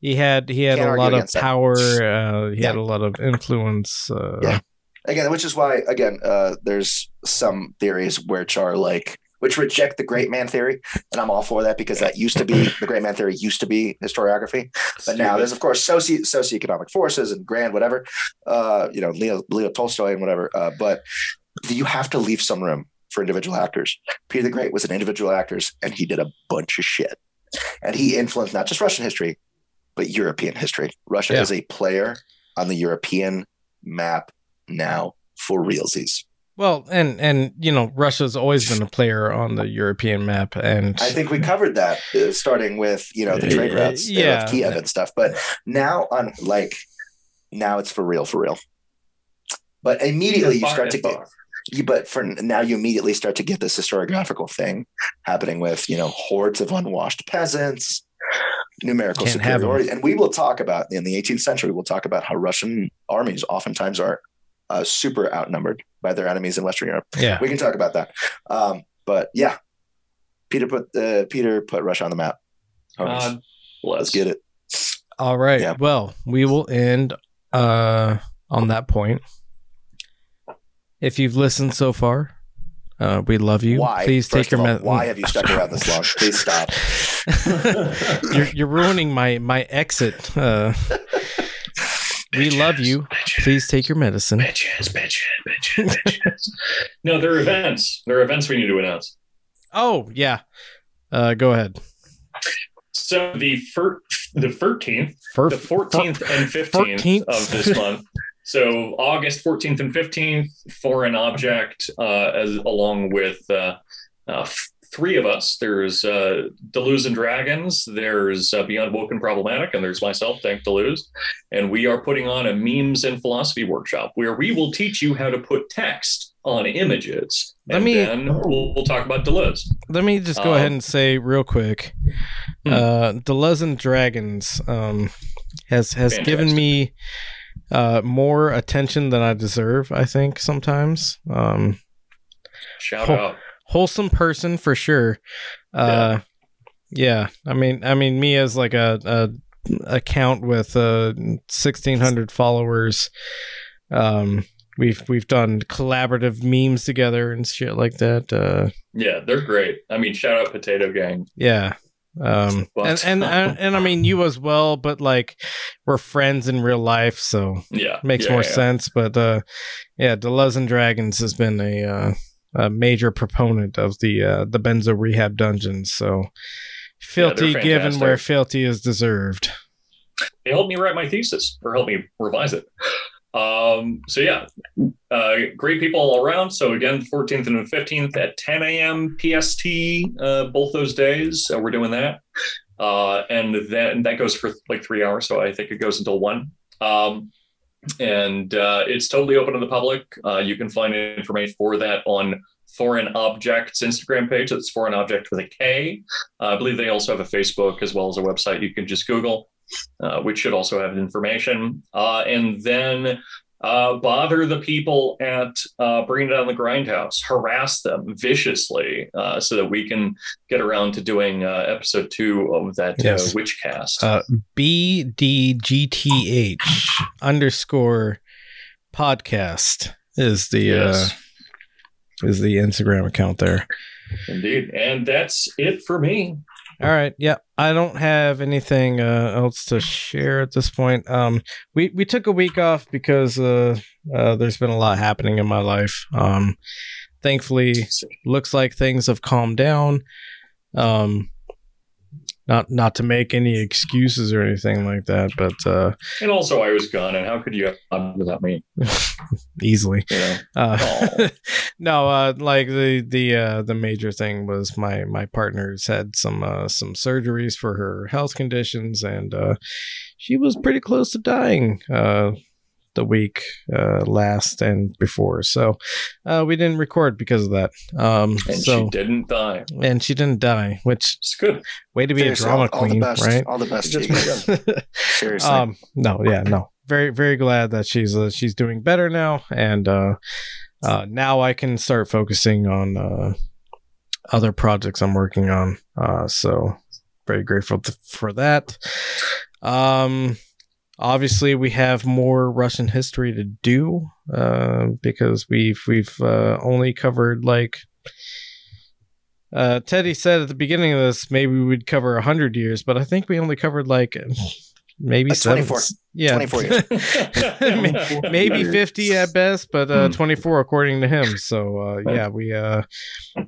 He had he had Can't a lot of power. Uh, he had a lot of influence. Uh, Yeah. Again, which is why again, uh, there's some theories which are like which reject the great man theory, and I'm all for that because that used to be the great man theory used to be historiography. But now there's of course socio socioeconomic forces and grand whatever, uh, you know, Leo Leo Tolstoy and whatever. Uh, but you have to leave some room for individual actors. Peter the Great was an individual actor, and he did a bunch of shit, and he influenced not just Russian history, but European history. Russia Yeah. is a player on the European map now for realsies. Well, and and you know, Russia's always been a player on the European map, and I think we covered that, uh, starting with you know the trade routes yeah. Yeah. of Kiev and stuff. But now on like now it's for real, for real. But immediately you start to get you, but for now you immediately start to get this historiographical thing happening with you know hordes of unwashed peasants, numerical Can't superiority, and we will talk about in the 18th century. We'll talk about how Russian armies oftentimes are uh, super outnumbered by their enemies in Western Europe. yeah, We can talk about that. Um, but yeah, Peter put uh, Peter put Russia on the map. Homies. Let's get it. all right. Yeah. Well, we will end uh, on that point. If you've listened so far, uh, we love you. Why? Please First take your of all, me- Why have you stuck [laughs] around this long? Please stop. [laughs] you're you're ruining my my exit. Uh, [laughs] we love you. Please take your medicine. Bitches, bitches, bitches, bitches. [laughs] no, there are events. There are events we need to announce. Oh yeah. Uh, go ahead. So the fir- the thirteenth, Fir- the fourteenth and fifteenth of this month. So August fourteenth and fifteenth, foreign object, uh, as along with uh, uh, three of us. There's uh, Deleuze and Dragons. There's uh, Beyond Woke and Problematic, and there's myself, DankDeleuze. And we are putting on a memes and philosophy workshop where we will teach you how to put text on images. Let and me- then we'll, we'll talk about Deleuze. Let me just go Um, ahead and say real quick. Hmm. Uh, Deleuze and Dragons um, has has given me uh, more attention than I deserve. I think sometimes. Um, Shout out. Wholesome person for sure. Uh, yeah. I mean, I mean, me as like a, a account with uh, sixteen hundred followers. Um, we've we've done collaborative memes together and shit like that. Uh, Yeah, they're great. I mean, shout out Potato Gang. yeah. Um, and, and and and I mean you as well, but like we're friends in real life, so Yeah, makes yeah, more yeah. sense. But uh, yeah, Deleuze and Dragons has been a, uh, a major proponent of the uh, the Benzo Rehab Dungeons. So Filthy they're given where filthy is deserved. They helped me write my thesis or help me revise it. Um, so yeah, uh, great people all around. So again, 14th and 15th at 10 a.m. PST, uh, both those days, uh, we're doing that. Uh, and then that goes for like three hours. So I think it goes until one. Um, and uh, it's totally open to the public. Uh, you can find information for that on Foreign Objekts Instagram page. That's Foreign Object with a K. Uh, I believe they also have a Facebook as well as a website. You can just Google, uh, which should also have information. Uh, and then uh, bother the people at uh, Bring It On the Grindhouse, harass them viciously uh, so that we can get around to doing uh, episode two of that Yes. uh, witch cast. Uh, BDGTH underscore podcast is the yes, uh, is the Instagram account there. indeed. And that's it for me. All right. Yeah. I don't have anything uh, else to share at this point. Um, we, we took a week off because uh, uh, there's been a lot happening in my life. Um, thankfully, looks like things have calmed down. Um, not not to make any excuses or anything like that, but uh, And also, I was gone, and how could you have gone without me? [laughs] easily. You know, Uh, [laughs] no, uh, like the the uh, the major thing was my my partner's had some uh, some surgeries for her health conditions, and uh, she was pretty close to dying uh, the week uh, last and before. So uh, we didn't record because of that. Um, and so she didn't die. and she didn't die, which It's good. way to be Seriously, a drama all, all queen, the best, right? all the best. Just. [laughs] Seriously. um no yeah no very very glad that she's uh, she's doing better now and uh uh now i can start focusing on uh other projects i'm working on uh so very grateful to, for that um obviously we have more russian history to do uh because we've we've uh, only covered like uh, Teddy said at the beginning of this, maybe we would cover 100 years, but I think we only covered like maybe Like seven. 24. Yeah. 24 years. [laughs] Maybe 50 at best, but uh, Hmm. 24 according to him. So, uh, yeah, we uh,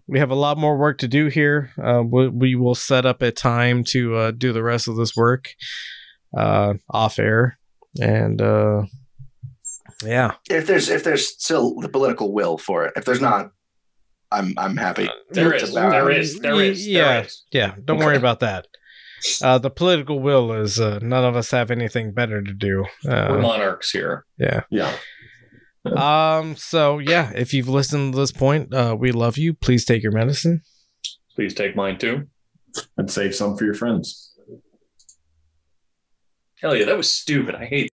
we have a lot more work to do here. Uh, we, we will set up a time to uh, do the rest of this work uh, off air. And uh, yeah, if there's if there's still the political will for it, if there's not, I'm I'm happy. There to is, bow. there is, there is, Yeah. there is. yeah, don't worry about that. Uh, the political will is uh, none of us have anything better to do. We're Uh, monarchs here. yeah. Yeah. Um. So yeah, if you've listened to this point, uh, we love you. Please take your medicine. Please take mine too. And save some for your friends. Hell yeah, that was stupid. I hate